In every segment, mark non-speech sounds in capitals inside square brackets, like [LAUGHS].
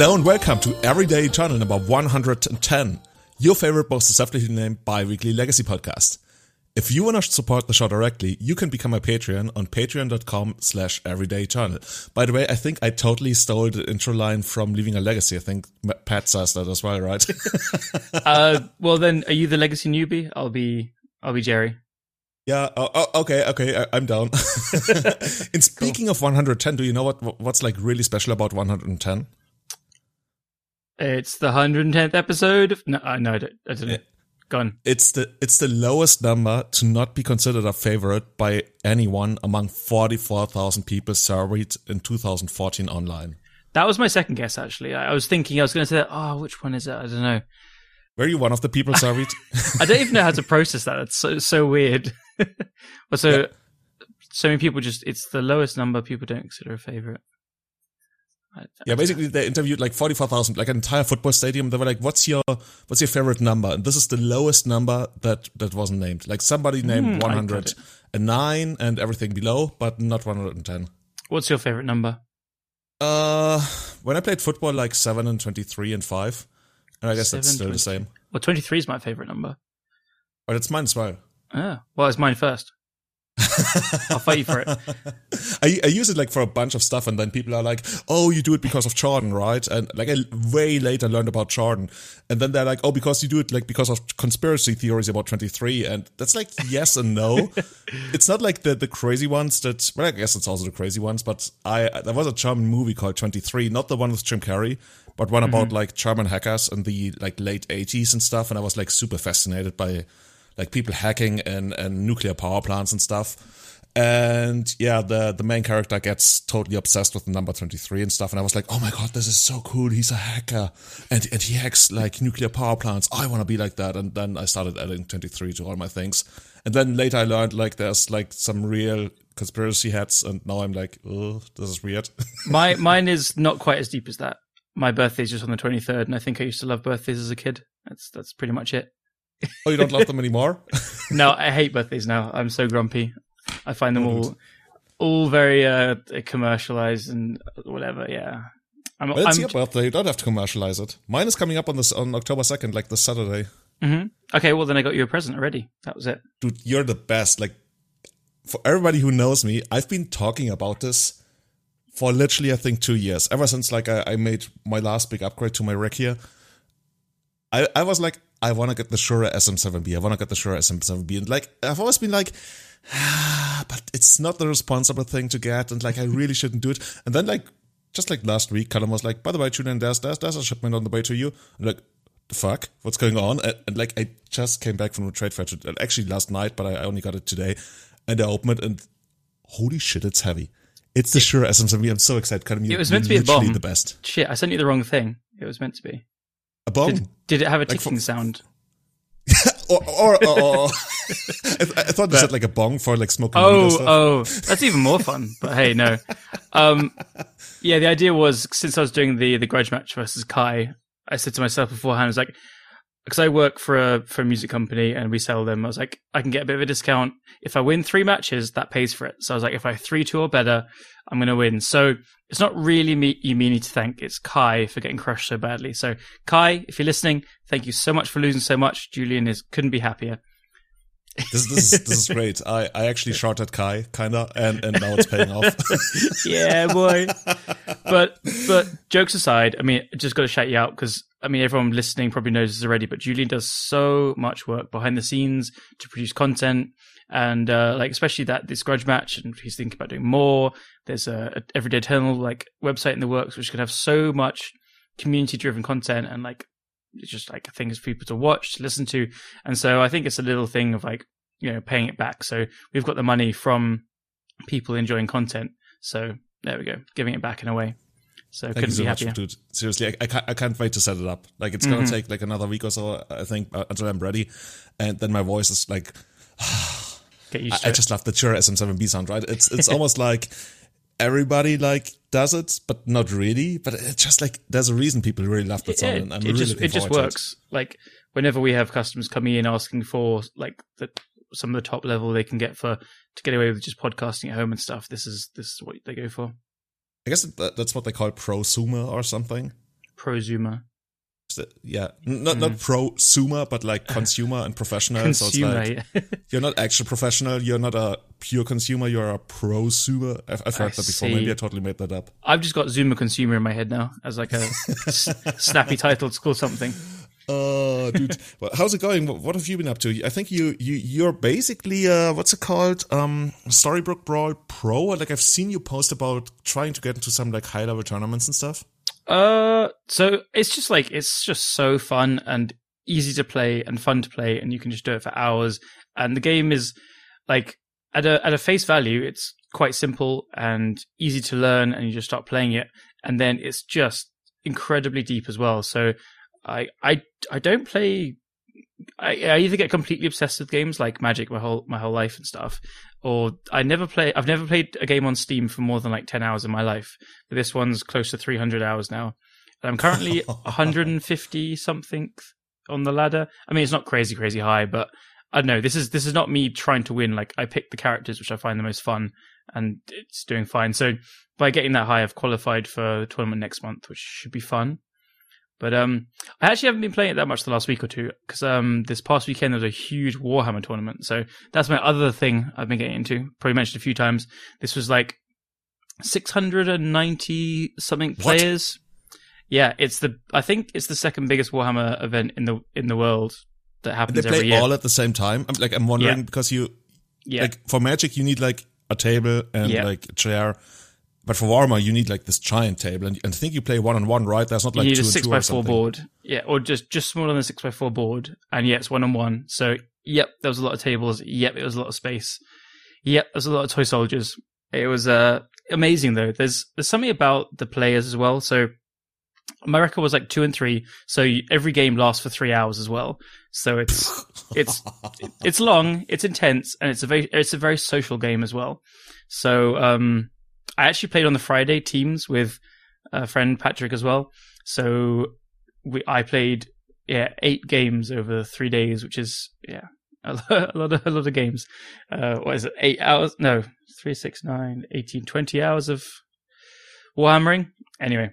Hello and welcome to Everyday Eternal number 110, your favorite most deceptively named bi-weekly legacy podcast. If you want to support the show directly, you can become a Patreon on patreon.com slash Everyday everydayeternal. By the way, I think I totally stole the intro line from Leaving a Legacy. I think Pat says that as well, right? [LAUGHS] uh, well then, are you the legacy newbie? I'll be, I'll be Jerry. Yeah. Oh, oh, okay. Okay. I, am down. [LAUGHS] [LAUGHS] In speaking cool. of 110, do you know what what's like really special about 110? It's the 110th episode. Of, no, uh, no, I don't, I don't know. Gone. It's the it's the lowest number to not be considered a favorite by anyone among 44,000 people surveyed in 2014 online. That was my second guess, actually. I, I was thinking I was going to say, oh, which one is it? I don't know. Were you one of the people surveyed? [LAUGHS] I don't even know how to process that. It's so so weird. [LAUGHS] but so yeah. so many people just it's the lowest number people don't consider a favorite. Yeah, basically they interviewed like forty four thousand, like an entire football stadium. They were like, "What's your what's your favorite number?" And this is the lowest number that that wasn't named. Like somebody named mm, one hundred and nine and everything below, but not one hundred and ten. What's your favorite number? Uh, when I played football, like seven and twenty three and five, and I guess seven, that's still 20. the same. Well, twenty three is my favorite number. But it's mine as well. Oh, well, it's mine first. I'll fight you for it. [LAUGHS] I, I use it like for a bunch of stuff, and then people are like, "Oh, you do it because of Jordan, right?" And like, I way later learned about Jordan, and then they're like, "Oh, because you do it like because of conspiracy theories about twenty three, and that's like yes and no. [LAUGHS] it's not like the the crazy ones that. Well, I guess it's also the crazy ones, but I there was a German movie called Twenty Three, not the one with Jim Carrey, but one mm-hmm. about like German hackers in the like late eighties and stuff, and I was like super fascinated by like people hacking and, and nuclear power plants and stuff. And yeah, the, the main character gets totally obsessed with the number 23 and stuff. And I was like, oh my God, this is so cool. He's a hacker and, and he hacks like nuclear power plants. I want to be like that. And then I started adding 23 to all my things. And then later I learned like there's like some real conspiracy hats. And now I'm like, oh, this is weird. [LAUGHS] my, mine is not quite as deep as that. My birthday is just on the 23rd. And I think I used to love birthdays as a kid. That's, that's pretty much it oh, you don't love them anymore? [LAUGHS] no, I hate birthdays now. I'm so grumpy. I find them all all very uh, commercialized and whatever. Yeah. I'm, well, it's I'm, your birthday. You don't have to commercialize it. Mine is coming up on this on October second, like this Saturday. Mm-hmm. Okay, well then I got you a present already. That was it, dude. You're the best. Like for everybody who knows me, I've been talking about this for literally I think two years. Ever since like I, I made my last big upgrade to my rig here. I, I was like, I want to get the Shure SM7B. I want to get the Shure SM7B. And like, I've always been like, ah, but it's not the responsible thing to get. And like, I really shouldn't do it. And then like, just like last week, Callum was like, by the way, Julian, there's, there's, there's a shipment on the way to you. I'm like, the fuck? What's going on? And, and, like, I just came back from a trade fair, to, actually last night, but I only got it today. And I opened it and holy shit, it's heavy. It's the Shure SM7B. I'm so excited. Callum, it was meant to be a bomb. the best. Shit, I sent you the wrong thing. It was meant to be. A bong? Did, did it have a ticking like sound? [LAUGHS] or, or, or, or [LAUGHS] I, I, thought you said like a bong for like smoking. Oh, oh, that's even more fun. But hey, no. Um, yeah, the idea was since I was doing the the grudge match versus Kai, I said to myself beforehand, I was like, because I work for a for a music company and we sell them. I was like, I can get a bit of a discount if I win three matches. That pays for it. So I was like, if I three two or better, I'm going to win. So it's not really me you me need to thank. It's Kai for getting crushed so badly. So Kai, if you're listening, thank you so much for losing so much. Julian is couldn't be happier. this, this, is, this is great. I, I actually shot at Kai, kinda, and, and now it's paying off. [LAUGHS] yeah, boy. But but jokes aside, I mean, just got to shout you out because I mean, everyone listening probably knows this already, but Julian does so much work behind the scenes to produce content, and uh, like especially that this grudge match, and he's thinking about doing more. There's a, a Everyday Eternal like website in the works, which could have so much community driven content and like it's just like things for people to watch, to listen to, and so I think it's a little thing of like you know paying it back. So we've got the money from people enjoying content, so there we go, giving it back in a way. So Thank couldn't you so be happier. Much, dude. Seriously, I, I, can't, I can't wait to set it up. Like it's gonna mm-hmm. take like another week or so, I think, uh, until I'm ready, and then my voice is like. [SIGHS] Get used I, I just love the Shure SM7B sound, right? It's it's [LAUGHS] almost like everybody like does it, but not really. But it's just like there's a reason people really love that sound. and I'm it really just it just works. It. Like whenever we have customers coming in asking for like the some of the top level they can get for to get away with just podcasting at home and stuff, this is this is what they go for. I guess that, that's what they call prosumer or something. prosumer. Yeah, not not mm. prosumer, but like [LAUGHS] consumer and professional. Consumer, so it's like yeah. [LAUGHS] you're not actual professional. You're not a pure consumer. You're a prosumer. I've, I've heard I that before. see. Maybe I totally made that up. I've just got Zoomer consumer in my head now as like a [LAUGHS] s- snappy title to call something. Oh, dude. well, how's it going? What, what have you been up to? I think you you you're basically uh, what's it called? Um, Storybook Brawl Pro. Like I've seen you post about trying to get into some like high level tournaments and stuff. Uh, so it's just like it's just so fun and easy to play and fun to play, and you can just do it for hours. And the game is like at a at a face value, it's quite simple and easy to learn, and you just start playing it, and then it's just incredibly deep as well. So I I I don't play. I, I either get completely obsessed with games like Magic my whole my whole life and stuff, or I never play. I've never played a game on Steam for more than like ten hours in my life. But this one's close to three hundred hours now. And I'm currently [LAUGHS] 150 something on the ladder. I mean, it's not crazy crazy high, but I don't know. This is this is not me trying to win. Like I pick the characters which I find the most fun, and it's doing fine. So by getting that high, I've qualified for the tournament next month, which should be fun. But um, I actually haven't been playing it that much the last week or two because um, this past weekend there was a huge Warhammer tournament. So that's my other thing I've been getting into. Probably mentioned a few times. This was like 690 something players. Yeah, it's the I think it's the second biggest Warhammer event in the in the world that happens. And they every play year. all at the same time. I'm like I'm wondering Yeah. because you yeah, like for Magic you need like a table and Yeah. like a chair. But for Warhammer, you need like this giant table, and, and I think you play one on one, right? There's not like you need two a six by four board. Yeah, or just just smaller than a six by four board. And yeah, it's one on one. So yep, there was a lot of tables. Yep, it was a lot of space. Yep, there's a lot of toy soldiers. It was uh amazing though. There's there's something about the players as well. So my record was like two and three. So you, every game lasts for three hours as well. So it's [LAUGHS] it's it's long, it's intense, and it's a very it's a very social game as well. So um, I actually played on the Friday teams with a friend Patrick as well. So we I played yeah eight games over three days, which is yeah [LAUGHS] a lot, of a lot of games. Uh, what is it? Eight hours? No, three, six, nine, 18, 20 hours of warhammering. Anyway,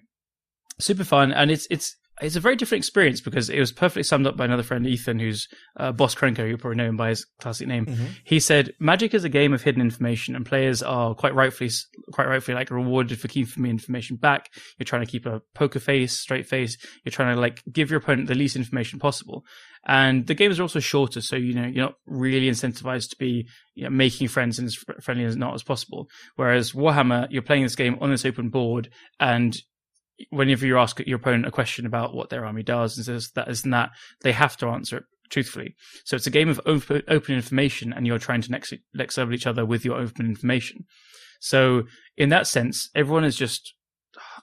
super fun, and it's it's it's a very different experience because it was perfectly summed up by another friend, Ethan, who's uh, Boss Krenko. You probably know him by his classic name. He said, "Magic is a game of hidden information, and players are quite rightfully, quite rightfully, like rewarded for keeping information back. You're trying to keep a poker face, straight face. You're trying to like give your opponent the least information possible. And the games are also shorter, so you know you're not really incentivized to be you know, making friends and as friendly as not as possible. Whereas Warhammer, you're playing this game on this open board, and whenever you ask your opponent a question about what their army does and says that is and that, they have to answer it truthfully. So it's a game of open, open information, and you're trying to next next level each other with your open information. So in that sense, everyone is just.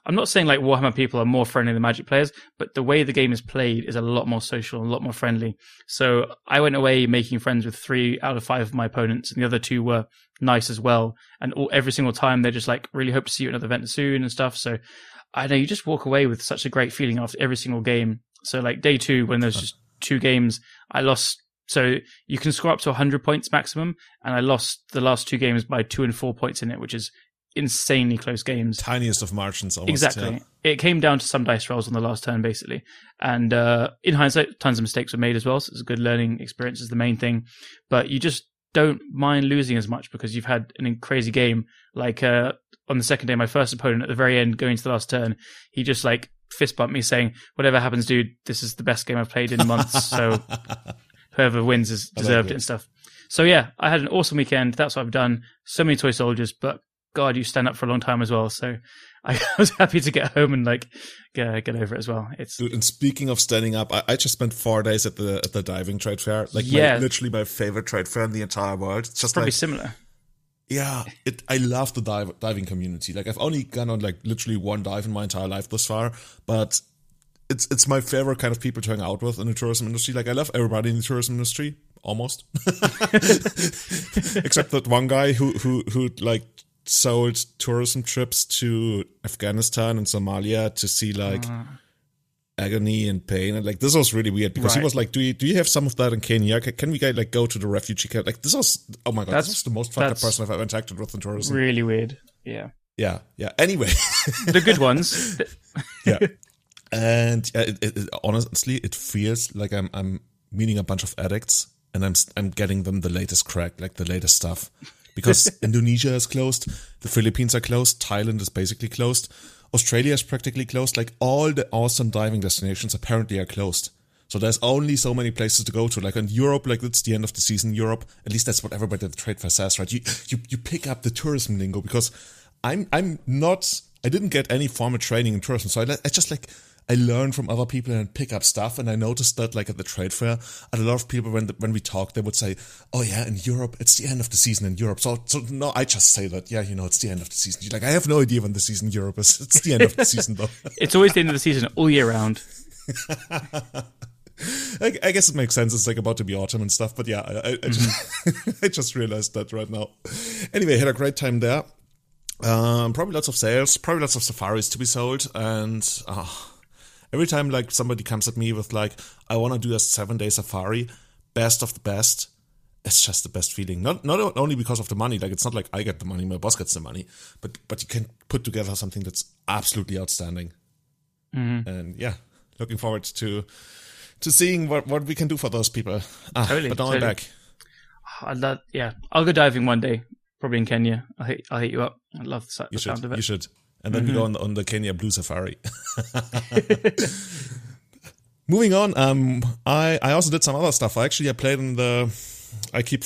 I'm not saying like Warhammer people are more friendly than Magic players, but the way the game is played is a lot more social and a lot more friendly. So I went away making friends with three out of five of my opponents, and the other two were nice as well. And all, every single time they're just like, really hope to see you at another event soon and stuff. So I know you just walk away with such a great feeling after every single game. So like day two, when there's just two games, I lost. So you can score up to 100 points maximum, and I lost the last two games by two and four points in it, which is insanely close games. Tiniest of margins, almost. Exactly. yeah. It came down to some dice rolls on the last turn, basically. And uh, in hindsight, tons of mistakes were made as well. So it's a good learning experience is the main thing. But you just don't mind losing as much because you've had an crazy game. Like uh, on the second day, my first opponent at the very end, going to the last turn, he just like fist bumped me saying, "Whatever happens, dude, this is the best game I've played in months. so [LAUGHS] whoever wins has deserved it. it and stuff." So yeah, I had an awesome weekend. That's what I've done. So many toy soldiers, but God, you stand up for a long time as well. So [LAUGHS] I was happy to get home and like get, get over it as well. It's Dude, and speaking of standing up, I, I just spent four days at the at the diving trade fair. Like, Yeah. my, literally my favorite trade fair in the entire world. It's just probably like, similar. yeah, it. I love the dive, diving community. Like, I've only gone on like literally one dive in my entire life thus far, but it's it's my favorite kind of people to hang out with in the tourism industry. Like, I love everybody in the tourism industry almost, [LAUGHS] except that one guy who who who like sold tourism trips to Afghanistan and Somalia to see like agony and pain. And like this was really weird because he was like do you do you have some of that in Kenya? Can, we like go to the refugee camp? Like this was oh my god That's- this was the most fucked up person I've ever interacted with in tourism. Really weird. Yeah. yeah yeah. Anyway. [LAUGHS] The good ones. [LAUGHS] yeah. And uh, it, it, it, honestly, it feels like I'm I'm meeting a bunch of addicts and I'm I'm getting them the latest crack, like the latest stuff. Because [LAUGHS] Indonesia is closed, the Philippines are closed, Thailand is basically closed, Australia is practically closed. Like all the awesome diving destinations apparently are closed. So there's only so many places to go to. Like in Europe, like it's the end of the season. Europe, at least that's what everybody at the trade fair says, right? You you you pick up the tourism lingo because I'm I'm not I didn't get any formal training in tourism, so I, I just like I learn from other people and pick up stuff. And I noticed that, like at the trade fair, and a lot of people when the, when we talk, they would say, "Oh yeah, in Europe, it's the end of the season in Europe." So, so no, I just say that, yeah, you know, it's the end of the season. You're like, I have no idea when the season in Europe is. It's the end of the season, though. [LAUGHS] it's always the end of the season all year round. [LAUGHS] I, I, guess it makes sense. It's like about to be autumn and stuff. But yeah, I, I, I just, mm-hmm. [LAUGHS] I just realized that right now. Anyway, had a great time there. Um, probably lots of sales, probably lots of safaris to be sold, and uh, every time like somebody comes at me with like, I want to do a seven day safari, best of the best. It's just the best feeling. Not not only because of the money. Like it's not like I get the money, my boss gets the money, but but you can put together something that's absolutely outstanding. Mm-hmm. And yeah, looking forward to to seeing what what we can do for those people. Ah, totally, but now totally. I'm back. I'd love, yeah, I'll go diving one day, probably in Kenya. I'll hit, I'll hit you up. I love the, the sound of it. You should and then mm-hmm. we go on, on the Kenya Blue Safari. [LAUGHS] Moving on, um, I I also did some other stuff. I actually I played in the. I keep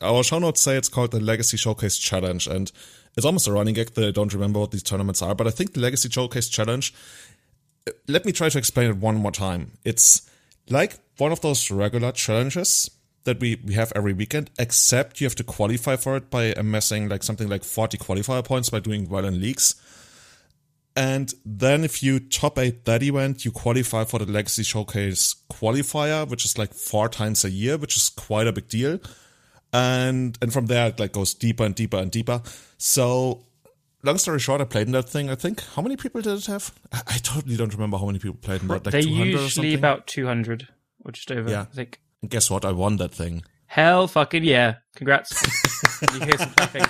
our show notes say it's called the Legacy Showcase Challenge, and it's almost a running gag that I don't remember what these tournaments are. But I think the Legacy Showcase Challenge. Let me try to explain it one more time. It's like one of those regular challenges that we, we have every weekend, except you have to qualify for it by amassing like something like 40 qualifier points by doing well in leagues. And then if you top eight that event, you qualify for the Legacy Showcase qualifier, which is like four times a year, which is quite a big deal. And and from there it like goes deeper and deeper and deeper. So long story short, I played in that thing. I think how many people did it have? I, I totally don't remember how many people played in that. Like they usually about two hundred or just over. Yeah. I think. And guess what? I won that thing. Hell, fucking yeah! Congrats. [LAUGHS] you hear some clapping.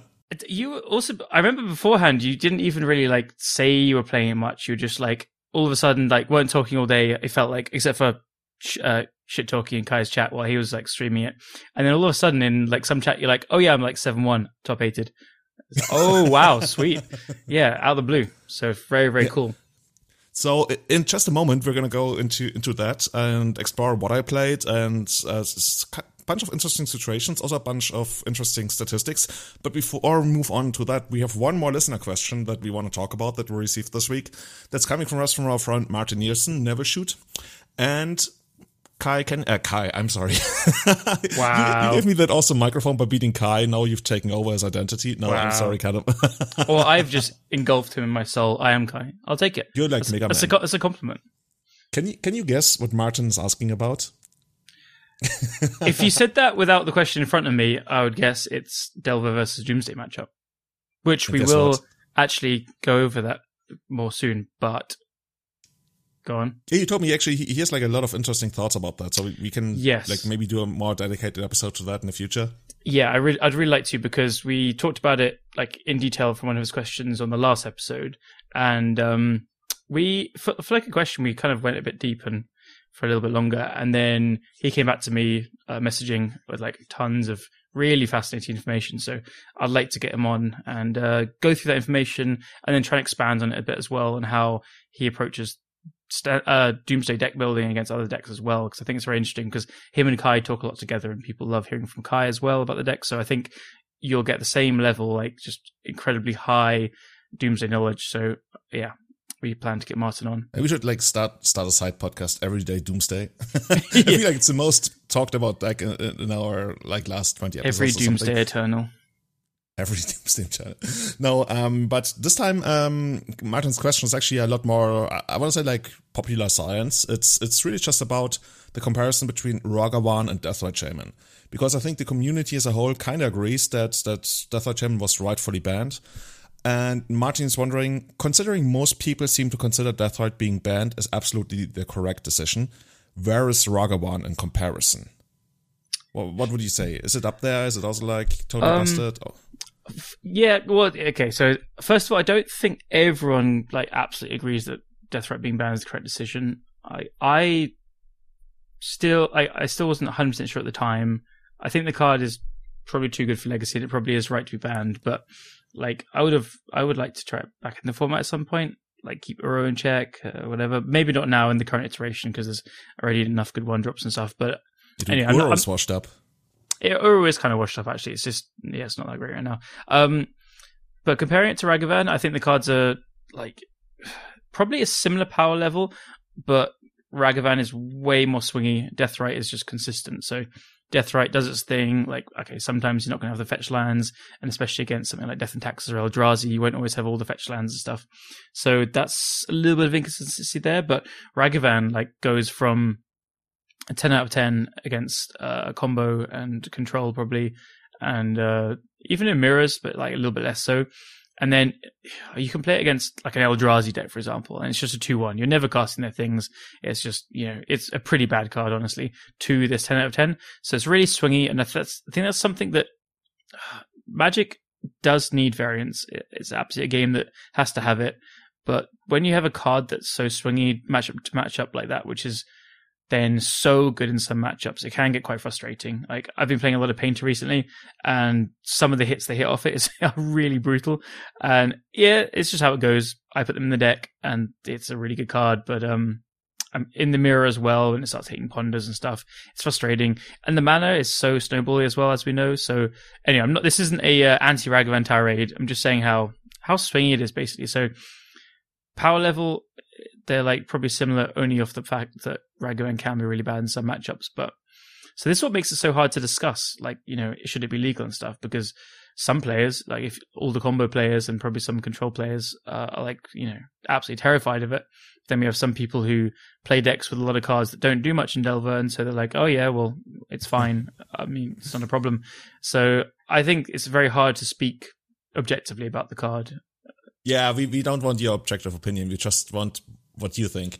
[LAUGHS] You also, I remember beforehand, you didn't even really like say you were playing it much. You were just like, all of a sudden, like, weren't talking all day. It felt like, except for uh, shit talking in Kai's chat while he was like streaming it. And then all of a sudden, in like some chat, you're like, oh yeah, I'm like 7 1, top eighted. oh, wow, sweet. [LAUGHS] Yeah, out of the blue. So very, very yeah. cool. So in just a moment, we're gonna go into into that and explore what I played and uh, bunch of interesting situations, also a bunch of interesting statistics. But before we move on to that, we have one more listener question that we want to talk about that we received this week. That's coming from us from our friend Martin Nielsen, Never Shoot. And Kai can uh, Kai, I'm sorry. [LAUGHS] Wow. you, you, gave me that awesome microphone by beating Kai. Now you've taken over his identity. No, wow. I'm sorry, Callum. [LAUGHS] well, I've just engulfed him in my soul. I am Kai. I'll take it. You're like it's, Mega Man. It's a, it's a compliment. Can you can you guess what Martin's asking about? [LAUGHS] if you said that without the question in front of me, I would guess it's Delver versus Doomsday matchup, which we will actually go over that more soon. But go on. Yeah, you told me actually he has like a lot of interesting thoughts about that, so we can yes. like maybe do a more dedicated episode to that in the future. Yeah, I really, I'd really like to because we talked about it like in detail from one of his questions on the last episode, and um, we for, for like a question we kind of went a bit deep and for a little bit longer. And then he came back to me uh, messaging with like tons of really fascinating information. So I'd like to get him on and uh, go through that information and then try and expand on it a bit as well and how he approaches st- uh, Doomsday deck building against other decks as well. Because I think it's very interesting because him and Kai talk a lot together and people love hearing from Kai as well about the deck. So I think you'll get the same level, like just incredibly high Doomsday knowledge. So yeah, we plan to get Martin on. We should like start start a side podcast every day Doomsday. [LAUGHS] [LAUGHS] I feel like it's the most talked about like in, in our like last twenty episodes. Every Doomsday Eternal. [LAUGHS] Every Doomsday Eternal. No, um, but this time um, Martin's question is actually a lot more. I want to say like popular science. It's it's really just about the comparison between Ragavan and Deathrite Shaman. Because I think the community as a whole kind of agrees that that Deathrite Shaman was rightfully banned. And Martin's wondering, considering most people seem to consider Death Deathrite being banned as absolutely the correct decision, where is Ragavan in comparison? Well, what would you say? Is it up there? Is it also like totally um, busted? Oh. Yeah, well, okay. So first of all, I don't think everyone like absolutely agrees that Deathrite being banned is the correct decision. I I still I, I still wasn't 100 percent sure at the time. I think the card is probably too good for Legacy, and it probably is right to be banned. But like, I would have I would like to try it back in the format at some point. Like keep Uro in check, uh, whatever. Maybe not now in the current iteration because there's already enough good one drops and stuff. But Dude, anyway, I'm not- Uro's washed up. yeah, Uro is kind of washed up actually. It's just yeah, it's not that great right now. Um, but comparing it to Ragavan, I think the cards are like probably a similar power level, but Ragavan is way more swingy. Deathrite is just consistent. So Deathrite does its thing. Like okay, sometimes you're not going to have the fetch lands, and especially against something like Death and Taxes or Eldrazi, you won't always have all the fetch lands and stuff. So that's a little bit of inconsistency there. But Ragavan like goes from a 10 out of 10 against uh, combo and control probably and uh, even in mirrors but like a little bit less so and then you can play it against like an Eldrazi deck for example and it's just a 2-1 you're never casting their things. It's just you know it's a pretty bad card honestly to this 10 out of 10 so it's really swingy and I think that's something that uh, Magic does need variance. It- it's absolutely a game that has to have it. But when you have a card that's so swingy matchup to matchup like that which is then so good in some matchups. It can get quite frustrating. Like I've been playing a lot of Painter recently, and some of the hits they hit off it is [LAUGHS] are really brutal. And yeah, it's just how it goes. I put them in the deck, and it's a really good card. But um, I'm in the mirror as well when it starts hitting ponders and stuff. It's frustrating, and the mana is so snowbally as well as we know. So anyway, I'm not. This isn't a uh, anti Ragavan tirade. I'm just saying how how swingy it is basically. So power level they're like probably similar only off the fact that Ragavan can be really bad in some matchups. But so this is what makes it so hard to discuss. Like, you know, should it be legal and stuff? Because some players, like if all the combo players and probably some control players uh, are like, you know, absolutely terrified of it. Then we have some people who play decks with a lot of cards that don't do much in Delver, and so they're like, "Oh yeah, well, it's fine. I mean, it's not a problem." So I think it's very hard to speak objectively about the card Yeah, we, we don't want your objective opinion. We just want what do you think.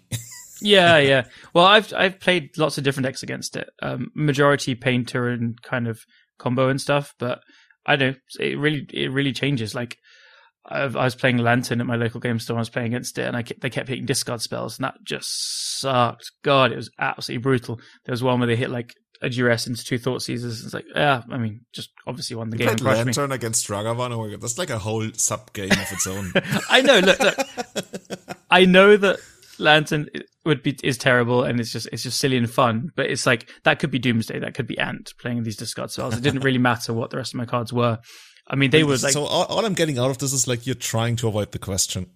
yeah, [LAUGHS] yeah. Well, I've I've played lots of different decks against it. Um, majority painter and kind of combo and stuff, but I don't. know, It really it really changes. Like I've, I was playing Lantern at my local game store. I was playing against it, and I kept, they kept hitting discard spells, and that just sucked. God, it was absolutely brutal. There was one where they hit like a duress into two Thoughtseizes. It's like, yeah, I mean, just obviously won the game and Played me. Lantern against Ragavan. Oh my god, that's like a whole sub game of its own. [LAUGHS] I know. Look, look. I know that Lantern would be is terrible, and it's just it's just silly and fun. But it's like that could be Doomsday, that could be Ant playing these discard spells. It didn't really matter what the rest of my cards were. I mean, they were like, so all, all I'm getting out of this is like you're trying to avoid the question.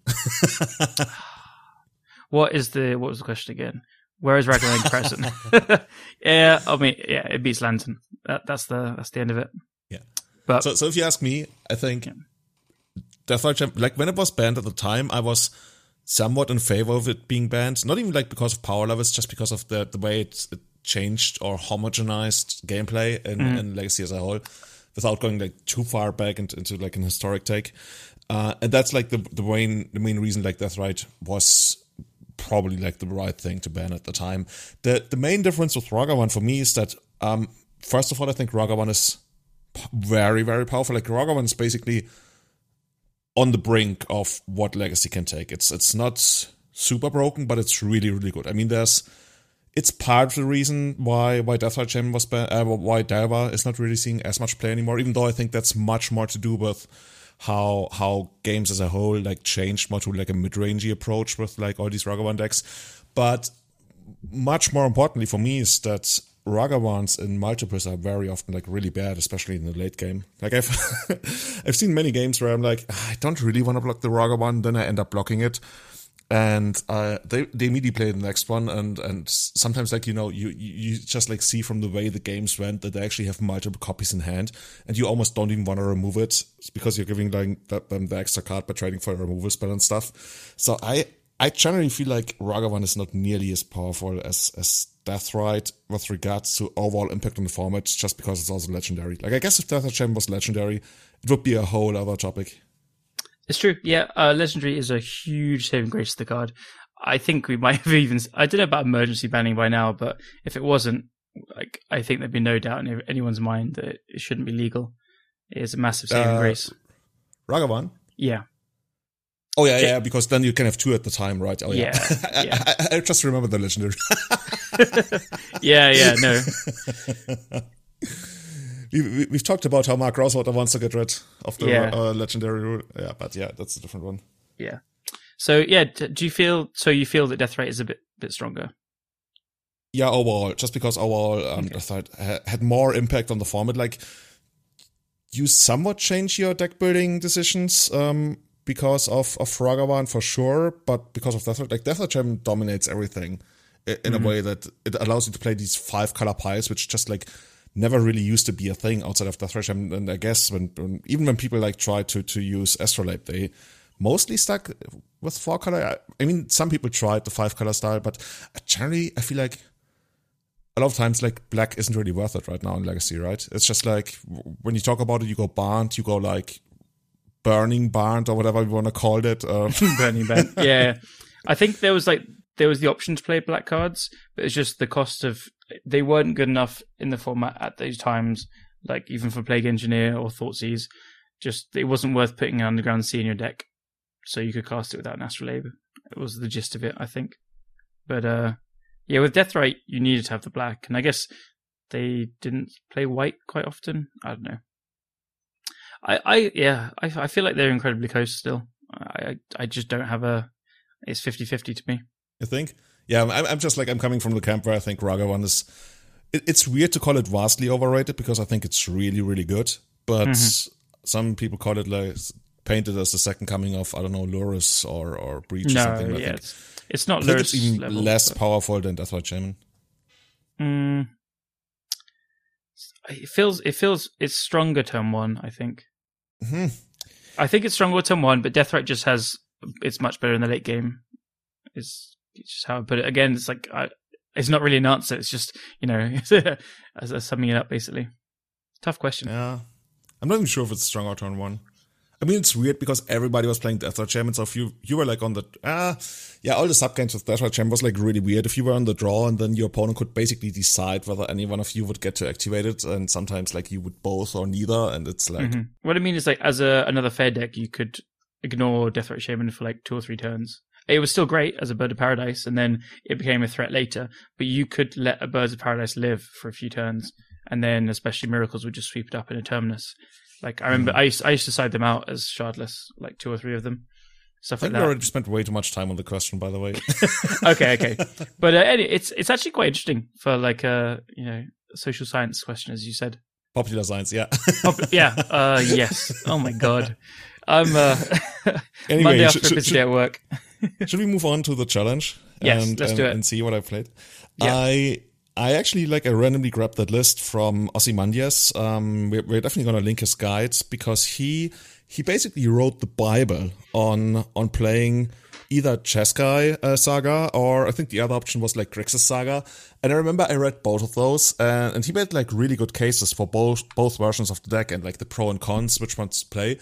[SIGHS] what is the what was the question again? Where is Ragavan present? [LAUGHS] [LAUGHS] yeah, I mean, yeah, it beats Lantern. That, that's the that's the end of it. Yeah. But So, so if you ask me, I think Deathrite Champ, like when it was banned at the time, I was somewhat in favor of it being banned. Not even like because of power levels, just because of the the way it, it changed or homogenized gameplay in, in Legacy as a whole, without going like too far back into, into like an historic take. Uh, and that's like the the main the main reason like Deathrite was probably like the right thing to ban at the time. The the main difference with Ragavan for me is that um first of all I think Ragavan is very very powerful. Like Ragavan is basically on the brink of what Legacy can take. It's it's not super broken, but it's really really good. I mean, there's it's part of the reason why why Deathrite Gem was ban- uh, why Delver is not really seeing as much play anymore. Even though I think that's much more to do with how how games as a whole like changed more to like a mid rangey approach with like all these Ragavan decks. But much more importantly for me is that Ragavans in multiples are very often like really bad, especially in the late game. Like I've [LAUGHS] I've seen many games where I'm like, "Ah, I don't really want to block the Ragavan, then I end up blocking it. And uh, they they immediately play the next one, and and sometimes like you know you you just like see from the way the games went that they actually have multiple copies in hand, and you almost don't even want to remove it because you're giving like the, them the extra card by trading for a removal spell and stuff. So I I generally feel like Ragavan is not nearly as powerful as as Deathrite with regards to overall impact on the format, just because it's also legendary. Like I guess if Deathrite Gem was legendary, it would be a whole other topic. It's true. Yeah, uh, legendary is a huge saving grace to the card. I think we [LAUGHS] might have even. I don't know about emergency banning by now, but if it wasn't, like, I think there'd be no doubt in anyone's mind that it shouldn't be legal. It is a massive saving Uh, grace. Ragavan, Yeah, Oh yeah, yeah, because then you can have two at the time, right? Oh yeah, Yeah, yeah. I, [LAUGHS] I, I just remember the legendary. [LAUGHS] yeah, yeah, no. [LAUGHS] we, we, we've talked about how Mark Rosewater wants to get rid of the Yeah. uh, legendary rule. Yeah, but yeah, that's a different one. Yeah. So yeah, do you feel so you feel that Deathrite is a bit bit stronger? Yeah, overall, just because overall, um, I thought ha- had more impact on the format. Like, you somewhat change your deck building decisions um, because of of Ragavan for sure, but because of Death like Death Gem dominates everything in a way that it allows you to play these five color pies, which just like never really used to be a thing outside of Death Gem. And I guess when, when even when people like try to to use Astrolabe, they mostly stuck with four color. I- I mean, some people tried the five color style, but generally, I feel like a lot of times like black isn't really worth it right now in legacy right it's just like when you talk about it you go barned you go like burning barned or whatever you want to call it uh, [LAUGHS] Burning ban. yeah. I think there was like there was the option to play black cards, but it's just the cost of they weren't good enough in the format at those times, like even for Plague Engineer or Thoughtseize. Just it wasn't worth putting an underground sea in your deck. So you could cast it without an astrolabe. It was the gist of it, I think. But uh yeah, with Deathrite you needed to have the black, and I guess they didn't play white quite often. I don't know. I, I yeah, I, I feel like they're incredibly close still. I, I I just don't have a. It's 50-50 to me. I think yeah I'm, I'm just like i'm coming from the camp where i think ragavan is it, it's weird to call it vastly overrated because i think it's really really good but some people call it like painted as the second coming of i don't know Lurrus or or breach or No, something I yeah, think, it's, it's not Lurrus it's even level, less but- powerful than Deathrite Shaman Mm, it feels it feels it's stronger turn one. I think. Mhm. I think it's stronger turn one, but Deathrite just has it's much better in the late game. Is it's just how I put it. Again, it's like I, it's not really an answer. It's just you know [LAUGHS] as, as summing it up basically. Tough question. Yeah. I'm not even sure if it's strong or turn one. I mean, it's weird because everybody was playing Death Rod Champions. So if you, you were like on the, ah, yeah, all the sub games with Death Champion was like really weird. If you were on the draw and then your opponent could basically decide whether any one of you would get to activate it. And sometimes like you would both or neither. And it's like, Mhm. What I mean is like as a another fair deck, you could ignore Death Shaman for like two or three turns. It was still great as a Bird of Paradise, and then it became a threat later. But you could let a Birds of Paradise live for a few turns, and then especially Miracles would just sweep it up in a Terminus. Like I remember, I used I used to side them out as shardless, like two or three of them, I stuff think like we already spent way too much time on the question, by the way. [LAUGHS] [LAUGHS] okay, okay. But uh, any- it's it's actually quite interesting for like a you know social science question, as you said. Popular science, yeah. Pop- yeah. Uh, yes. [LAUGHS] Oh my god. I'm uh, [LAUGHS] Anyway, Monday should- after should- busy day at work. [LAUGHS] Should we move on to the challenge? Yes, and, let's and, do it. And see what I played. Yeah. I I actually like I randomly grabbed that list from Ozymandias. Um, we're, we're definitely gonna link his guides because he he basically wrote the Bible on on playing either Jeskai uh, Saga or I think the other option was like Grixis Saga. And I remember I read both of those, uh, and he made like really good cases for both both versions of the deck and like the pro and cons, which ones to play.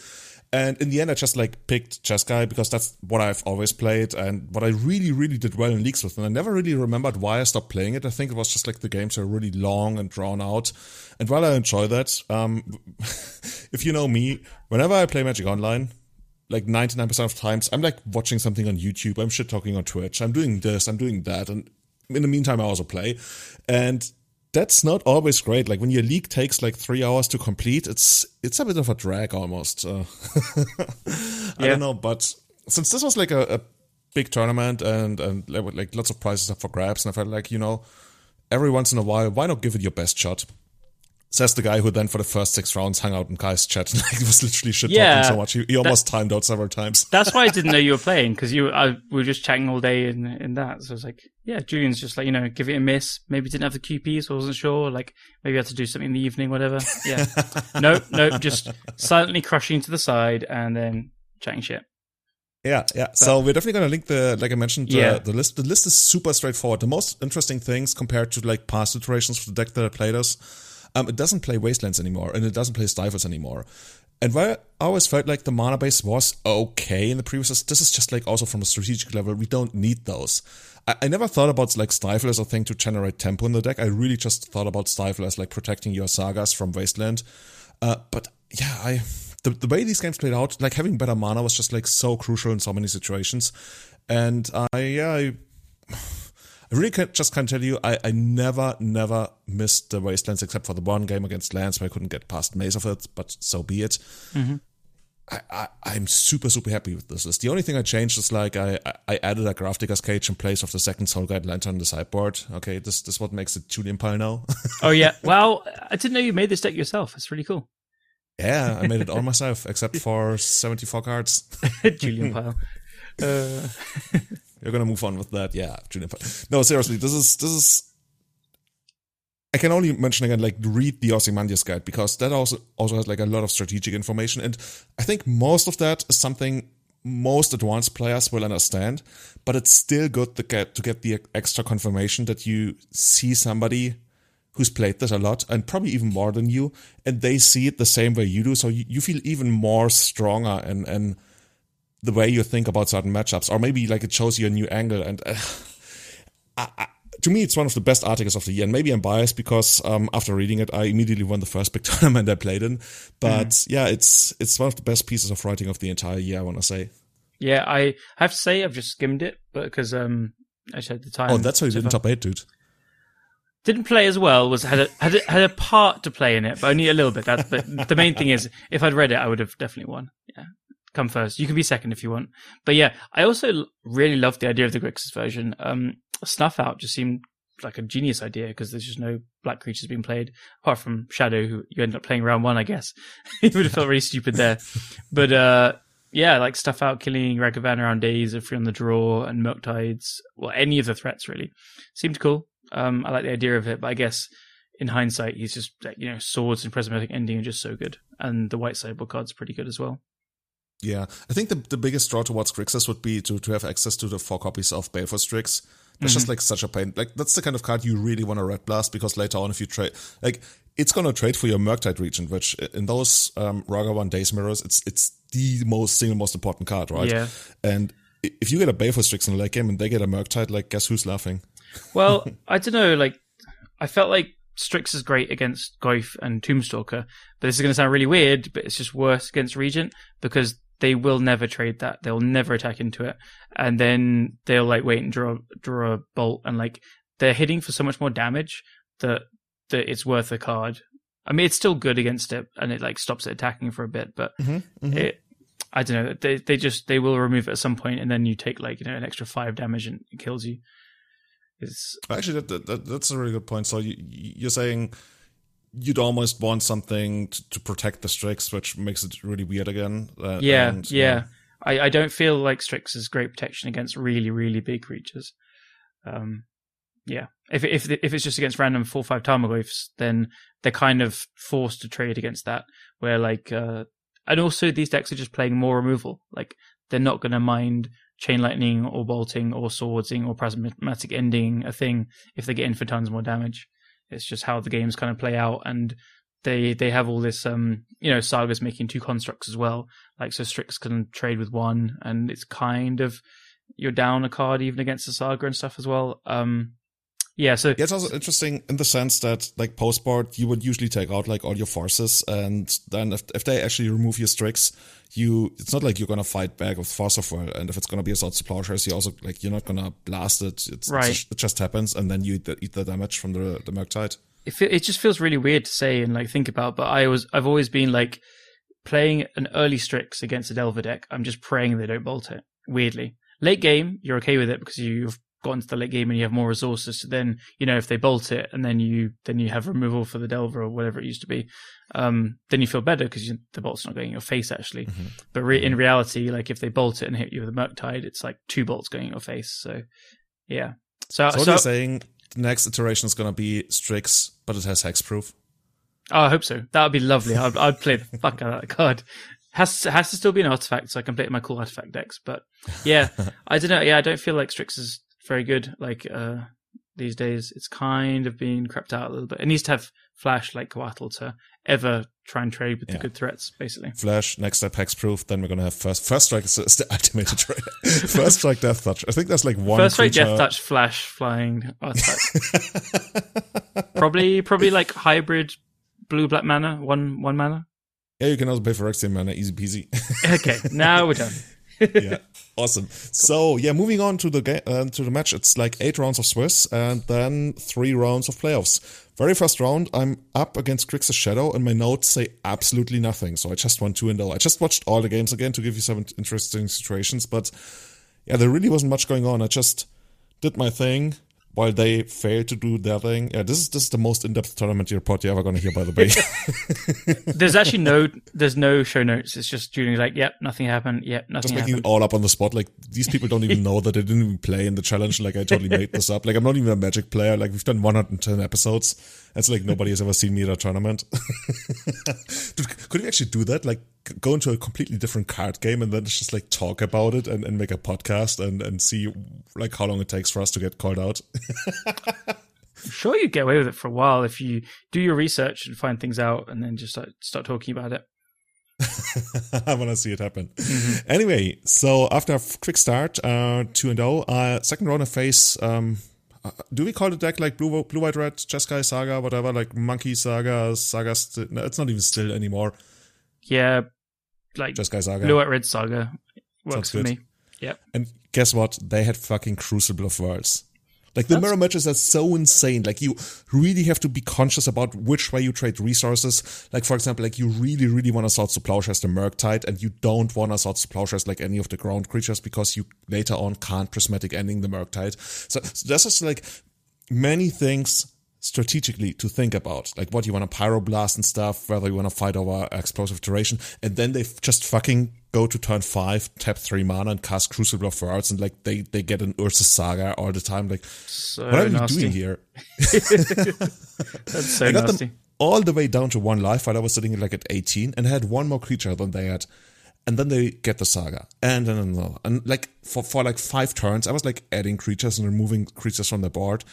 And in the end, I just like picked Jeskai because that's what I've always played and what I really, really did well in leagues with. And I never really remembered why I stopped playing it. I think it was just like the games are really long and drawn out. And while I enjoy that, um, [LAUGHS] if you know me, whenever I play Magic Online, like 99% of times, I'm like watching something on YouTube. I'm shit talking on Twitch. I'm doing this. I'm doing that. And in the meantime, I also play. And that's not always great. Like when your league takes like three hours to complete, it's it's a bit of a drag almost. Uh, [LAUGHS] I Yeah. don't know, but since this was like a, a big tournament and and like like lots of prizes up for grabs, and I felt like you know, every once in a while, why not give it your best shot? Says the guy who then for the first six rounds hung out in Kai's chat and [LAUGHS] like was literally shit talking Yeah, so much. He, he almost timed out several times. That's why I didn't know [LAUGHS] you were playing because you I, we were just chatting all day in in that. So I was like, yeah, Julian's just like you know, give it a miss. Maybe didn't have the QP, so I wasn't sure. Like maybe I had to do something in the evening, whatever. Yeah, [LAUGHS] no, no, just silently crushing to the side and then chatting shit. Yeah, yeah. So we're definitely gonna link the, like I mentioned, uh, Yeah. the list. The list is super straightforward. The most interesting things compared to like past iterations for the deck that I played us, um, it doesn't play Wastelands anymore, and it doesn't play Stifles anymore. And while I always felt like the mana base was okay in the previous, this is just like also from a strategic level, we don't need those. I, never thought about like Stifle as a thing to generate tempo in the deck. I really just thought about Stifle as like protecting your sagas from Wasteland. Uh, but yeah, I the, the way these games played out, like having better mana was just like so crucial in so many situations. And I, yeah, I, I really can, just can't tell you, I, I never, never missed the Wastelands except for the one game against Lands where I couldn't get past Maze of Ith, but so be it. Mm-hmm. I, I, am super, super happy with this list. The only thing I changed is like I, I added a Grafdigger's Cage in place of the second Soul Guide Lantern on the sideboard. Okay, this, this is what makes it Julian Pile now. [LAUGHS] oh, yeah. Well, I didn't know you made this deck yourself. It's really cool. Yeah, I made it all [LAUGHS] myself, except for 74 cards. [LAUGHS] Julian Pile. Uh... You're gonna move on with that, yeah, Julian. No, seriously, this is this is I can only mention again, like read the Ozymandias guide because that also also has like a lot of strategic information, and I think most of that is something most advanced players will understand. But it's still good to get to get the extra confirmation that you see somebody who's played this a lot and probably even more than you, and they see it the same way you do. So you, you feel even more stronger and and the way you think about certain matchups, or maybe like it shows you a new angle. And uh, I, I, to me, it's one of the best articles of the year. And maybe I'm biased because um, after reading it, I immediately won the first big [LAUGHS] tournament I played in. But mm. yeah, it's it's one of the best pieces of writing of the entire year. I want to say. Yeah, I have to say I've just skimmed it, but because um, I had the time. Oh, that's why you didn't top eight, dude. Didn't play as well. Was had a, had a, had a part to play in it, but only a little bit. But the main thing is, if I'd read it, I would have definitely won. Yeah, come first. You can be second if you want. But yeah, I also really love the idea of the Grixis version. Um, Snuff Out just seemed like a genius idea because there's just no black creatures being played apart from Shadow, who you end up playing round one, I guess. [LAUGHS] he would have felt really stupid there. [LAUGHS] But uh, yeah, like Snuff Out, killing Ragavan around days, or free on the draw, and Murktides. Well, any of the threats really seemed cool. Um, I like the idea of it, but I guess in hindsight, he's just you know swords and prismatic ending are just so good, and the white sideboard card's pretty good as well. Yeah, I think the the biggest draw towards Grixis would be to to have access to the four copies of Baleful Strix that's mm-hmm. just like such a pain. Like that's the kind of card you really want to red blast because later on, if you trade, like it's gonna trade for your Murktide Regent, which in those um, One Days mirrors, it's it's the most single most important card, right? Yeah. And if you get a Baleful Strix in the late game and they get a Murktide, like guess who's laughing? Well, [LAUGHS] I don't know. Like I felt like Strix is great against Goyf and Tombstalker, but this is going to sound really weird, but it's just worse against Regent because they will never trade that. They'll never attack into it, and then they'll like wait and draw draw a bolt, and like they're hitting for so much more damage that that it's worth a card. I mean, it's still good against it, and it like stops it attacking for a bit, but mm-hmm, mm-hmm. it. I don't know. They they just they will remove it at some point, and then you take like you know an extra five damage and it kills you. It's actually that, that that's a really good point. So you you're saying you'd almost want something to, to, protect the Strix, which makes it really weird again. Uh, yeah, and, yeah. yeah. I, I don't feel like Strix is great protection against really, really big creatures. Um, yeah. If if if it's just against random four five Tarmogoyfs, then they're kind of forced to trade against that. Where like, uh, and also these decks are just playing more removal. Like they're not going to mind chain lightning or bolting or swordsing or prismatic ending a thing if they get in for tons more damage. It's just how the games kind of play out, and they they have all this um you know sagas making two constructs as well. Like so, Strix can trade with one, and it's kind of you're down a card even against the saga and stuff as well. Um, yeah, so yeah, it's also interesting in the sense that like post board, you would usually take out like all your forces, and then if if they actually remove your Strix, you it's not like you're gonna fight back with Force of Will, and if it's gonna be a Swords to Plowshares, you also like you're not gonna blast it. It's, right. It's, it just happens, and then you eat the, eat the damage from the the Murktide. It it just feels really weird to say and like think about, but I was I've always been like playing an early Strix against a Delver deck. I'm just praying they don't bolt it. Weirdly, late game you're okay with it because you've got into the late game and you have more resources. So then, you know, if they bolt it and then you then you have removal for the Delver or whatever it used to be, um, then you feel better because the bolt's not going in your face actually. Mm-hmm. But re- in reality, like if they bolt it and hit you with a Murktide, it's like two bolts going in your face. So yeah. So, so, so you're saying the next iteration is going to be Strix, but it has hexproof. Oh, I hope so. That would be lovely. I'd, I'd play the fuck out of that card has has to still be an artifact, so I can play it in my cool artifact decks. But yeah, [LAUGHS] I don't know. Yeah, I don't feel like Strix is very good. Like uh, these days, it's kind of being crept out a little bit. It needs to have flash like Coatl to ever try and trade with yeah. the good threats, basically. Flash, next step hexproof. Then we're gonna have first first strike is the ultimate trade. [LAUGHS] first strike death touch. I think that's like one. First strike death touch flash flying artifact. [LAUGHS] probably probably like hybrid blue black mana one one mana. Yeah, you can also play Phyrexian mana, easy peasy. okay, now we're done. [LAUGHS] yeah, awesome. So yeah, moving on to the uh, to the match. It's like eight rounds of Swiss and then three rounds of playoffs. Very first round, I'm up against Grixis Shadow, and my notes say absolutely nothing. So I just won two and zero. I just watched all the games again to give you some interesting situations, but yeah, there really wasn't much going on. I just did my thing while they failed to do their thing. Yeah, this is this is the most in-depth tournament report you're ever going to hear, by the way. [LAUGHS] there's actually no there's no show notes. It's just Julian's like, yep, nothing happened. Yep, nothing. Just making happened. it all up on the spot. Like these people don't even know that they didn't even play in the challenge. Like I totally made this up. Like I'm not even a Magic player. Like we've done 110 episodes. It's like nobody has ever seen me at a tournament. [LAUGHS] Dude, could we actually do that? Like go into a completely different card game and then just like talk about it and, and make a podcast and, and see like how long it takes for us to get called out. I'm [LAUGHS] sure you'd get away with it for a while if you do your research and find things out and then just start, start talking about it. [LAUGHS] I want to see it happen. Mm-hmm. Anyway, so after a quick start, uh, 2 and 0, uh, second round of face, um, do we call the deck like blue, blue, white, red, Jeskai Saga, whatever, like Monkey Saga, Saga? St- no, it's not even still anymore. Yeah, like Jeskai Saga, blue, white, red Saga works for me. Yep. And guess what? They had fucking Crucible of Worlds. Like the That's... mirror matches are so insane. Like you really have to be conscious about which way you trade resources. Like for example, like you really, really want to Swords to Plowshares the Murktide and you don't want to Swords to Plowshares like any of the ground creatures because you later on can't prismatic ending the Murktide. So, so that's just like many things strategically to think about, like what you want to pyroblast and stuff, whether you want to fight over Expressive Iteration, and then they just fucking go to turn five, tap three mana, and cast Crucible of Worlds, and like they they get an Urza's Saga all the time. Like, so what are nasty. you doing here? [LAUGHS] [LAUGHS] That's so I got nasty. them all the way down to one life while I was sitting like at 18, and I had one more creature than they had. And then they get the saga, and then and, and like for for like five turns, I was like adding creatures and removing creatures from the board.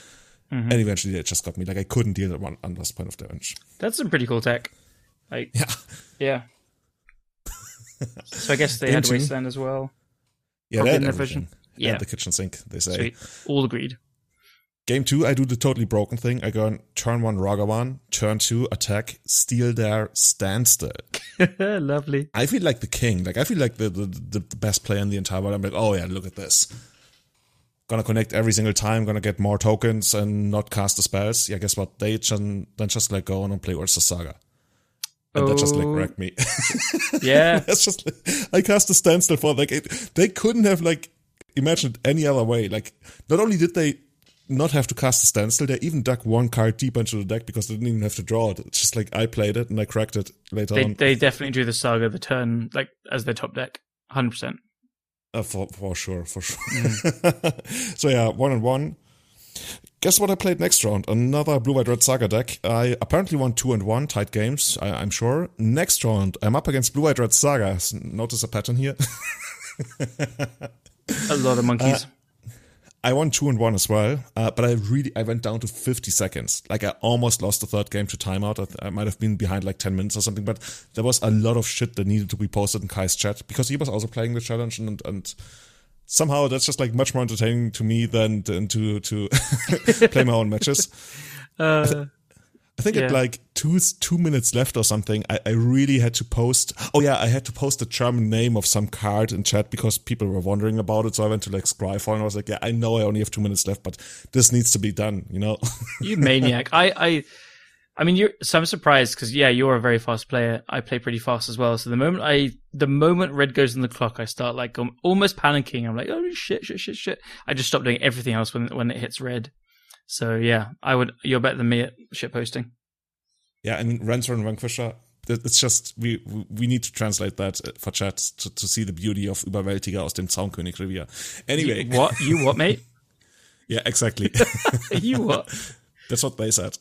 Mm-hmm. And eventually it just got me. Like I couldn't deal with one unless point of damage. That's some pretty cool tech. Like Yeah. Yeah. So I guess they had Wasteland as well. Yeah, Probably they in had their everything. version. Yeah. The kitchen sink, they say. Sweet. All agreed. Game two, I do the totally broken thing. I go on turn one Ragavan, turn two attack, steal their standstill. [LAUGHS] Lovely. I feel like the king. Like I feel like the, the the best player in the entire world. I'm like, oh yeah, look at this. Gonna connect every single time. Gonna get more tokens and not cast the spells. Yeah, guess what? They just, then just like go on and play Urza's Saga. And that just like Oh. wrecked me. [LAUGHS] [LAUGHS] Yeah. That's just like, I cast a standstill for like it, they couldn't have like imagined any other way. Like not only did they not have to cast a standstill, they even dug one card deep into the deck because they didn't even have to draw it. It's just like I played it and I cracked it later they on. they definitely drew the saga the turn like as their top deck. Hundred percent. Uh, for for sure, for sure. Mm. [LAUGHS] so yeah, one and one. Guess what I played next round? Another blue white red saga deck. I apparently won two and one tight games. I, I'm sure. Next round, I'm up against blue white red saga. Notice a pattern here. [LAUGHS] A lot of monkeys. I won two and one as well, uh, but I really I went down to 50 seconds. Like I almost lost the third game to timeout. I, th- I might have been behind like 10 minutes or something, but there was a lot of shit that needed to be posted in Kai's chat because he was also playing the challenge and and somehow that's just like much more entertaining to me than, than to to [LAUGHS] play my own matches. [LAUGHS] uh, I think Yeah. at like two two minutes left or something, I, I really had to post. Oh yeah, I had to post the German name of some card in chat because people were wondering about it. So I went to like Scryfall and I was like, yeah, I know I only have two minutes left, but this needs to be done. You know? you maniac. I, I, I mean, you're. So I'm surprised because yeah, you're a very fast player. I play pretty fast as well. So the moment I, the moment red goes on the clock, I start like um, almost panicking. I'm like, oh shit, shit, shit, shit. I just stop doing everything else when when it hits red. So yeah, I would. You're better than me at shit posting. yeah, I mean, and Vanquisher. It's just we we need to translate that for chat to, to see the beauty of Überwältiger aus dem Zaunkönig-Revier. Anyway, You, what you what mate? [LAUGHS] yeah, exactly. [LAUGHS] you what? [LAUGHS] That's what they said.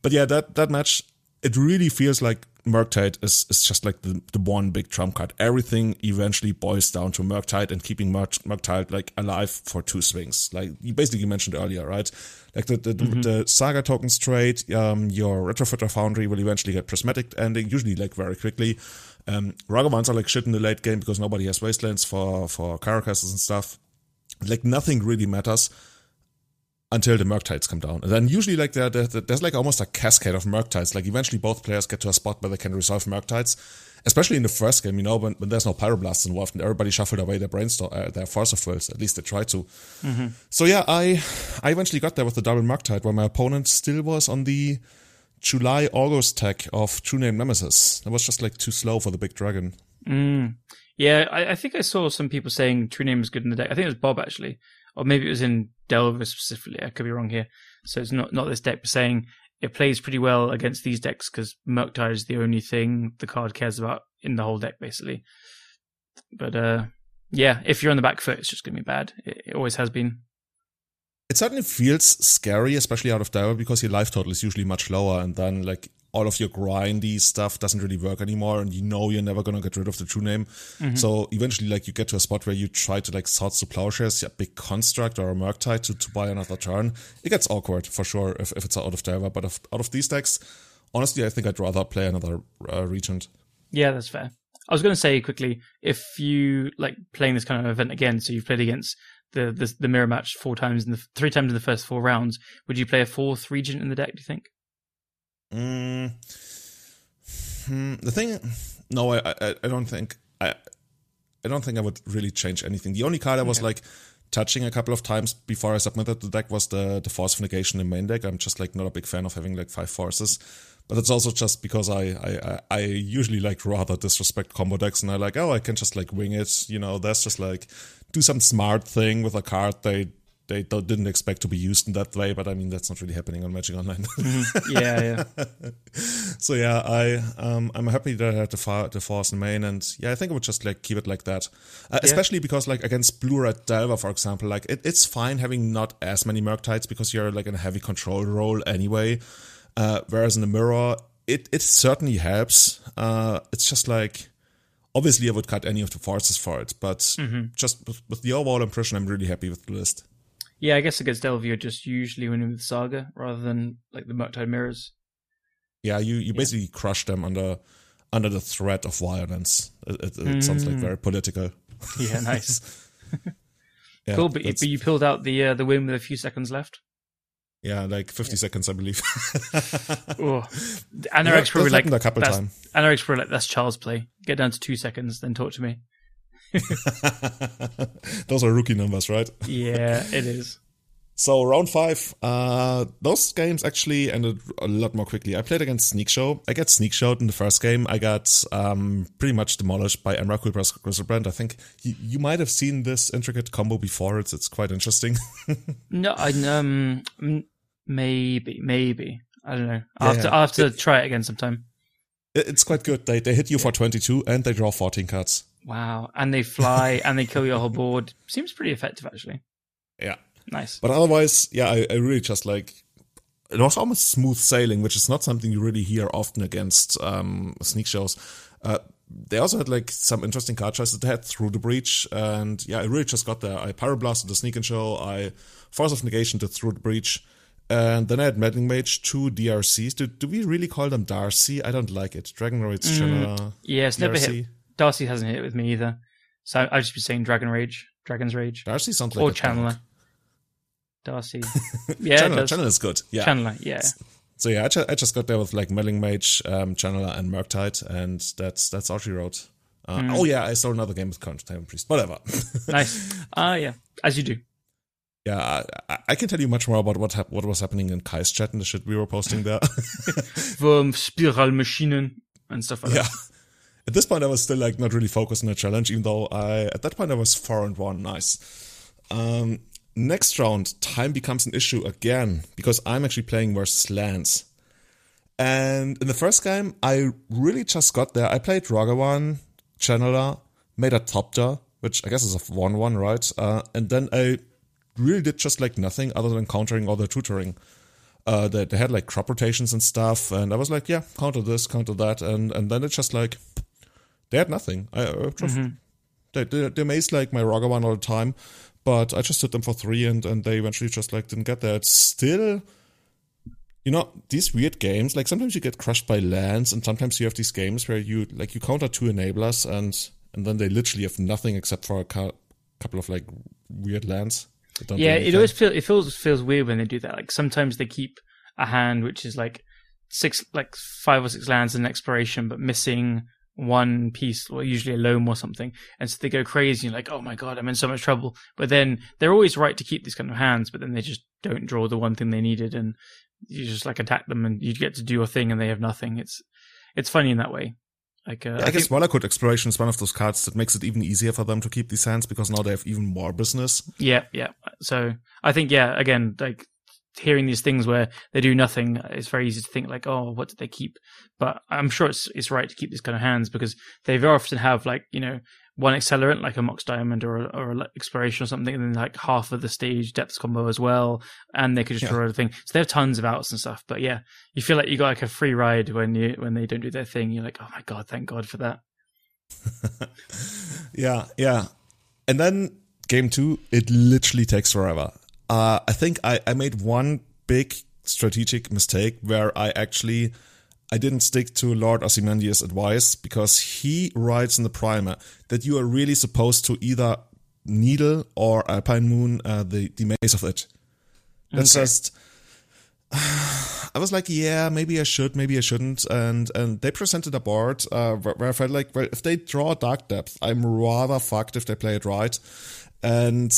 But yeah, that that match, it really feels like Murktide is is just like the, the one big trump card. Everything eventually boils down to Murktide and keeping Murk, Murktide like alive for two swings. Like you basically mentioned earlier, right? Like the the, the Saga tokens trade, um, your Retrofitter Foundry will eventually get prismatic ending, usually like very quickly. Um, Ragavans are like shit in the late game because nobody has wastelands for for Karakases and stuff. Like nothing really matters until the Murktides come down. And then usually like there, there, there's like almost a cascade of Murktides. Like eventually both players get to a spot where they can resolve Murktides. Especially in the first game, you know, when, when there's no pyroblasts involved and everybody shuffled away their brainstorm, uh, their force of wills. At least they tried to. Mm-hmm. So yeah, I I eventually got there with the double Murktide, where my opponent still was on the July August tech of True Name Nemesis. That was just like too slow for the big dragon. Mm. Yeah, I, I, think I saw some people saying True Name is good in the deck. I think it was Bob actually, or maybe it was in Delver specifically. I could be wrong here. So it's not not this deck, but saying it plays pretty well against these decks because Murktide is the only thing the card cares about in the whole deck, basically. But uh, yeah, if you're on the back foot, it's just going to be bad. It, it, always has been. It certainly feels scary, especially out of Delver, because your life total is usually much lower, and then like all of your grindy stuff doesn't really work anymore and you know you're never going to get rid of the true name. Mm-hmm. So eventually like you get to a spot where you try to like sort to plowshares, a big construct or a Murktide to, to buy another turn. It gets awkward for sure if, if it's out of Delver, but if, out of these decks, honestly, I think I'd rather play another uh, Regent. Yeah, that's fair. I was going to say quickly, if you like playing this kind of event again, so you've played against the, the, the mirror match four times in the three times in the first four rounds, would you play a fourth regent in the deck? Do you think? Mm, hmm, the thing, no, I, I, I don't think I, I don't think I would really change anything. The only card I was okay. like touching a couple of times before I submitted the deck was the the force of negation in main deck. I'm just like not a big fan of having like five forces, but it's also just because I I I usually like rather disrespect combo decks and I like oh I can just like wing it. You know, that's just like do some smart thing with a card they they didn't expect to be used in that way, but I mean that's not really happening on Magic Online. [LAUGHS] mm-hmm. Yeah, yeah. [LAUGHS] so yeah, I um, I'm happy that I had the, far, the force in main, and yeah, I think I would just like keep it like that, uh, yeah. especially because like against Blue Red Delver, for example, like it, it's fine having not as many Murktides because you're like in a heavy control role anyway. Uh, whereas in the mirror, it it certainly helps. Uh, it's just like obviously I would cut any of the forces for it, but mm-hmm. just with, with, the overall impression, I'm really happy with the list. Yeah, I guess against Delver, you're just usually winning with Saga rather than like the Murktide Mirrors. Yeah, you, you basically crush them under under the threat of violence. It, it, it mm. sounds like mm. very political. Yeah, nice. yeah, [LAUGHS] [LAUGHS] cool, but, but you pulled out the uh, the win with a few seconds left. Yeah, like 50 yeah. seconds, I believe. [LAUGHS] oh. Anorex yeah, probably like a couple times. Anorex probably like that's child's play. Get down to two seconds, then talk to me. [LAUGHS] those are rookie numbers, right? yeah, it is. So round five, uh, those games actually ended a lot more quickly. I played against Sneak Show. I got Sneak Showed in the first game. I got um, pretty much demolished by Emrakul Griselbrand. I think you, you might have seen this intricate combo before. It's it's quite interesting. [LAUGHS] no, I um maybe maybe I don't know. I'll yeah, have to, I'll have to it, try it again sometime. It's quite good. They they hit you yeah. for twenty two and they draw fourteen cards. Wow. And they fly and they kill your whole board. [LAUGHS] Seems pretty effective, actually. Yeah. Nice. But otherwise, yeah, I, I really just like it was almost smooth sailing, which is not something you really hear often against um, sneak shows. Uh, they also had like some interesting card choices. They had through the breach, and yeah, I really just got there. I pyroblasted the sneak and show. I force of negation to through the breach, and then I had meddling mage two DRCs. Do, do we really call them Darcy? I don't like it. Dragon Rage mm, Channel. Yeah, never hit Darcy hasn't hit it with me either. So I'd just be saying Dragon Rage, Dragon's Rage. Darcy sounds like or Channeler. Darcy, [LAUGHS] yeah, Channeler is good. Yeah, Chandler, yeah. So yeah, I, ju- I just got there with like Meddling Mage, um, Channeler, and Murktide, and that's that's all she wrote. Uh, mm. Oh yeah, I saw another game with Countertime Priest. Whatever. [LAUGHS] nice. Ah, uh, yeah, as you do. Yeah, I, I, can tell you much more about what hap- what was happening in Kai's chat and the shit we were posting there. [LAUGHS] From Spiralmaschinen and stuff like yeah. that at this point I was still like not really focused on the challenge, even though I at that point I was four and one. Nice. Um, next round, time becomes an issue again because I'm actually playing versus Lands. And in the first game, I really just got there. I played Ragavan, Channeler, made a Thopter, which I guess is a 1 1, right? Uh, and then I really did just like nothing other than countering all the tutoring. Uh, they, they had like crop rotations and stuff, and I was like, yeah, counter this, counter that, and and then it's just like they had nothing. I, uh, just, mm-hmm. they, they, they mazed like my Ragavan all the time, but I just hit them for three and, and they eventually just like didn't get there. It's still, you know, these weird games, like sometimes you get crushed by lands and sometimes you have these games where you, like you counter two enablers and, and then they literally have nothing except for a ca- couple of like weird lands. Yeah, it always feels it feels feels weird when they do that. Like sometimes they keep a hand which is like six, like five or six lands in exploration, but missing one piece, or usually a loam or something, and so they go crazy and like, oh my god, I'm in so much trouble. But then they're always right to keep these kind of hands, but then they just don't draw the one thing they needed, and you just like attack them, and you get to do your thing, and they have nothing. It's it's funny in that way. Like uh, yeah, I, I, guess think, Valakut Exploration is one of those cards that makes it even easier for them to keep these hands because now they have even more business. Yeah, yeah. So I think yeah, again, like hearing these things where they do nothing, it's very easy to think like, oh, what did they keep? But I'm sure it's it's right to keep these kind of hands because they very often have like you know one accelerant like a Mox Diamond or or a exploration or something, and then like half of the stage depth combo as well, and they could just yeah. draw everything. So they have tons of outs and stuff. But yeah, you feel like you got like a free ride when you when they don't do their thing. You're like, oh my god, thank God for that. [LAUGHS] yeah, yeah, and then game two, it literally takes forever. Uh, I think I, I made one big strategic mistake where I actually I didn't stick to Lord Ozymandias' advice because he writes in the primer that you are really supposed to either needle or Alpine Moon uh, the the maze of Ith. That's okay. just. [SIGHS] I was like, yeah, maybe I should, maybe I shouldn't, and and they presented a board uh, where I felt like, well, if they draw Dark Depth, I'm rather fucked if they play it right, and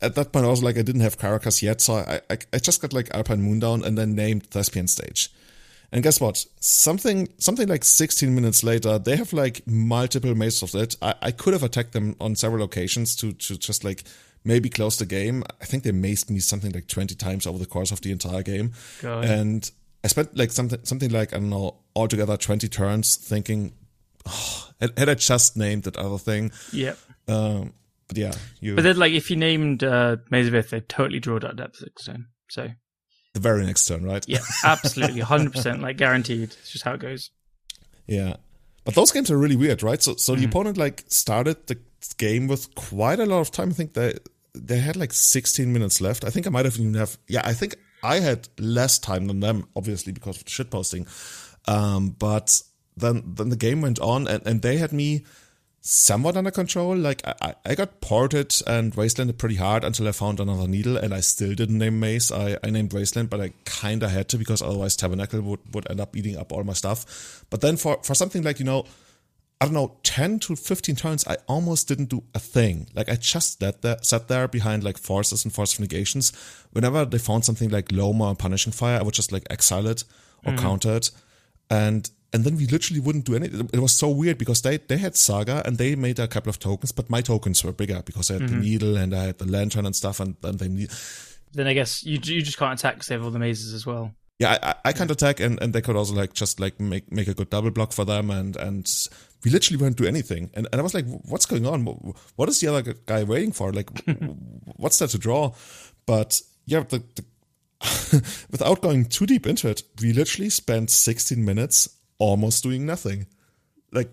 at that point I was like, I didn't have Karakas yet, so I, I, I just got like Alpine Moon down and then named Thespian Stage. And guess what? Something something like 16 minutes later, they have like multiple mazes of Ith. I, I could have attacked them on several occasions to to just like maybe close the game. I think they mazed me something like 20 times over the course of the entire game. God. And I spent like something something like I don't know altogether 20 turns thinking, oh, had, had I just named that other thing, yeah. Um, but yeah, you. But then, like, if you named uh, Maze they'd totally draw that depth six zone. So the very next turn, right? Yeah, absolutely, hundred percent, like guaranteed. It's just how it goes. Yeah, but those games are really weird, right? So, so mm. the mm-hmm. opponent like started the game with quite a lot of time. I think they they had like 16 minutes left. I think I might have even have. Yeah, I think I had less time than them, obviously because of the shit posting. Um, but then then the game went on, and and they had me somewhat under control. Like I, I got ported and Wastelanded pretty hard until I found another needle, and I still didn't name Maze. I, I named Wasteland, but I kind of had to because otherwise Tabernacle would, would end up eating up all my stuff. But then for for something like you know. I don't know, 10 to 15 turns, I almost didn't do a thing. Like, I just sat there, sat there behind like forces and force negations. Whenever they found something like Loma or Punishing Fire, I would just like exile it or mm. counter it. And and then we literally wouldn't do anything. It was so weird because they they had Saga and they made a couple of tokens, but my tokens were bigger because I had mm-hmm. the needle and I had the lantern and stuff, and then they need. Then I guess you you just can't attack because they have all the mazes as well. Yeah, I, I can't attack, and, and they could also like just like make make a good double block for them, and and we literally wouldn't do anything. And and I was like, what's going on? What is the other guy waiting for? Like, what's there to draw? But yeah, the, the [LAUGHS] without going too deep into it, we literally spent 16 minutes almost doing nothing. Like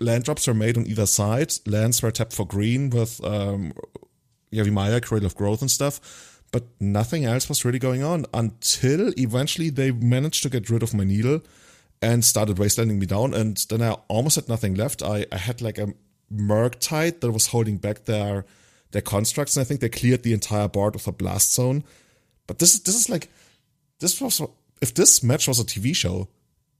land drops were made on either side. Lands were tapped for green with um, Cradle of Growth and stuff, but nothing else was really going on until eventually they managed to get rid of my needle and started wastelanding me down. And then I almost had nothing left. I, I had like a Murktide that was holding back their their constructs, and I think they cleared the entire board with a blast zone. But this is this is like this was if this match was a TV show,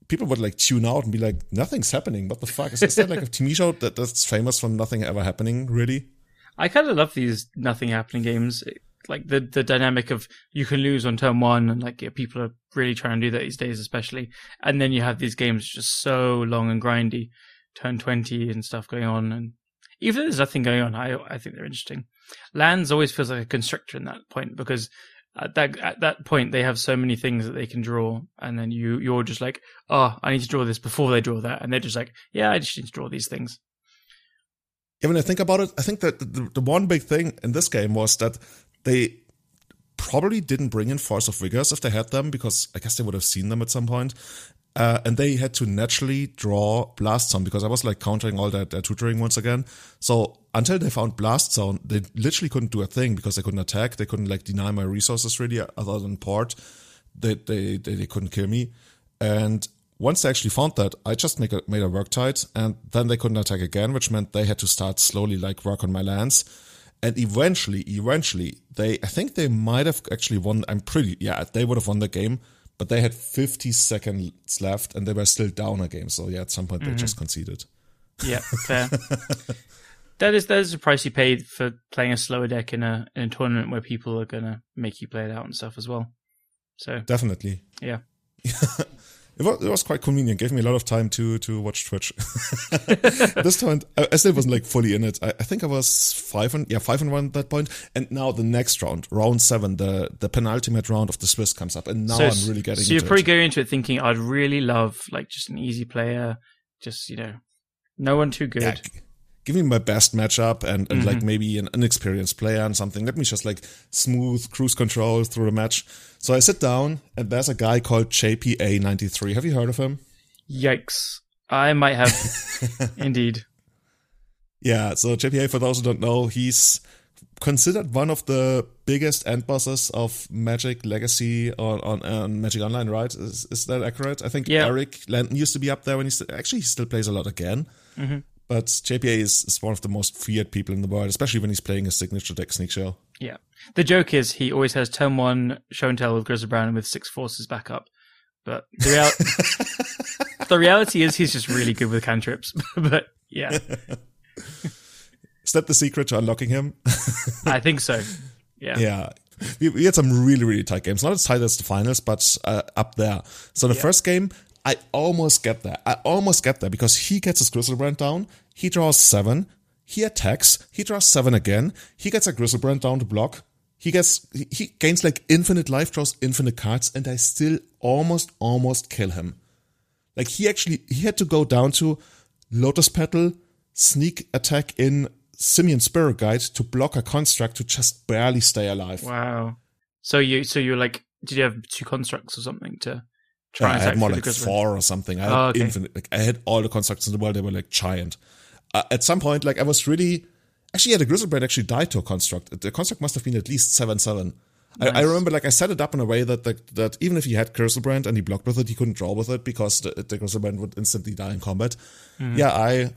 people would like tune out and be like, nothing's happening. What the fuck? Is, is that like a TV show that, that's famous for nothing ever happening, really? I kind of love these nothing happening games. Like the, the dynamic of you can lose on turn one and like yeah, people are really trying to do that these days, especially. And then you have these games just so long and grindy, turn 20 and stuff going on. And even if there's nothing going on, I, I think they're interesting. Lands always feels like a constrictor in that point because at that at that point they have so many things that they can draw and then you you're just like oh i need to draw this before they draw that and they're just like yeah i just need to draw these things. Yeah when i think about it i think that the, the one big thing in this game was that they probably didn't bring in force of vigors if they had them because i guess they would have seen them at some point uh, and they had to naturally draw Blast Zone because I was like countering all that, that tutoring once again. So until they found Blast Zone, they literally couldn't do a thing because they couldn't attack. They couldn't like deny my resources really other than port. They, they, they, they couldn't kill me. And once they actually found that, I just a, made a Murktide and then they couldn't attack again, which meant they had to start slowly like work on my lands. and eventually, eventually, they I think they might have actually won. I'm pretty yeah, they would have won the game, but they had 50 seconds left and they were still down a game. So yeah, at some point they mm-hmm. just conceded. Yeah, fair. [LAUGHS] that is that is the price you pay for playing a slower deck in a in a tournament where people are gonna make you play it out and stuff as well. So Definitely. yeah, [LAUGHS] It was, it was quite convenient. Gave me a lot of time to to watch Twitch. [LAUGHS] this time, I, I still wasn't like fully in it. I, I think I was five and yeah five and one at that point. And now the next round, round seven, the the penultimate round of the Swiss comes up, and now so, I'm really getting. So you're probably it. going into it thinking, I'd really love like just an easy player, just you know, no one too good. Yeah, give me my best matchup and, and like mm-hmm. maybe an inexperienced player and something. Let me just like smooth cruise control through the match. So I sit down and there's a guy called JPA93. Have you heard of him? Yikes! I might have [LAUGHS] indeed. Yeah, so JPA, for those who don't know, he's considered one of the biggest end bosses of Magic Legacy on, on, on Magic Online, right? Is, is that accurate? I think Yeah. Eric Landon used to be up there when he st- actually he still plays a lot again. Mm-hmm. But JPA is, is one of the most feared people in the world, especially when he's playing his signature deck Sneak Show. Yeah. The joke is he always has turn one show and tell with Griselbrand and with six forces back up. But the, real- [LAUGHS] the reality is he's just really good with cantrips. [LAUGHS] but yeah, [LAUGHS] Is that the secret to unlocking him? I think so. Yeah. Yeah. We, we had some really, really tight games. Not as tight as the finals, but uh, up there. So the first game, I almost get there. I almost get there because he gets his Griselbrand down. He draws seven. He attacks. He draws seven again. He gets a Griselbrand down to block. He gets, he, gains like infinite life, draws infinite cards, and I still almost, almost kill him. Like he actually, he had to go down to Lotus Petal, sneak attack in Simian Spirit Guide to block a construct to just barely stay alive. Wow. So you, so you're like, did you have two constructs or something to I had more like four or something. I had Oh, okay. infinite. Like I had all the constructs in the world. They were like giant. Uh, at some point, like I was really actually, yeah, the Griselbrand actually died to a construct. The construct must have been at least seven seven. I, I remember like I set it up in a way that that, that even if he had Griselbrand and he blocked with it, he couldn't draw with it because the, the Griselbrand would instantly die in combat. Hmm. Yeah, I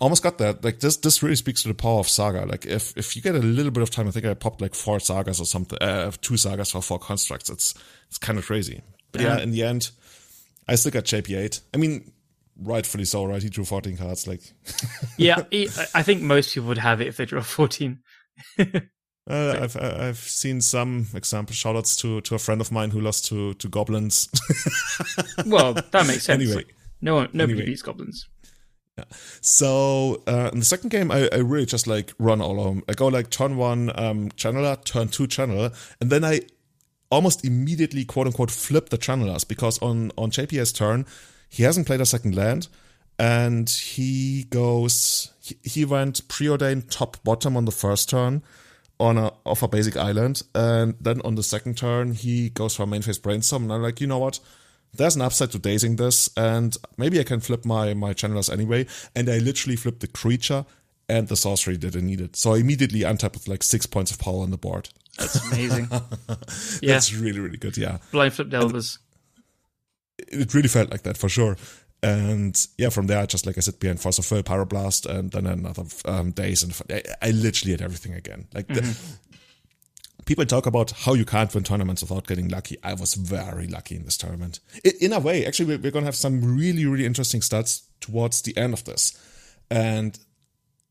almost got that. Like this, this really speaks to the power of Saga. Like if if you get a little bit of time, I think I popped like four sagas or something, uh, two sagas for four constructs. It's it's kind of crazy. But yeah, in the end, I still got JPA. I mean, rightfully so, right? He drew 14 cards. Like, [LAUGHS] Yeah. he- [LAUGHS] I- I think most people would have it if they draw 14. uh, [LAUGHS] I've I've seen some example shoutouts to to a friend of mine who lost to to goblins. Well, that makes sense. Anyway. No one, nobody Anyway. beats goblins. Yeah. So uh, in the second game, I, I really just like run all of them. I go like turn one um, channeler, turn two channeler, and then I almost immediately quote unquote flip the channelers because on on JP's turn, he hasn't played a second land, and he goes he, he went preordained top bottom on the first turn on a off a basic island, and then on the second turn he goes for a main phase brainstorm, and I'm like, you know what? there's an upside to dazing this, and maybe I can flip my my channelers anyway. And I literally flip the creature and the sorcery that I needed. So I immediately untap with like six points of power on the board. That's amazing. [LAUGHS] yeah. That's really, really good. Yeah. Blind flip Elvers. It really felt like that for sure. And yeah, from there, just like I said, behind Force of Will, Pyroblast, and then another um, Daze. And I, I literally had everything again. Like the, people talk about how you can't win tournaments without getting lucky. I was very lucky in this tournament. I in a way, actually, we're, we're going to have some really, really interesting stats towards the end of this. And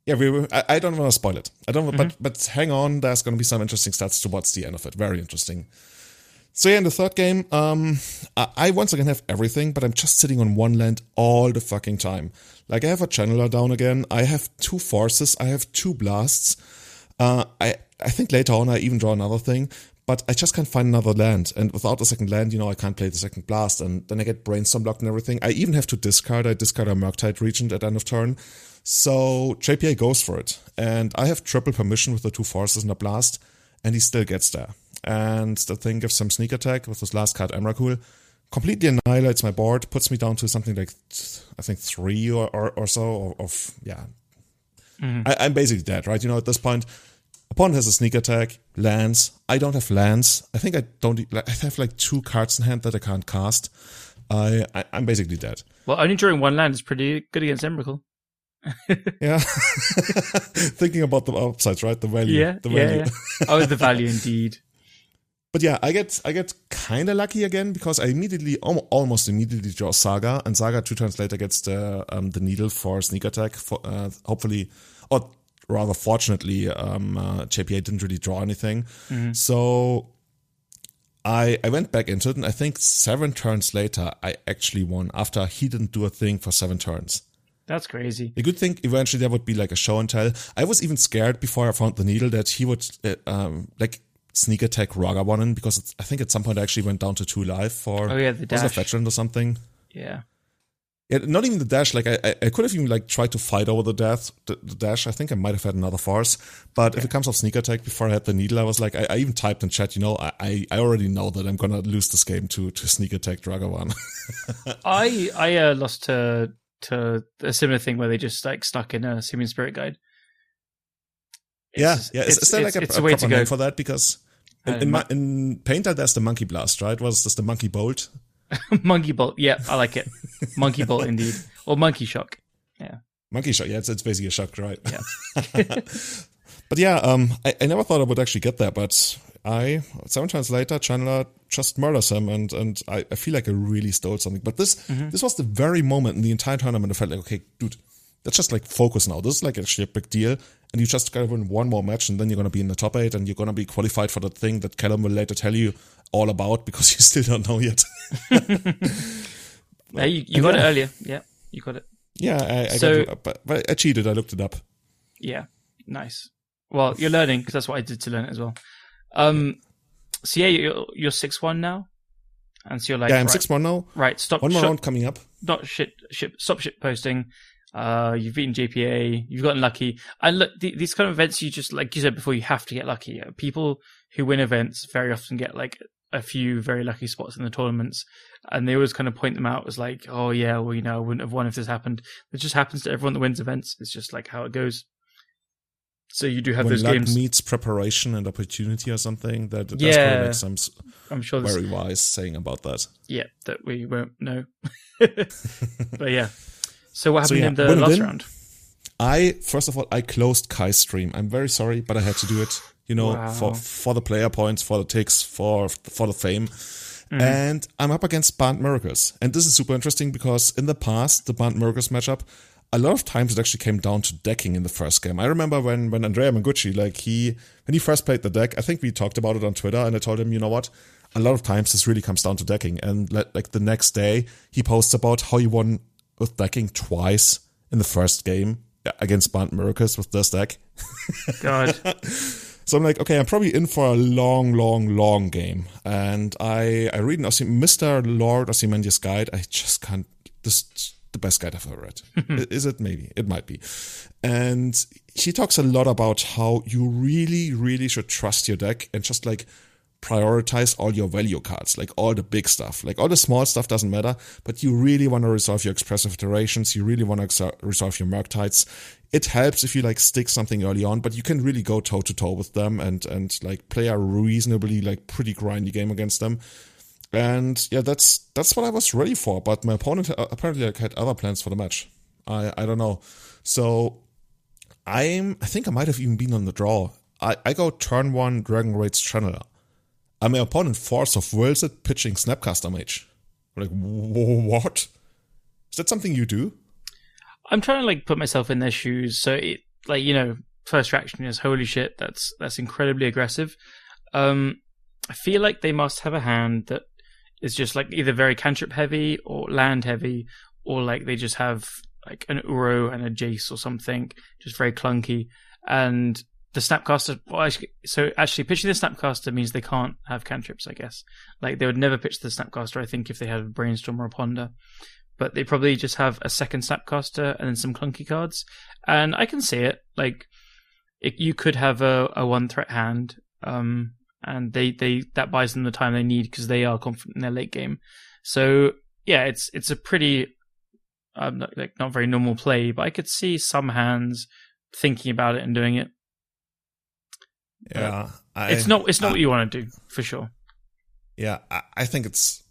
yeah, we were, I, I don't want to spoil it. I don't, but but hang on. There's going to be some interesting stats towards the end of it. Very interesting. So yeah, in the third game, um, I, I once again have everything, but I'm just sitting on one land all the fucking time. Like I have a channeler down again. I have two forces. I have two blasts. Uh, I I think later on I even draw another thing, but I just can't find another land. And without a second land, you know, I can't play the second blast, and then I get brainstorm blocked and everything. I even have to discard. I discard a Murktide Regent at end of turn. So JPA goes for it, and I have triple permission with the two forces and a blast, and he still gets there. And the thing gives some sneak attack with his last card Emrakul, completely annihilates my board, puts me down to something like I think three or or, or so of, of yeah. Mm-hmm. I, I'm basically dead, right? You know, at this point, opponent has a sneak attack, lands. I don't have lands. I think I don't. I have like two cards in hand that I can't cast. I, I I'm basically dead. Well, only drawing one land is pretty good against Emrakul. [LAUGHS] yeah. [LAUGHS] Thinking about the upsides, right? The value. Yeah, the yeah, value. yeah. Oh, the value indeed. [LAUGHS] But yeah, I get I get kind of lucky again because I immediately almost immediately draw Saga, and Saga two turns later gets the um, the needle for sneak attack. For uh, hopefully, or rather, fortunately, um, uh, JPA didn't really draw anything. So I I went back into it, and I think seven turns later, I actually won after he didn't do a thing for seven turns. That's crazy. You good thing eventually there would be like a show and tell. I was even scared before I found the needle that he would uh, um, like sneak attack Ragawanen because it's, I think at some point I actually went down to two life for Oh yeah, the was a dash. veteran or something. Yeah. Yeah, not even the dash. Like I, I, could have even like tried to fight over the death, the, the dash. I think I might have had another force, but if it comes off sneak attack before I had the needle, I was like, I, I even typed in chat. You know, I, I, I already know that I'm gonna lose this game to to sneak attack Dragawan. [LAUGHS] I I uh, lost to to a similar thing where they just like stuck in a Simian Spirit Guide. yeah, It's- yeah. Is, it's- is there like it's- a, a a way proper to go. name for that? Because in, Uh, in, in Painter, there's the monkey blast, right? Was this the monkey bolt? [LAUGHS] Monkey Bolt. Yeah, I like it. Monkey Bolt indeed. Or Monkey Shock. Yeah. Monkey shock. Yeah, it's, it's basically a shock, right? Yeah. [LAUGHS] But yeah, um, I, I never thought I would actually get that, but I seven times later, Chandler just murders him, and and I, I feel like I really stole something. But this this was the very moment in the entire tournament I felt like, okay, dude, let's just like focus now. This is like actually a big deal, and you just gotta win one more match, and then you're gonna be in the top eight, and you're gonna be qualified for the thing that Callum will later tell you all about because [LAUGHS] you still don't know yet. [LAUGHS] Yeah, you, you got it earlier. Yeah, you got it. yeah, I, I So- got, but, but I cheated. I looked it up. Yeah, nice. Well, you're learning because that's what I did to learn it as well. Um, so yeah, you're you're six one now, and so you're like, yeah, I'm right, six one now. right, stop, One more round coming up. not shit, shit, stop shit posting. Uh, you've beaten JPA, you've gotten lucky. And look, th- these kind of events, you just, like you said before, you have to get lucky. Uh, People who win events very often get like a few very lucky spots in the tournaments. And they always kind of point them out as like, oh yeah, well, you know, I wouldn't have won if this happened. It just happens to everyone that wins events. It's just like how it goes. So you do have when those luck games. meets preparation and opportunity or something, that that's Yeah. probably makes some I'm sure there's very wise saying about that. yeah, that we won't know. [LAUGHS] [LAUGHS] but yeah. So what So, happened yeah, in the last win. round? I first of all I closed Kai's stream. I'm very sorry, but I had to do it. You know, Wow. for for the player points, for the ticks, for for the fame. Mm-hmm. And I'm up against Bant Miracles. And this is super interesting because in the past, the Bant Miracles matchup, a lot of times it actually came down to decking in the first game. I remember when, when Andrea Mengucci, like he, when he first played the deck, I think we talked about it on Twitter and I told him, you know what? A lot of times this really comes down to decking. And like the next day, he posts about how he won with decking twice in the first game against Bant Miracles with this deck. [LAUGHS] God. So I'm like, okay, I'm probably in for a long, long, long game. And I, I read an Ossi- Mr. Lord Ozymandias guide. I just can't, this the best guide I've ever read. [LAUGHS] Is it? Maybe. It might be. And he talks a lot about how you really, really should trust your deck and just like prioritize all your value cards, like all the big stuff. Like all the small stuff doesn't matter, but you really want to resolve your expressive iterations. You really want to resolve your Murktides. It helps if you like stick something early on, but you can really go toe to toe with them and, and like play a reasonably like pretty grindy game against them. And yeah, that's, that's what I was ready for. But my opponent uh, apparently like, had other plans for the match. I, I don't know. So I'm, I think I might have even been on the draw. I, I go turn one Dragon's Rage Channeler. And my opponent Force of Wills it pitching Snapcaster Mage. Like, "Wh- what? Is that something you do? I'm trying to like put myself in their shoes. So it like you know, first reaction is holy shit, that's that's incredibly aggressive. Um, I feel like they must have a hand that is just like either very cantrip heavy or land heavy, or like they just have like an Uro and a Jace or something, just very clunky. And the Snapcaster, so actually pitching the Snapcaster means they can't have cantrips, I guess. Like they would never pitch the Snapcaster, I think, if they had a Brainstorm or a Ponder but they probably just have a second Snapcaster and then some clunky cards. And I can see it. Like, it, you could have a, a one threat hand, um, and they, they that buys them the time they need because they are confident in their late game. So yeah, it's it's a pretty um, like not very normal play, but I could see some hands thinking about it and doing it. Yeah. I, It's not it's not I- what you want to do for sure. Yeah, I, I think it's.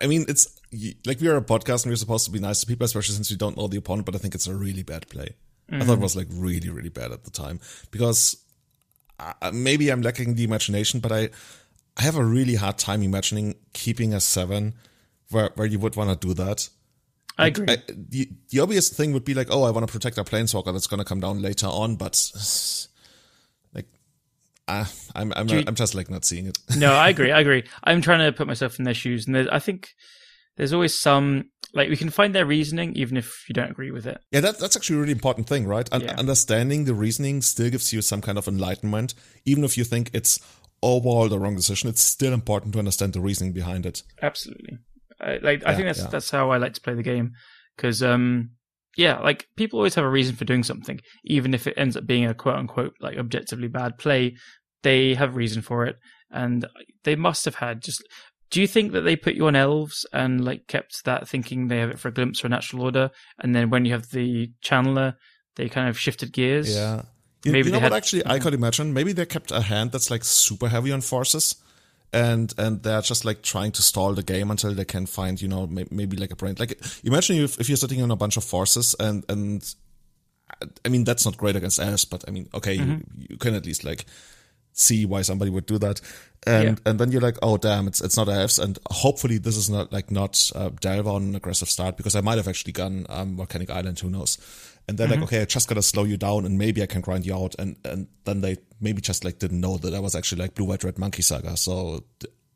I mean, it's like we are a podcast and we're supposed to be nice to people, especially since we don't know the opponent. But I think it's a really bad play. I thought it was like really, really bad at the time because uh, maybe I'm lacking the imagination, but I, I have a really hard time imagining keeping a seven where, where you would want to do that. I agree. I, the, the obvious thing would be like, oh, I want to protect our planeswalker that's going to come down later on, but uh, I'm I'm you- I'm just like not seeing it. no, I [LAUGHS] agree. I agree. I'm trying to put myself in their shoes, and there- I think there's always some like we can find their reasoning even if you don't agree with it. Yeah, that, that's actually a really important thing, right? Un- Yeah. Understanding the reasoning still gives you some kind of enlightenment, even if you think it's overall the wrong decision. It's still important to understand the reasoning behind it. Absolutely. I, like I think that's yeah. that's how I like to play the game because um yeah, like people always have a reason for doing something, even if it ends up being a quote unquote like objectively bad play. They have reason for it, and they must have had just. Do you think that they put you on elves and like kept that thinking they have it for a glimpse or a natural order, and then when you have the channeler, they kind of shifted gears? Yeah. You, Maybe you know they what? had- Actually, I could imagine maybe they kept a hand that's like super heavy on forces, and and they're just like trying to stall the game until they can find you know may, maybe like a brain. Like imagine if, if you're sitting on a bunch of forces and and I mean that's not great against elves, but I mean okay, you, you can at least like see why somebody would do that. And Yeah. and then you're like, oh damn, it's it's not elves, and hopefully this is not like not uh, Delver on an aggressive start because I might have actually gone um, Volcanic Island, who knows? And they're like, mm-hmm. okay, I just gotta slow you down, and maybe I can grind you out, and and then they maybe just like didn't know that I was actually like Blue White Red Monkey Saga, so.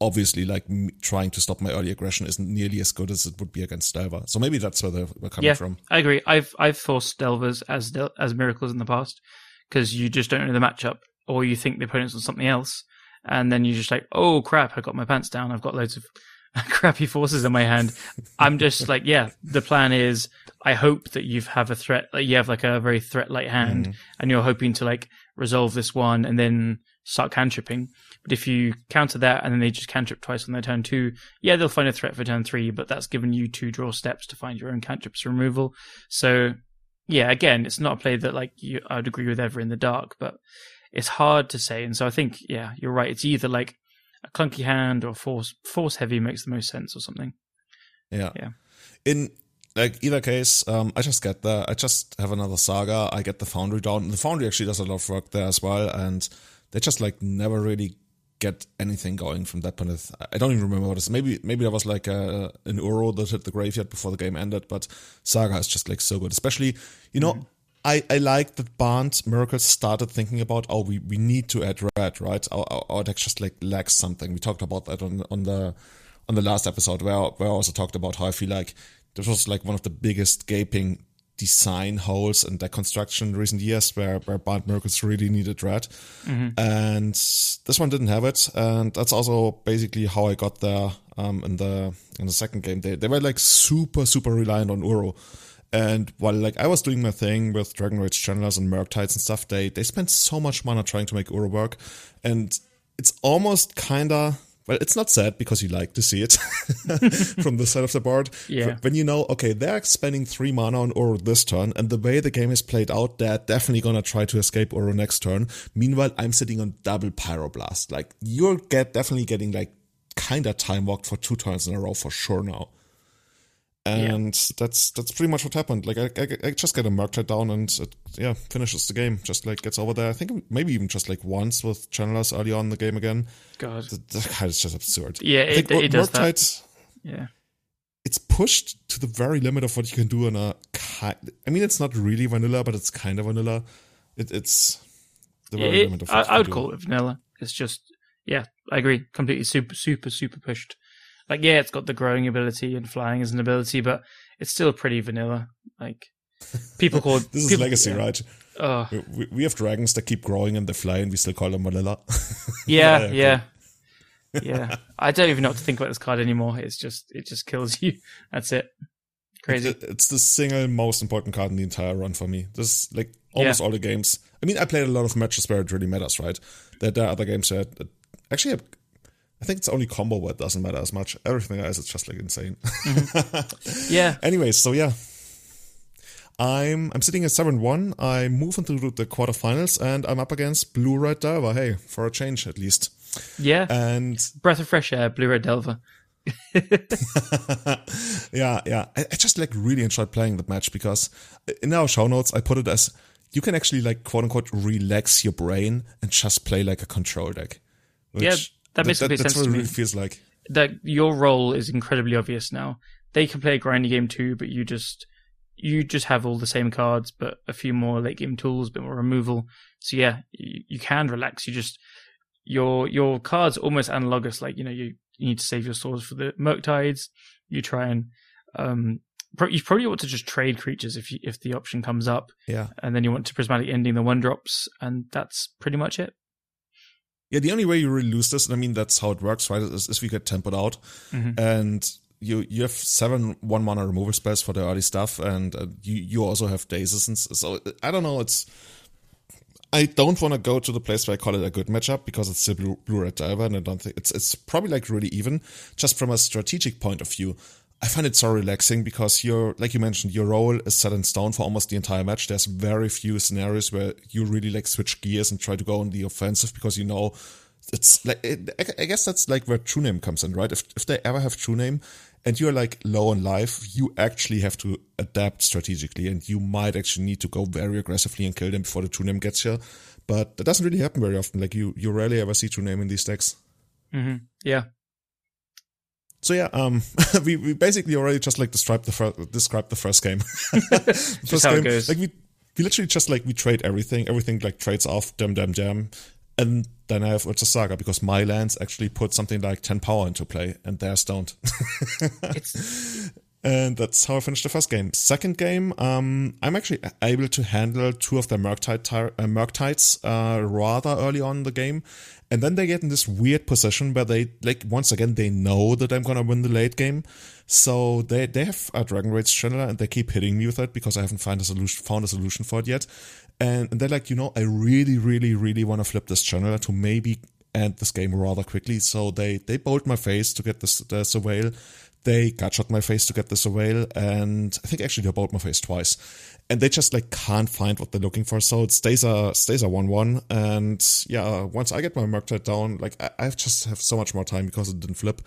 Obviously, like trying to stop my early aggression isn't nearly as good as it would be against Delver. So maybe that's where they were coming yeah, from. I agree. I've I've forced Delvers as Del- as miracles in the past because you just don't know the matchup, or you think the opponent's on something else, and then you're just like, oh crap, I got my pants down. I've got loads of [LAUGHS] crappy forces in my hand. I'm just like, yeah. The plan is, I hope that you have a threat, like you have like a very threat light hand, mm-hmm. and you're hoping to like resolve this one and then start cantripping. But if you counter that and then they just cantrip twice on their turn two, yeah, they'll find a threat for turn three, but that's given you two draw steps to find your own cantrips removal. So, yeah, again, it's not a play that like you, I'd agree with ever in the dark, but it's hard to say. And so I think, yeah, you're right. It's either like a clunky hand or force force heavy makes the most sense or something. Yeah. Yeah. In like either case, um, I just get there. I just have another saga. I get the foundry down. The foundry actually does a lot of work there as well, and they just like never really get anything going from that point. Of, I don't even remember what it is. Maybe maybe there was like a, an Uro that hit the graveyard before the game ended, but Saga is just like so good. Especially, you know, I, I like that Barnes Miracles started thinking about, oh, we, we need to add red, right? Our, our, our deck just like lacks something. We talked about that on on the on the last episode where where I also talked about how I feel like this was like one of the biggest gaping design holes in deck construction in recent years where where Barnes Miracles really needed red. And this one didn't have it. And that's also basically how I got there um in the in the second game. They they were like super, super reliant on Uro. And while like I was doing my thing with Dragon Rage channelers and Murktides and stuff, they they spent so much money trying to make Uro work, and it's almost kinda well, it's not sad because you like to see it [LAUGHS] from the side of the board. Yeah. When you know, okay, they're spending three mana on Uro this turn, and the way the game is played out, they're definitely gonna try to escape Uro next turn. Meanwhile, I'm sitting on double Pyroblast. Like you're get definitely getting like kinda time walked for two turns in a row for sure now and that's that's pretty much what happened. Like I, I, I just get a Murktide down and it, yeah finishes the game. Just like gets over there. I think maybe even just like once with channelers early on in the game again. God, The, the [LAUGHS] it's just absurd. Yeah, it- think it does that. Murktide, yeah, It's pushed to the very limit of what you can do in a. I mean, it's not really vanilla, but it's kind of vanilla. It, it's the very It- limit of I, what you I would do. call it vanilla. It's just, yeah, I agree. Completely super, super, super pushed. Like, yeah, it's got the growing ability and flying as an ability, but it's still pretty vanilla. Like, people call it. [LAUGHS] This is legacy, yeah. right? Oh, We- We, have dragons that keep growing and they fly, and we still call them vanilla. [LAUGHS] yeah, okay. yeah, yeah. [LAUGHS] I don't even know what to think about this card anymore. It's just, it just kills you. That's it. Crazy. It- It's the single most important card in the entire run for me. This like almost Yeah. all the games. I mean, I played a lot of matches where it really matters, right? There, there are other games that actually, I, think it's only combo where it doesn't matter as much. Everything else is just like insane. Mm-hmm. Yeah. [LAUGHS] Anyways, so yeah. I'm I'm sitting at seven one. I move into the quarterfinals and I'm up against Blue Red Delver. Hey, for a change at least. Yeah. And Breath of fresh air, Blue Red Delver. [LAUGHS] yeah, yeah. I, I just like really enjoyed playing that match because uh, in our show notes I put it as you can actually like quote unquote relax your brain and just play like a control deck. Which, yeah, that makes that, complete that's sense what to it me. really feels like. That your role is incredibly obvious now. They can play a grinding game too, but you just you just have all the same cards, but a few more late game tools, a bit more removal. So yeah, you, you can relax. You just your your cards almost analogous. Like you know, you, you need to save your swords for the Murktides. You try and um, you probably want to just trade creatures if you, if the option comes up. Yeah, and then you want to prismatic ending the one drops, and that's pretty much it. Yeah, the only way you really lose this, and I mean that's how it works, right? Is, if you get tempered out, mm-hmm. and you you have seven one mana removal spells for the early stuff, and uh, you you also have dazes, and so I don't know. It's I don't want to go to the place where I call it a good matchup because it's still blue, blue red Delver, and I don't think it's it's probably like really even. Just from a strategic point of view, I find it so relaxing because you're like you mentioned, your role is set in stone for almost the entire match. There's very few scenarios where you really like switch gears and try to go on the offensive because you know it's like it, I guess that's like where true name comes in, right? If if they ever have true name, and you're like low on life, you actually have to adapt strategically and you might actually need to go very aggressively and kill them before the true name gets here. But that doesn't really happen very often. Like you, you rarely ever see true name in these decks. Mm-hmm. Yeah. So yeah, um, [LAUGHS] we, we basically already just like described the first, described the first game. [LAUGHS] first game, goes. like we, we literally just like we trade everything. Everything like trades off, damn, damn, damn. And then I have Urza Saga because my lands actually put something like 10 power into play and theirs don't. [LAUGHS] and that's how I finished the first game. Second game, um, I'm actually able to handle two of their Murktide, uh, uh, rather early on in the game. And then they get in this weird position where they, like, once again, they know that I'm gonna win the late game. So they, they have a Dragon Rage Channeler and they keep hitting me with it because I haven't found a solution, found a solution for it yet. And, and they're like, you know, I really, really, really want to flip this Channeler to maybe end this game rather quickly. So they, they bolt my face to get this, the Surveil. They gutshot my face to get the Surveil. And I think actually they bolt my face twice. And they just like can't find what they're looking for. So it stays a, stays a 1-1. And yeah, once I get my Murktide down, like I, I just have so much more time because it didn't flip.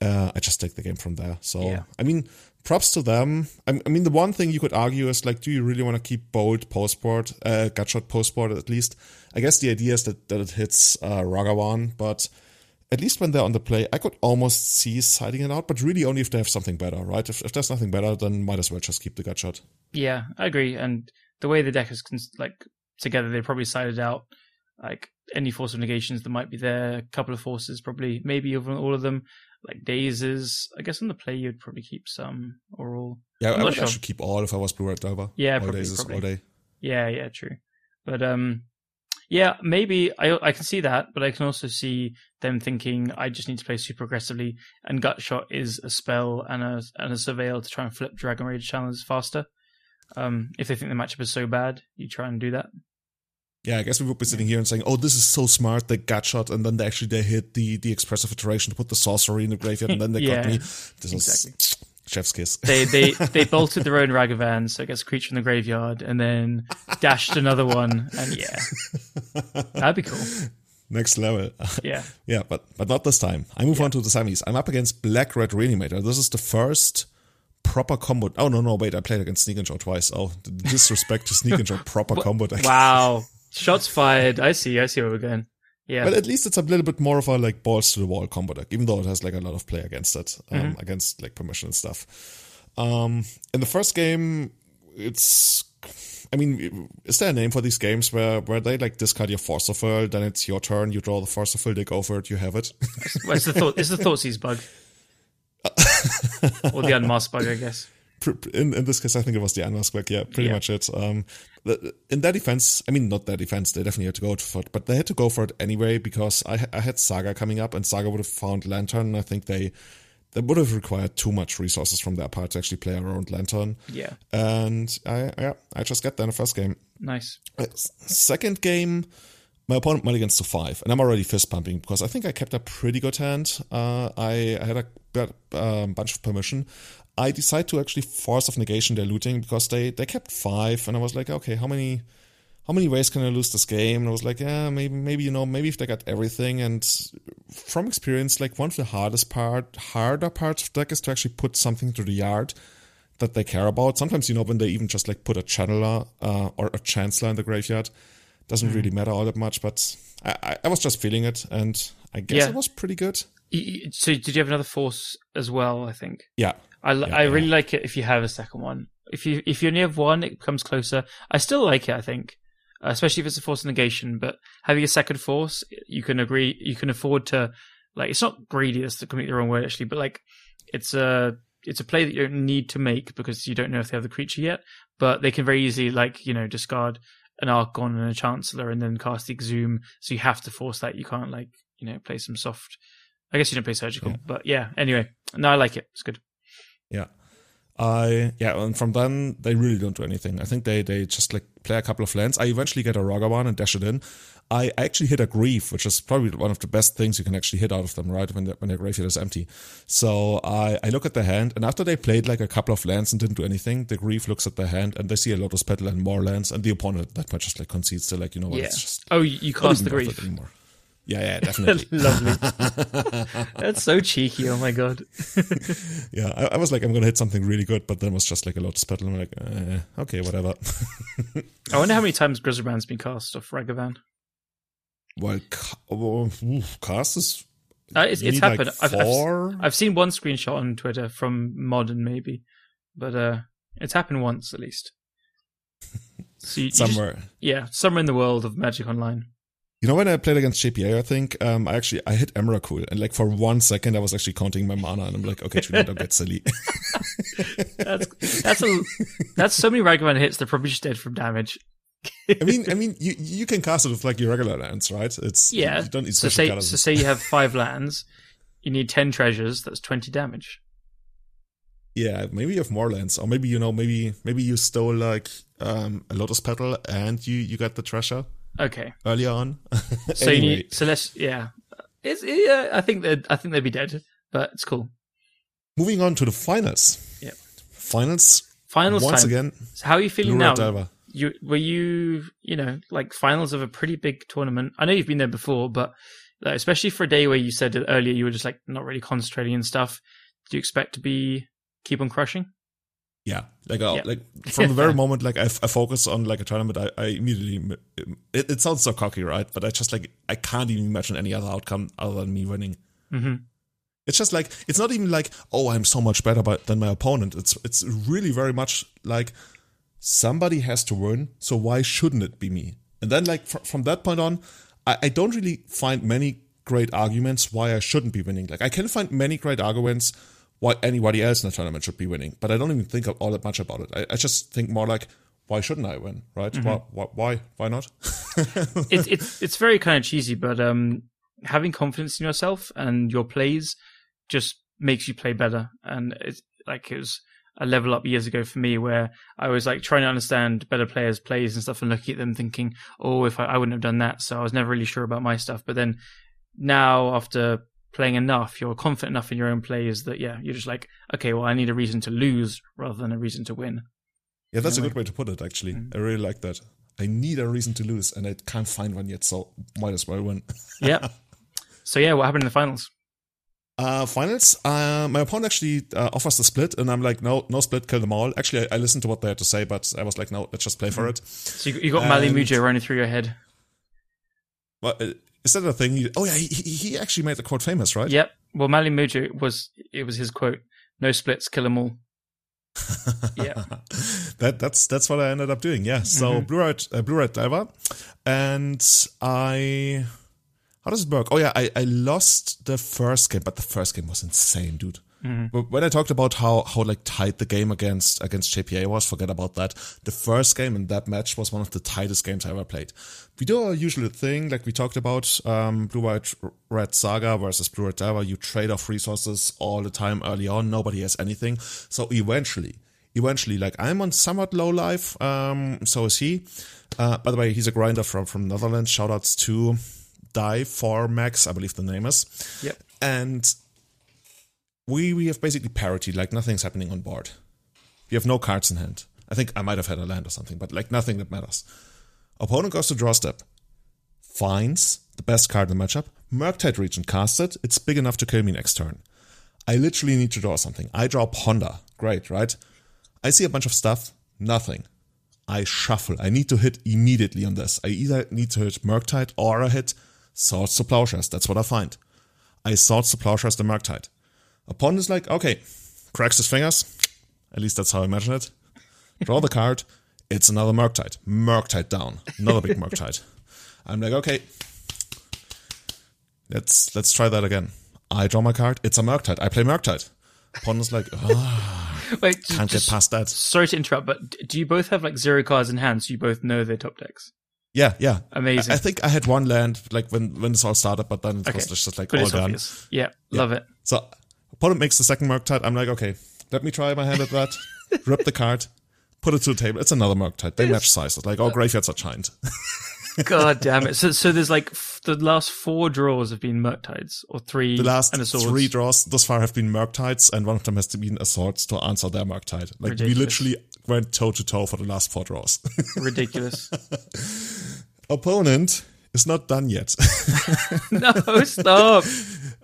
Uh, I just take the game from there. So, Yeah. I mean, props to them. I, I mean, the one thing you could argue is like, do you really want to keep bold post board, uh, gutshot post board at least? I guess the idea is that, that it hits uh, Ragavan, but at least when they're on the play, I could almost see siding it out, but really only if they have something better, right? If, if there's nothing better, then might as well just keep the gut shot. Yeah, I agree. And the way the deck is cons- like together, they probably sided out like any force of negations that might be there. A couple of forces, probably, maybe even all of them. Like dazes. I guess on the play you'd probably keep some or all. Yeah, I'm I would sure. actually keep all if I was Blue Red Delver. Yeah, all probably, days is probably. all day. Yeah, yeah, true. But um, yeah, maybe I I can see that, but I can also see them thinking I just need to play super aggressively, and gut shot is a spell and a and a surveil to try and flip Dragon Rage Channelers faster. Um, if they think the matchup is so bad, you try and do that. Yeah, I guess we would be sitting here and saying, "Oh, this is so smart." They gutshot, and then they actually they hit the the expressive iteration to put the sorcery in the graveyard, and then they [LAUGHS] Yeah, got me. This exactly. is chef's kiss. They they [LAUGHS] they bolted their own Ragavan, so it gets a creature in the graveyard, and then dashed another one, and yeah, that'd be cool. Next level. Yeah, [LAUGHS] yeah, but but not this time. I move on to the semis. I'm up against Black Red Reanimator. This is the first proper combo. Oh no no wait, I played against Sneak and Show twice. Oh, disrespect to Sneak and Show proper combo [LAUGHS] wow, shots fired. I see, I see where we're going. Yeah, But at least it's a little bit more of a like balls to the wall combo deck, even though it has like a lot of play against it, um, against like permission and stuff. Um, in the first game, it's, I mean, is there a name for these games where where they like discard your force of will, then it's your turn, you draw the force of will, they go for it, you have it. well, it's the thought. It's the Thoughtseize bug, [LAUGHS] or the unmasked bug, I guess. In, in this case, I think it was the quick. Yeah, pretty Yeah. much it. Um, in their defense, I mean, not their defense, they definitely had to go for it, but they had to go for it anyway because I, I had Saga coming up and Saga would have found Lantern. And I think they, they would have required too much resources from their part to actually play around Lantern. Yeah, And I, yeah, I just got there in the first game. nice. Uh, Second game, my opponent mulligans to five, and I'm already fist pumping because I think I kept a pretty good hand. Uh, I, I had a um, bunch of permission. I decided to actually force of negation their looting because they, they kept five, and I was like, okay, how many how many ways can I lose this game? And I was like, yeah, maybe maybe you know maybe if they got everything and from experience, like one of the hardest part, harder parts of deck is to actually put something to the yard that they care about. Sometimes, you know, when they even just like put a channeler uh, or a chancellor in the graveyard, doesn't mm. really matter all that much. But I, I, I, was just feeling it, and I guess yeah. it was pretty good. So, did you have another force as well? I think. Yeah. I, yeah, I really yeah. like it if you have a second one. If you if you only have one, it comes closer. I still like it. I think, uh, especially if it's a force negation. But having a second force, you can agree, you can afford to like. It's not greedy. That's the completely wrong word actually. But like, it's a it's a play that you don't need to make because you don't know if they have the creature yet. But they can very easily like you know discard an Archon and a Chancellor and then cast the Exhume. So you have to force that. You can't like you know play some soft. I guess you don't play surgical, yeah. but yeah. Anyway, no, I like it. It's good. Yeah. I yeah, and from then they really don't do anything. I think they they just like play a couple of lands. I eventually get a Ragavan and dash it in. I actually hit a grief, which is probably one of the best things you can actually hit out of them, right? When the, when their graveyard is empty. So I I look at the hand, and after they played like a couple of lands and didn't do anything, the grief looks at the hand and they see a Lotus Petal and more lands, and the opponent that much just like concedes to like you know what? Yeah. It's just oh, you cast the grief anymore. Yeah, yeah, [LAUGHS] definitely. Lovely. [LAUGHS] That's so cheeky. Oh my god. [LAUGHS] yeah, I, I, was like, I'm gonna hit something really good, but then it was just like a Lotus Petal. I'm like, eh, okay, whatever. I wonder how many times Griselbrand's been cast off Ragavan. Well, ca- cast is. Uh, it's, it's happened. Like I've, I've, I've, seen one screenshot on Twitter from Modern, maybe, but uh, it's happened once at least. So you, somewhere, you just, yeah, somewhere in the world of Magic Online. You know when I played against JPA, I think um, I actually I hit Emrakul, and like for one second I was actually counting my mana, and I'm like, okay, Trinidad, don't get silly. [LAUGHS] that's that's a that's so many Ragavan hits. They're probably just dead from damage. I mean, I mean, you you can cast it with like your regular lands, right? It's yeah. You don't need so say so say you have five lands, you need ten treasures. That's twenty damage. Yeah, maybe you have more lands, or maybe you know, maybe maybe you stole like um, a lotus petal and you you got the treasure. Okay. Early on. [LAUGHS] so anyway. you so let's yeah. It's yeah. I think that I think they'd be dead, but it's cool. Moving on to the finals. Yeah. Finals. Finals. Once time. again. So how are you feeling now? You were you you know like finals of a pretty big tournament. I know you've been there before, but especially for a day where you said earlier you were just like not really concentrating and stuff. Do you expect to be keep on crushing? Yeah. Like uh, yeah. like from the very [LAUGHS] moment like I, I focus on like a tournament I, I immediately it, it, sounds so cocky right? But i just like i can't even imagine any other outcome other than me winning. Mm-hmm. it's just like it's not even like oh i'm so much better by, than my opponent. It's it's really very much like somebody has to win so why shouldn't it be me? And then like fr- from that point on I, I don't really find many great arguments why i shouldn't be winning. Like i can find many great arguments why anybody else in the tournament should be winning. But I don't even think all that much about it. I, I just think more like, why shouldn't I win? Right? Mm-hmm. Why, why? Why not? [LAUGHS] it's it's it's very kind of cheesy, but um, having confidence in yourself and your plays just makes you play better. And it's like it was a level up years ago for me where I was like trying to understand better players' plays and stuff and looking at them thinking, oh, if I, I wouldn't have done that. So I was never really sure about my stuff. But then now after playing enough, you're confident enough in your own plays that yeah, you're just like, okay, well, I need a reason to lose rather than a reason to win. Yeah, that's a good way to put it. Actually, mm. I really like that. I need a reason to lose, and I can't find one yet, so might as well win. [LAUGHS] yeah. So yeah, what happened in the finals? Uh, finals. Uh, my opponent actually uh, offers the split, and I'm like, no, no split, kill them all. Actually, I, I, listened to what they had to say, but I was like, no, let's just play for mm. it. So you, you got and, Mali Mujo running through your head. Well, is that a thing? He, oh yeah, he, he actually made the quote famous, right? Yep. Well, Mali Mujo was it was his quote: "No splits, kill them all." [LAUGHS] yeah, that that's that's what I ended up doing. Yeah. So mm-hmm. blue red uh, blue red Delver, and I. How does it work? Oh yeah, I, I lost the first game, but the first game was insane, dude. Mm-hmm. When I talked about how how like tight the game against against JPA was, forget about that. The first game in that match was one of the tightest games I ever played. We do our usual thing, like we talked about, um, blue white red saga versus blue red Delver. You trade off resources all the time early on. Nobody has anything, so eventually, eventually, like I'm on somewhat low life. Um, so is he. Uh, by the way, he's a grinder from from Netherlands. Shoutouts to Die for Max, I believe the name is. Yep. And we we have basically parity, like nothing's happening on board. We have no cards in hand. I think I might have had a land or something, but like nothing that matters. Opponent goes to draw step, finds the best card in the matchup, Murktide Regent casted. It's big enough to kill me next turn. I literally need to draw something. I draw Ponder. Great, right? I see a bunch of stuff. Nothing. I shuffle. I need to hit immediately on this. I either need to hit Murktide or I hit Swords to Plowshares. That's what I find. I Swords to Plowshares the Murktide. Opponent is like, okay, cracks his fingers. At least that's how I imagine it. Draw the card. It's another Murktide. Murktide down. Another big Murktide. I'm like, okay, let's let's try that again. I draw my card. It's a Murktide. I play Murktide. is like, oh, [LAUGHS] Wait, can't just- get past that. sorry to interrupt, but do you both have like zero cards in hand, so you both know their top decks? Yeah, yeah. Amazing. I, I think I had one land like when when this all started, but then it Okay. was just like But all done. obvious. Yeah, love it. So opponent makes the second Murktide. I'm like, okay, let me try my hand at that. [LAUGHS] Rip the card, put it to the table. It's another Murktide. They match sizes. Like, all graveyards are giant. [LAUGHS] God damn it! So, so there's like f- the last four draws have been Murktides, or three. The last and a swords. three draws thus far have been Murktides, and one of them has been a swords to answer their Murktide. Like we literally went toe to toe for the last four draws. [LAUGHS] Ridiculous. Opponent is not done yet. no, stop.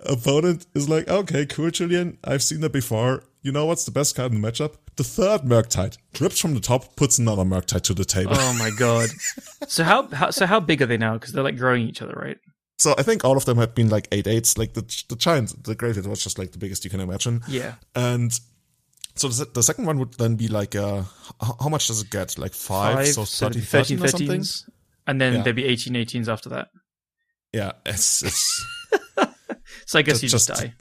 Opponent is like, okay, cool, Julian. I've seen that before. You know what's the best card in the matchup? The third Murktide. Rips from the top, puts another Murktide to the table. Oh my god. [LAUGHS] So how, how so how big are they now? Because they're like growing each other, right? So I think all of them had been like eight eights. Like the the giant, the graveyard was just like the biggest you can imagine. Yeah. And so the, the second one would then be like, uh, how, much does it get? Like five, Five, so so 30, 13, 13 or something? 13s, and then Yeah. there'd be 18, 18s after that. Yeah, it's, it's So I guess Just- you just, just- die.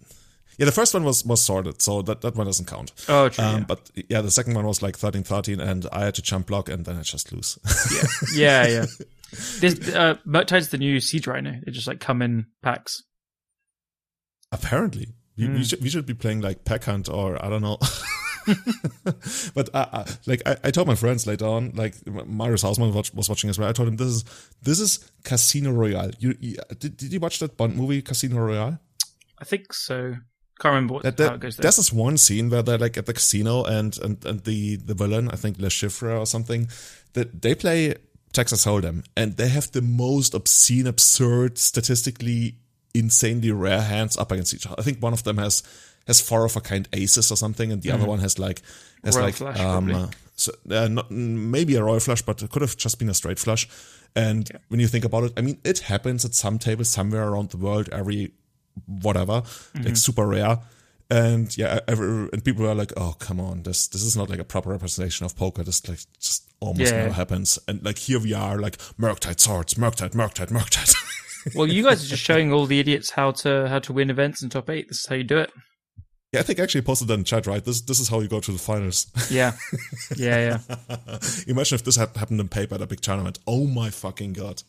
yeah. The first one was was sorted, so that that one doesn't count. Oh, true. Um, yeah. But yeah, the second one was like 13, 13, and I had to jump block, and then I just lose. yeah, yeah. yeah. [LAUGHS] This uh, Murktide's the new Siege Rhino. They just like come in packs. Apparently, we, Hmm. we should we should be playing like Pack Hunt or I don't know. [LAUGHS] [LAUGHS] but uh, uh, like I, I told my friends later on, like Marius Hausmann watch, was watching as well. I told him this is this is Casino Royale. You, you did, did you watch that Bond movie Casino Royale? I think so. Can't remember what, That, how it goes there. there's this one scene where they're like at the casino and and, and the the villain, I think Le Chiffre or something, that they play Texas Hold'em and they have the most obscene, absurd, statistically insanely rare hands up against each other. I think one of them has has four of a kind aces or something, and the other one has like has Mm-hmm. Royal like flush, um uh, so, uh, not, maybe a royal flush, but it could have just been a straight flush. And when you think about it, I mean, it happens at some tables somewhere around the world every whatever, Mm-hmm. like super rare. And yeah, every, and people are like, "Oh, come on, this this is not like a proper representation of poker. This like just almost Yeah. never happens." And like here we are, like Murktide swords, Murktide, Murktide, Murktide. well, you guys are just showing all the idiots how to how to win events in top eight. This is how you do it. yeah, I think I actually posted that in chat, right? This this is how you go to the finals. Yeah, [LAUGHS] yeah, yeah. Imagine if this had happened in paper at a big tournament. Oh my fucking god!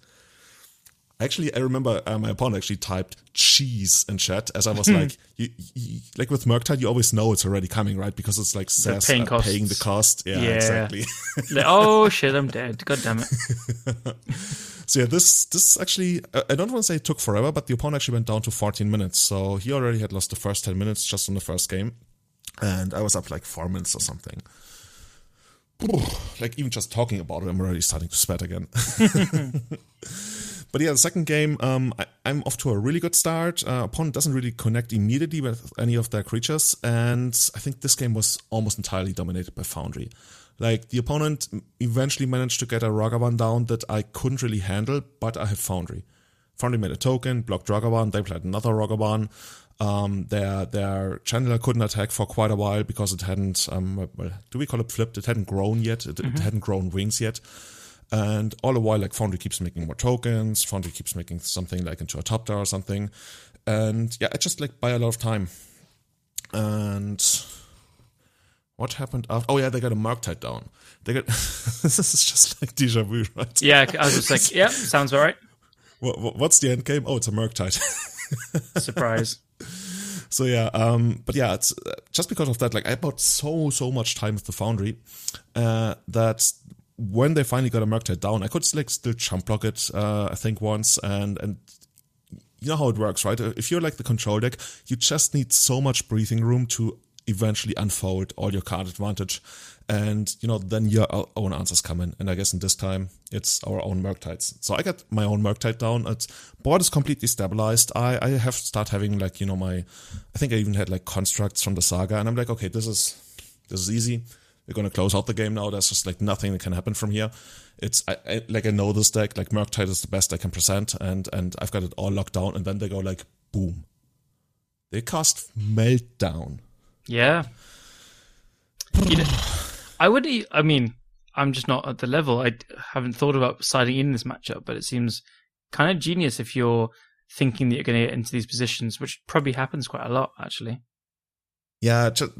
Actually, I remember uh, my opponent actually typed cheese in chat as I was like, you, you, like with Murktide, you always know it's already coming, right? Because it's like says paying uh, paying the cost. Yeah, Yeah. exactly. Like, oh shit, I'm dead. God damn it. [LAUGHS] so yeah, this this actually uh, I don't want to say it took forever, but the opponent actually went down to 14 minutes. So he already had lost the first 10 minutes just on the first game, and I was up like four minutes or something. [SIGHS] Like even just talking about it, I'm already starting to sweat again. [LAUGHS] [LAUGHS] But yeah, the second game, um, I, I'm off to a really good start. Uh, opponent doesn't really connect immediately with any of their creatures, and I think this game was almost entirely dominated by Foundry. Like the opponent eventually managed to get a Ragavan down that I couldn't really handle, but I have Foundry. Foundry made a token, blocked Ragavan, they played another Ragavan. Um, their their Channeler couldn't attack for quite a while because it hadn't, um, well, do we call it flipped? It hadn't grown yet. It, it hadn't grown wings yet. And all the while, like Foundry keeps making more tokens. Foundry keeps making something like into a top or something. And yeah, I just like buy a lot of time. And what happened after? Oh yeah, they got a Murktide down. They got [LAUGHS] this is just like deja vu, right? Yeah, I was just like, yeah, sounds all right. [LAUGHS] What, what- what's the end game? Oh, it's a Murktide. [LAUGHS] Surprise. So yeah, um, but yeah, it's uh, just because of that. Like I bought so so much time with the Foundry uh, that when they finally got a Murktide down, I could like still jump block it. Uh, I think once, and and you know how it works, right? If you're like the control deck, you just need so much breathing room to eventually unfold all your card advantage. And, you know, then your own answers come in. And I guess in this time, it's our own Murktides. So I got my own Murktide down. It's, board is completely stabilized. I, I have start having like, you know, my, I think I even had like constructs from the saga. And I'm like, okay, this is, this is easy. We're going to close out the game now. There's just like nothing that can happen from here. It's I, I, like I know this deck. Like Murktide is the best I can present, and and I've got it all locked down. And then they go like boom. They cast Meltdown. Yeah. you know, I would. I mean, I'm just not at the level. I haven't thought about siding in this matchup, but it seems kind of genius if you're thinking that you're going to get into these positions, which probably happens quite a lot, actually. Yeah, just,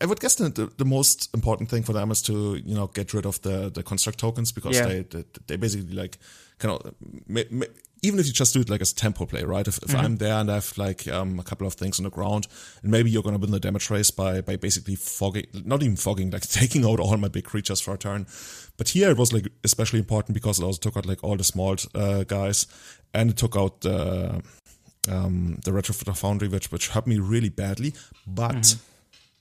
I would guess the, the, the most important thing for them is to you know get rid of the the construct tokens because yeah. they, they, they basically like kind of even if you just do it like as tempo play, right? If, if mm-hmm. I'm there and I have like um, a couple of things on the ground, and maybe you're going to win the damage race by by basically fogging, not even fogging, like [LAUGHS] taking out all my big creatures for a turn. But here it was like especially important because it also took out like all the small uh, guys, and it took out the um, the retrofitter foundry, which which hurt me really badly, but. Mm-hmm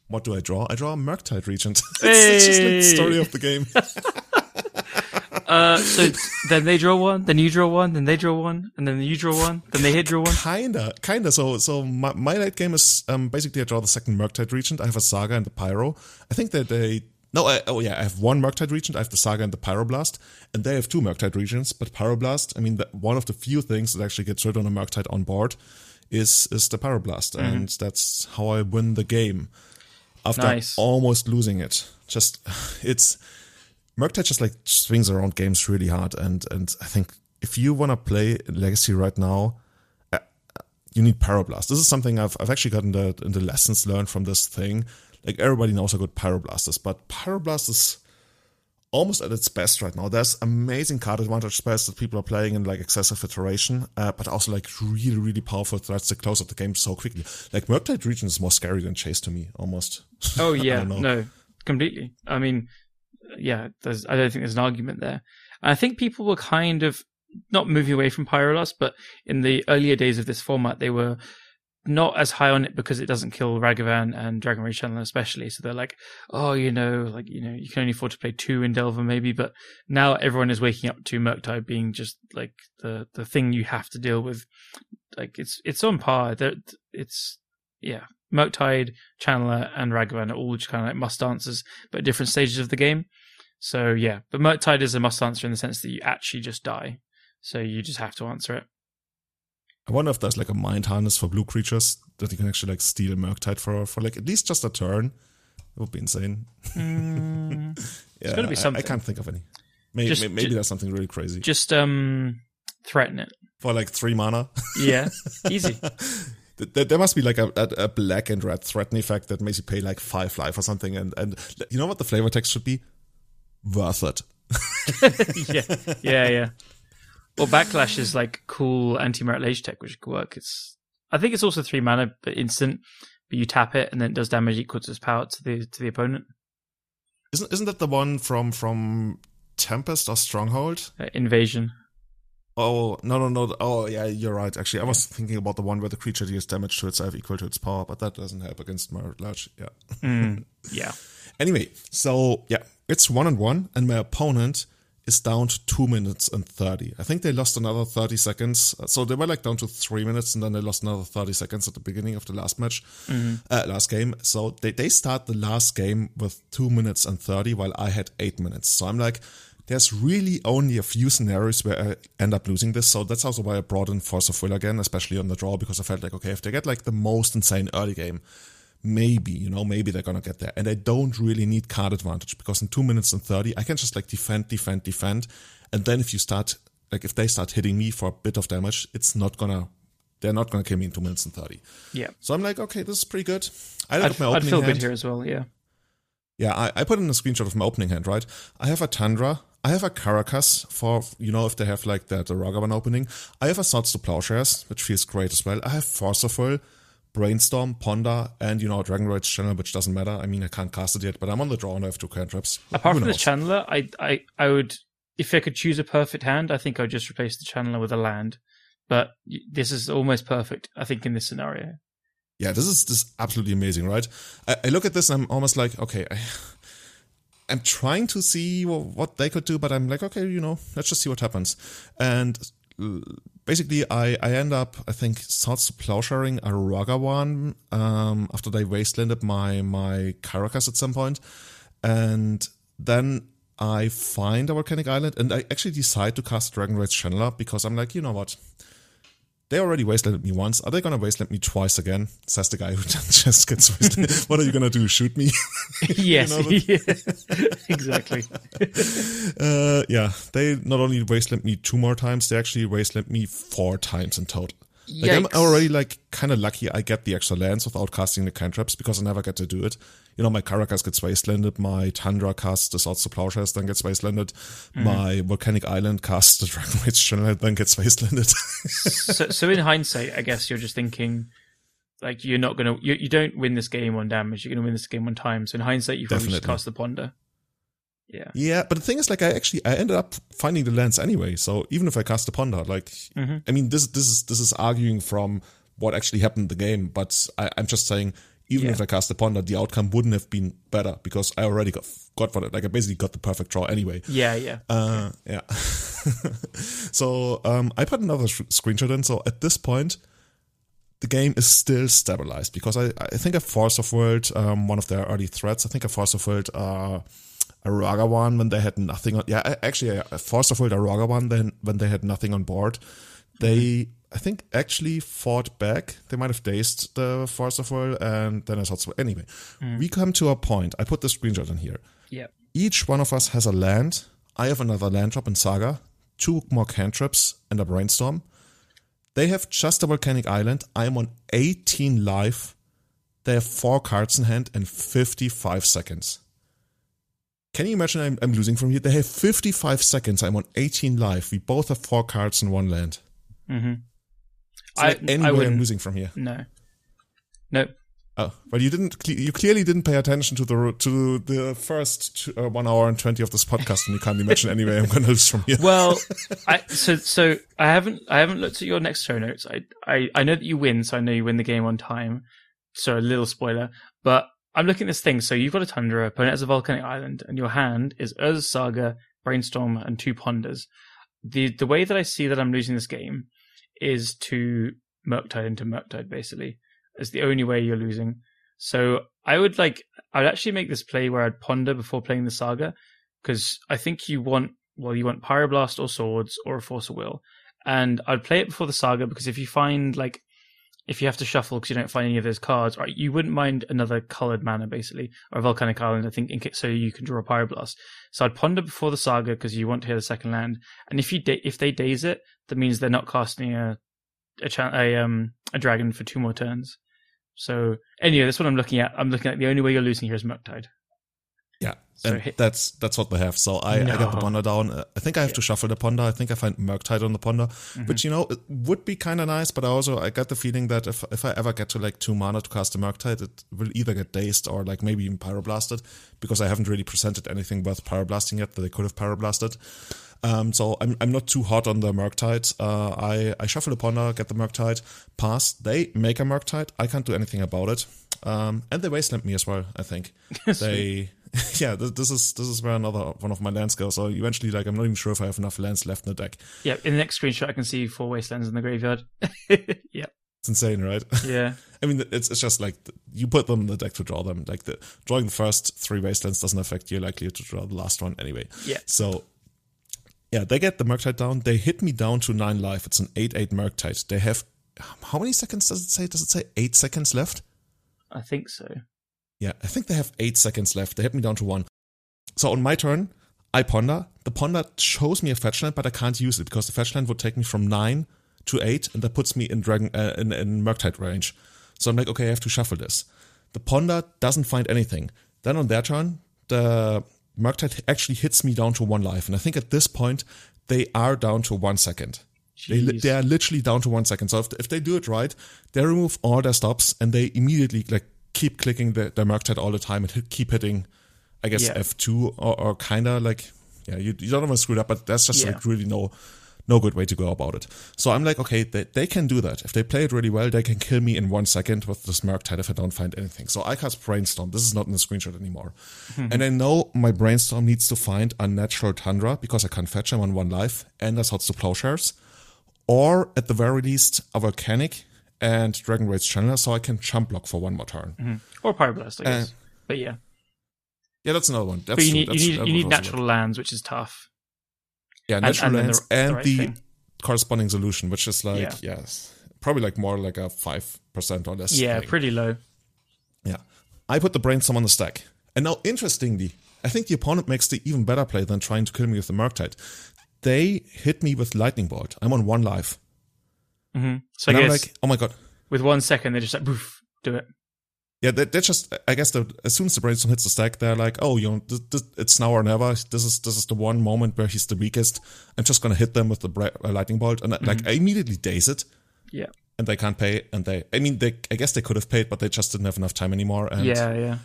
what do I draw? I draw a Murktide Regent. [LAUGHS] it's, just like the story of the game. [LAUGHS] uh, so then they draw one, then you draw one, then they draw one, and then you draw one, then they hit draw one. Kinda, kinda. So, so my, my late game is um, basically I draw the second Murktide Regent. I have a Saga and the Pyro. I think that they no, I, oh yeah, I have one Murktide Regent. I have the Saga and the Pyroblast, and they have two Murktide Regents. But Pyroblast, I mean, the, one of the few things that actually gets rid on a Murktide on board is is the Pyroblast, mm-hmm. and that's how I win the game after nice. almost losing it. Just [SIGHS] it's Murktide just like swings around games really hard, and and I think if you want to play Legacy right now, uh, you need Pyroblast. This is something I've I've actually gotten the in the lessons learned from this thing. Like everybody knows how good Pyroblast is, but Pyroblast is almost at its best right now. There's amazing card advantage spells that people are playing in like Expressive Iteration, uh, but also like really, really powerful threats that close out the game so quickly. Like Murktide Regent is more scary than Chase to me, almost. [LAUGHS] Oh yeah, no, completely. I mean, yeah, there's. I don't think there's an argument there. And I think people were kind of not moving away from Pyroblast, but in the earlier days of this format, they were not as high on it because it doesn't kill Ragavan and Dragon Rage Channeler especially. So they're like, oh, you know, like, you know, you can only afford to play two in Delver maybe, but now everyone is waking up to Murktide being just like the, the thing you have to deal with. Like it's, it's on par. That it's, yeah, Murktide, Channeler and Ragavan are all just kind of like must answers, but different stages of the game. So yeah, but Murktide is a must answer in the sense that you actually just die. So you just have to answer it. I wonder if there's like a mind harness for blue creatures that you can actually like steal Murktide for for like at least just a turn. It would be insane. Mm, [LAUGHS] yeah, it's gonna be something. I, I, can't think of any. Maybe, just, maybe just, there's something really crazy. Just um, threaten it for like three mana. yeah, [LAUGHS] easy. there must be like a, a, black and red threaten effect that makes you pay like five life or something. And and you know what the flavor text should be? Worth it. [LAUGHS] yeah, yeah, yeah. Well, backlash is like cool anti-merit tech, which could work. It's I think it's also three mana, but instant. But you tap it, and then it does damage equal to its power to the to the opponent. Isn't isn't that the one from from Tempest or Stronghold? Uh, invasion. Oh no no no! Oh yeah, you're right. Actually, I was thinking about the one where the creature deals damage to itself equal to its power, but that doesn't help against my large. Yeah. Mm, [LAUGHS] yeah. anyway, so yeah, it's one and one, and my opponent is down to two minutes and 30. I think they lost another 30 seconds. So they were like down to three minutes and then they lost another 30 seconds at the beginning of the last match, mm-hmm. uh, last game. So they, they start the last game with two minutes and 30 while I had eight minutes. So I'm like, there's really only a few scenarios where I end up losing this. So that's also why I brought in Force of Will again, especially on the draw, because I felt like, okay, if they get like the most insane early game, maybe, you know, maybe they're gonna get there. And I don't really need card advantage because in two minutes and 30, I can just like defend, defend, defend. And then if you start, like if they start hitting me for a bit of damage, it's not gonna, they're not gonna kill me in two minutes and 30. Yeah. So I'm like, okay, this is pretty good. I I'd, my I'd feel hand. good here as well, yeah. Yeah, I, I put in a screenshot of my opening hand, right? I have a Tundra, I have a Karakas for, you know, if they have like the, the Ragavan opening. I have a Swords to Plowshares, which feels great as well. I have Forceful, Brainstorm, Ponder, and you know Dragon Rage Channel, which doesn't matter. I mean, I can't cast it yet, but I'm on the draw and I have two cantrips. Apart Who from knows? the Channeler, I, I, I would, if I could choose a perfect hand, I think I'd just replace the Channeler with a land. But this is almost perfect, I think, in this scenario. yeah, this is this is absolutely amazing, right? I, I look at this and I'm almost like, okay, I, I'm trying to see what, what they could do, but I'm like, okay, you know, let's just see what happens. And basically, I, I end up, I think, starts plowsharing a Ragavan um, after they wastelanded my my Karakas at some point, and then I find a volcanic island, and I actually decide to cast Dragon Rage Channeler because I'm like, you know what? They already wastelanded me once. Are they gonna wasteland me twice again? Says the guy who [LAUGHS] just gets wastelanded. [LAUGHS] what are you gonna do? Shoot me? [LAUGHS] yes, yeah. exactly. Uh, yeah, they not only wasteland me two more times, they actually wasteland me four times in total. Like I'm already like kind of lucky I get the extra lands without casting the cantrips because I never get to do it. You know, my Karakas gets wastelanded, my Tundra cast the Swords to Plowshares, then gets wastelanded, mm-hmm. my Volcanic Island cast the [LAUGHS] Dragon Rage Channel, then gets wastelanded. so, so in hindsight, I guess you're just thinking, like you're not gonna, you, you don't win this game on damage. You're gonna win this game on time. So in hindsight, you probably just cast the ponder. Yeah. yeah, but the thing is, like, I actually I ended up finding the lens anyway. So even if I cast a Ponder, like, I mean, this this is this is arguing from what actually happened in the game, but I, I'm just saying. Even Yeah. if I cast a ponder, the outcome wouldn't have been better because I already got got for what like I basically got the perfect draw anyway. Yeah, yeah. Uh, yeah. [LAUGHS] so um, I put another sh- screenshot in. So at this point, the game is still stabilized because I, I think a Force of Will, um, one of their early threats, I think a Force of Will, uh, a one when they had nothing on. Yeah, actually, a Force of Will, a one then when they had nothing on board. They, I think, actually fought back. They might have dazed the first of all, and then I thought so. Anyway, mm. we come to a point. I put the screenshot in here Yeah. each one of us has a land. I have another land drop in Saga, two more cantrips, and a brainstorm. They have just a volcanic island. I'm on 18 life. They have four cards in hand and 55 seconds. Can you imagine I'm, I'm losing from here? They have 55 seconds. I'm on 18 life. We both have four cards and one land. Mm-hmm. I, any I way I'm losing from here. No. No. Oh, well, you didn't. You clearly didn't pay attention to the to the first two, uh, one hour and twenty of this podcast, and you can't imagine anyway. I'm going to lose from here. Well, [LAUGHS] I so so I haven't I haven't looked at your next show notes. I, I I know that you win, so I know you win the game on time. So a little spoiler, but I'm looking at this thing. So you've got a Tundra, opponent has a volcanic island, and your hand is Urza's Saga, Brainstorm, and two Ponders. The the way that I see that I'm losing this game is to Murktide into Murktide, basically. Is the only way you're losing. So I would like I'd actually make this play where I'd ponder before playing the Saga, because I think you want well you want Pyroblast or Swords or a Force of Will, and I'd play it before the Saga because if you find like if you have to shuffle because you don't find any of those cards, right, you wouldn't mind another colored mana basically, or volcanic island, I think, in, so you can draw a pyroblast. So I'd ponder before the saga because you want to hear the second land, and if you da- if they daze it, that means they're not casting a a, cha- a um a dragon for two more turns. So anyway, that's what I'm looking at. I'm looking at the only way you're losing here is Murktide. Yeah, So and that's that's what they have. So I, I got the No. ponder down. Uh, I think I have to shuffle the ponder. I think I find Murktide on the ponder, Mm-hmm. which you know it would be kind of nice. But I also I got the feeling that if if I ever get to like two mana to cast a Murktide, it will either get dazed or like maybe even pyroblasted because I haven't really presented anything worth pyroblasting yet that they could have pyroblasted. Um, so I'm I'm not too hot on the Murktide. Uh, I I shuffle the ponder, get the Murktide, pass. They make a Murktide. I can't do anything about it. Um, and they wasteland me as well. I think [LAUGHS] they. [LAUGHS] yeah, this, this is this is where another one of my lands goes. So eventually, like, I'm not even sure if I have enough lands left in the deck. Yeah, in the next screenshot, I can see four wastelands in the graveyard. [LAUGHS] yeah, It's insane, right? yeah, [LAUGHS] I mean, it's it's just like you put them in the deck to draw them. Like the drawing the first three wastelands doesn't affect your likelihood to draw the last one anyway. yeah. So yeah, they get the Murktide down. They hit me down to nine life. It's an eight eight Murktide. They have how many seconds does it say? Does it say eight seconds left? I think so. Yeah, I think they have eight seconds left. They hit me down to one. So on my turn, I ponder. The ponder shows me a fetch land, but I can't use it because the fetch land would take me from nine to eight, and that puts me in dragon uh, in, in Murktide range. So I'm like, okay, I have to shuffle this. The ponder doesn't find anything. Then on their turn, the Murktide actually hits me down to one life, and I think at this point they are down to one second. They, they are literally down to one second. So if, if they do it right, they remove all their stops and they immediately like keep clicking the, their Murktide all the time and hit, keep hitting, I guess Yeah. F2 or, or kind of like, yeah, you, you don't want to screw it up, but that's just Yeah. like really no, no good way to go about it. So I'm like, okay, they, they can do that. If they play it really well, they can kill me in one second with this Murktide if I don't find anything. So I cast Brainstorm. This is not in the screenshot anymore. Hmm. and I know my Brainstorm needs to find Unnatural Tundra because I can't fetch him on one life and there's Hots to Plowshares. Or at the very least, a Volcanic and Dragon Rage Channeler so I can chump block for one more turn. Mm-hmm. Or Pyroblast, I uh, guess. but yeah. Yeah, that's another one. That's But you need, That's- you need, you need natural lands, which is tough. Yeah, natural and lands the- the and right the corresponding solution, which is like Yeah. yes, probably like more like a five percent or less. Yeah, thing. pretty low. yeah. I put the brainstorm on the stack, and now interestingly, I think the opponent makes the even better play than trying to kill me with the Murktide. They hit me with lightning bolt. I'm on one life, So I and guess I'm like, oh my god. with one second, they're just like, poof, do it. Yeah, they, they're just. I guess that as soon as the brainstorm hits the stack, they're like, "Oh, you know, this, this, it's now or never. This is this is the one moment where he's the weakest. I'm just gonna hit them with the bra- uh, lightning bolt, and I- like I immediately daze it, Yeah. and they can't pay. And they, I mean, they, I guess they could have paid, but they just didn't have enough time anymore. And Yeah, yeah.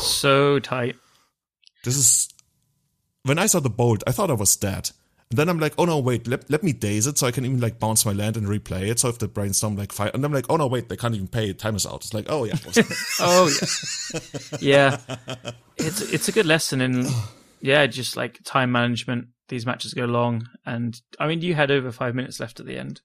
so tight. this is when I saw the bolt, I thought I was dead. And then I'm like, oh no, wait, let, let me daze it so I can even like bounce my land and replay it. So if the brainstorm like fire, and I'm like, oh no, wait, they can't even pay. Time is out. It's like, oh yeah, [LAUGHS] Oh yeah, yeah. It's it's a good lesson in [SIGHS] yeah, just like time management. These matches go long, and I mean, you had over five minutes left at the end.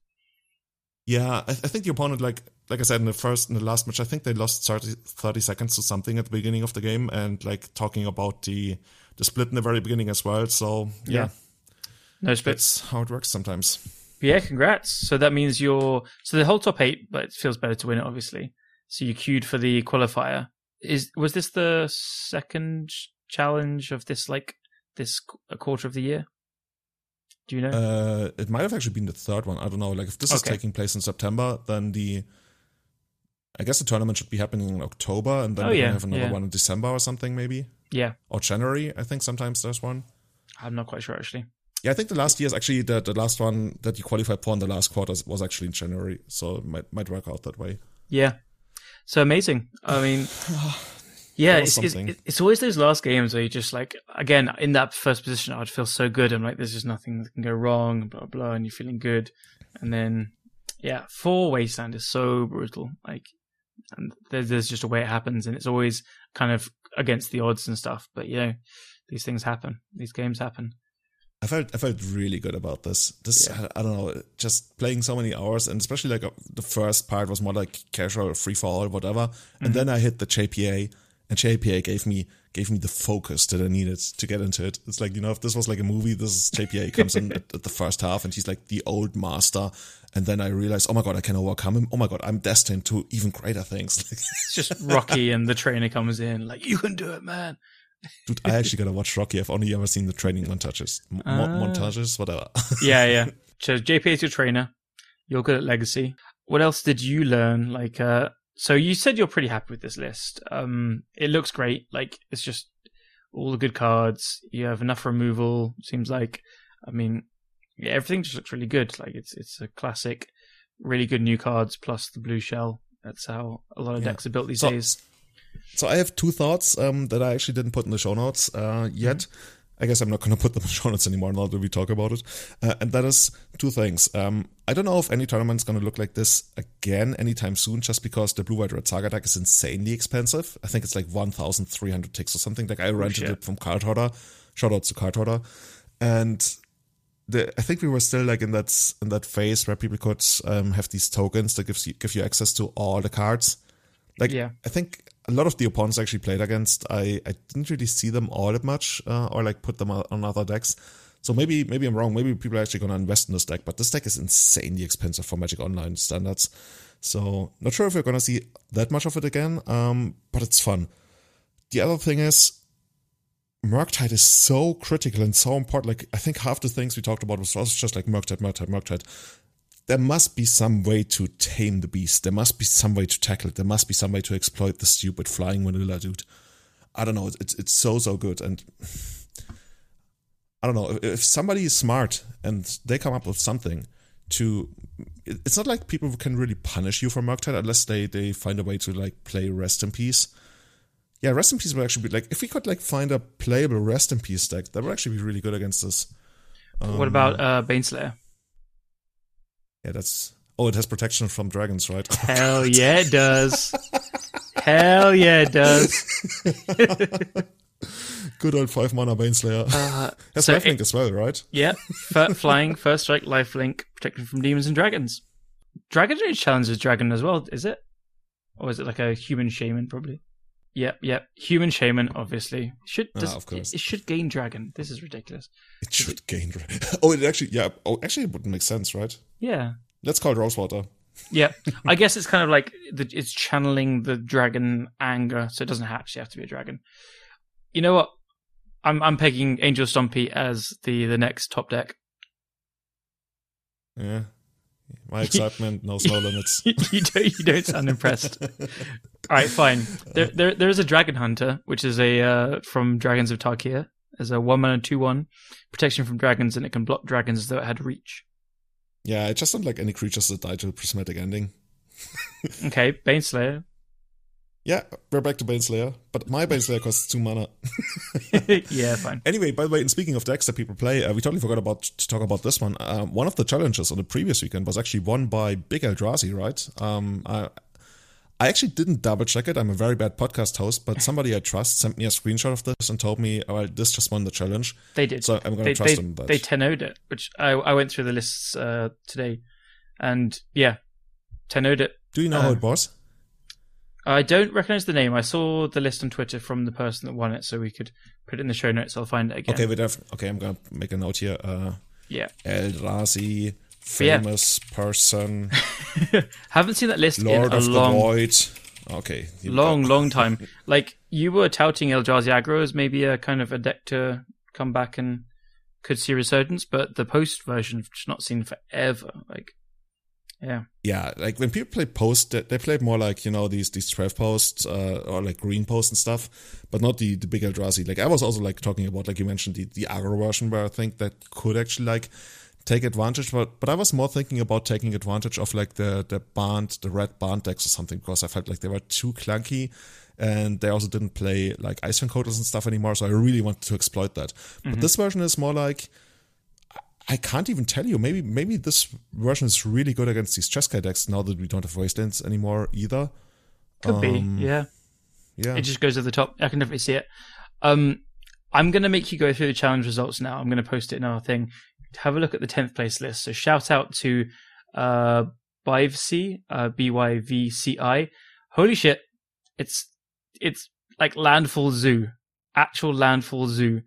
yeah. I, I think the opponent, like like I said in the first in the last match, I think they lost 30, 30 seconds to something at the beginning of the game, and like talking about the the split in the very beginning as well. So yeah, Yeah. No splits. that's how it works sometimes. Yeah, congrats. So that means you're so the whole top eight, but it feels better to win it, obviously. So you queued for the qualifier. Is was this the second challenge of this like this a quarter of the year? Do you know? Uh, it might have actually been the third one. I don't know. Like if this is taking place in September, then the I guess the tournament should be happening in October, and then Oh, we're yeah, have another yeah. one in December or something, maybe yeah, or January. I think sometimes there's one. I'm not quite sure actually. Yeah, I think the last year is actually the the last one that you qualified for in the last quarter was actually in January, so it might might work out that way. Yeah. So amazing. I mean, [SIGHS] yeah, it's, it's, it's always those last games where you just like, again, in that first position, I'd feel so good. I'm like, there's just nothing that can go wrong, blah, blah, and you're feeling good. And then, yeah, four Wasteland is so brutal. Like, and there's, there's just a way it happens, and it's always kind of against the odds and stuff. But, you know, these things happen. These games happen. I felt I felt really good about this. This Yeah. I, I don't know, just playing so many hours, and especially like uh, the first part was more like casual, free for all, whatever. And then I hit the JPA, and JPA gave me gave me the focus that I needed to get into it. It's like you know, if this was like a movie, this is [LAUGHS] JPA comes in at, at the first half, and he's like the old master. And then I realized, oh my god, I can overcome him. Oh my god, I'm destined to even greater things. [LAUGHS] It's just Rocky, and the trainer comes in, like, you can do it, man. Dude, I actually gotta watch Rocky. I've only ever seen the training montages, Mo- Ah. montages, whatever. [LAUGHS] yeah, yeah. So JP is your trainer. You're good at legacy. What else did you learn? Like, uh, so you said you're pretty happy with this list. Um, it looks great. Like, it's just all the good cards. You have enough removal. Seems like, I mean, yeah, everything just looks really good. Like, it's it's a classic, really good new cards plus the blue shell. That's how a lot of Yeah. decks are built these So- days. So I have two thoughts um, that I actually didn't put in the show notes uh, yet. I guess I'm not going [LAUGHS] to put them in the show notes anymore now that we talk about it. Uh, and that is two things. Um, I don't know if any tournament's going to look like this again anytime soon, just because the blue white red saga deck is insanely expensive. I think it's like 1,300 ticks or something. Like I rented shit. it from Cardhoarder. Shout out to Cardhoarder. And the, I think we were still like in that in that phase where people could um, have these tokens that gives you give you access to all the cards. Like Yeah. I think a lot of the opponents I actually played against, I, I didn't really see them all that much, uh, or like put them on other decks. So maybe maybe I'm wrong. Maybe people are actually gonna invest in this deck, but this deck is insanely expensive for Magic Online standards. So not sure if we're gonna see that much of it again. Um, but it's fun. The other thing is Murktide is so critical and so important. Like I think half the things we talked about was was just like Murktide, Murktide, Murktide. There must be some way to tame the beast. There must be some way to tackle it. There must be some way to exploit the stupid flying vanilla dude. I don't know. It's it's so so good, and I don't know if, if somebody is smart and they come up with something to. It's not like people can really punish you for Murktide unless they they find a way to like play Rest in Peace. Yeah, Rest in Peace would actually be like if we could like find a playable Rest in Peace deck, that would actually be really good against this. what about uh, Baneslayer? Yeah, that's. Oh, it has protection from dragons, right? [LAUGHS] Hell yeah, it does. Hell yeah, it does. [LAUGHS] Good old five mana Baneslayer. Uh, [LAUGHS] Has so lifelink it- as well, right? yeah, flying, first strike, lifelink, protected from demons and dragons. Dragon Age challenges dragon as well, is it? Or is it like a human shaman, probably? Yep, yep. Human shaman, obviously. Should Ah, of course. It, it should gain dragon. This is ridiculous. It should gain. dra- [LAUGHS] Oh, it actually, yeah. Oh, actually, it would make sense, right? Yeah. Let's call it Rosewater. Yeah, [LAUGHS] I guess it's kind of like the, it's channeling the dragon anger, so it doesn't actually have to be a dragon. You know what? I'm I'm pegging Angel Stompy as the the next top deck. Yeah. My [LAUGHS] excitement knows no limits. you don't you don't sound impressed. All right, fine. There [LAUGHS] there there is a dragon hunter, which is a uh, from Dragons of Tarkir. As a one mana two one protection from dragons, and it can block dragons as though it had reach. Yeah, I just don't like any creatures that die to a prismatic ending. [LAUGHS] Okay, Baneslayer. Yeah, we're back to Baneslayer, but my Baneslayer costs two mana. [LAUGHS] yeah, fine. Anyway, by the way, and speaking of decks that people play, uh, we totally forgot about to talk about this one. Um, one of the challenges on the previous weekend was actually won by Big Eldrazi, right? Um, I, I actually didn't double check it. I'm a very bad podcast host, but somebody I trust sent me a screenshot of this and told me, "Oh, well, this just won the challenge." They did. So I'm going to trust they, them. That. they 10 it, which I, I went through the lists uh, today, and yeah, 10 it. Do you know how uh, it was? I don't recognize the name. I saw the list on Twitter from the person that won it, so we could put it in the show notes. I'll find it again. Okay, we I've- Okay, I'm going to make a note here. Uh, Yeah. Eldrazi, yeah. Famous person, [LAUGHS] Haven't seen that list Lord in a of the long, Void. Okay, long, long time. [LAUGHS] Like you were touting Eldrazi aggro as maybe a kind of a deck to come back and could see resurgence, but the post version I've just not seen forever. Like, yeah, yeah, like when people play post, they, they play more like you know these these twelve posts uh, or like green posts and stuff, but not the the big Eldrazi. Like I was also like talking about like you mentioned the the aggro version where I think that could actually like take advantage, but but I was more thinking about taking advantage of like the the band the red band decks or something because I felt like they were too clunky. And they also didn't play like Icewind Coders and stuff anymore, so I really wanted to exploit that. But this version is more like I can't even tell you. Maybe maybe this version is really good against these Jeskai decks now that we don't have wastelands anymore either. could Um, be. Yeah. Yeah. It just goes to the top. I can definitely see it. Um, I'm going to make you go through the challenge results now. I'm going to post it in our thing. Have a look at the 10th place list. So shout out to uh, Byvci, uh, B-Y-V-C-I. Holy shit. It's, it's like Landfall Zoo. Actual Landfall Zoo.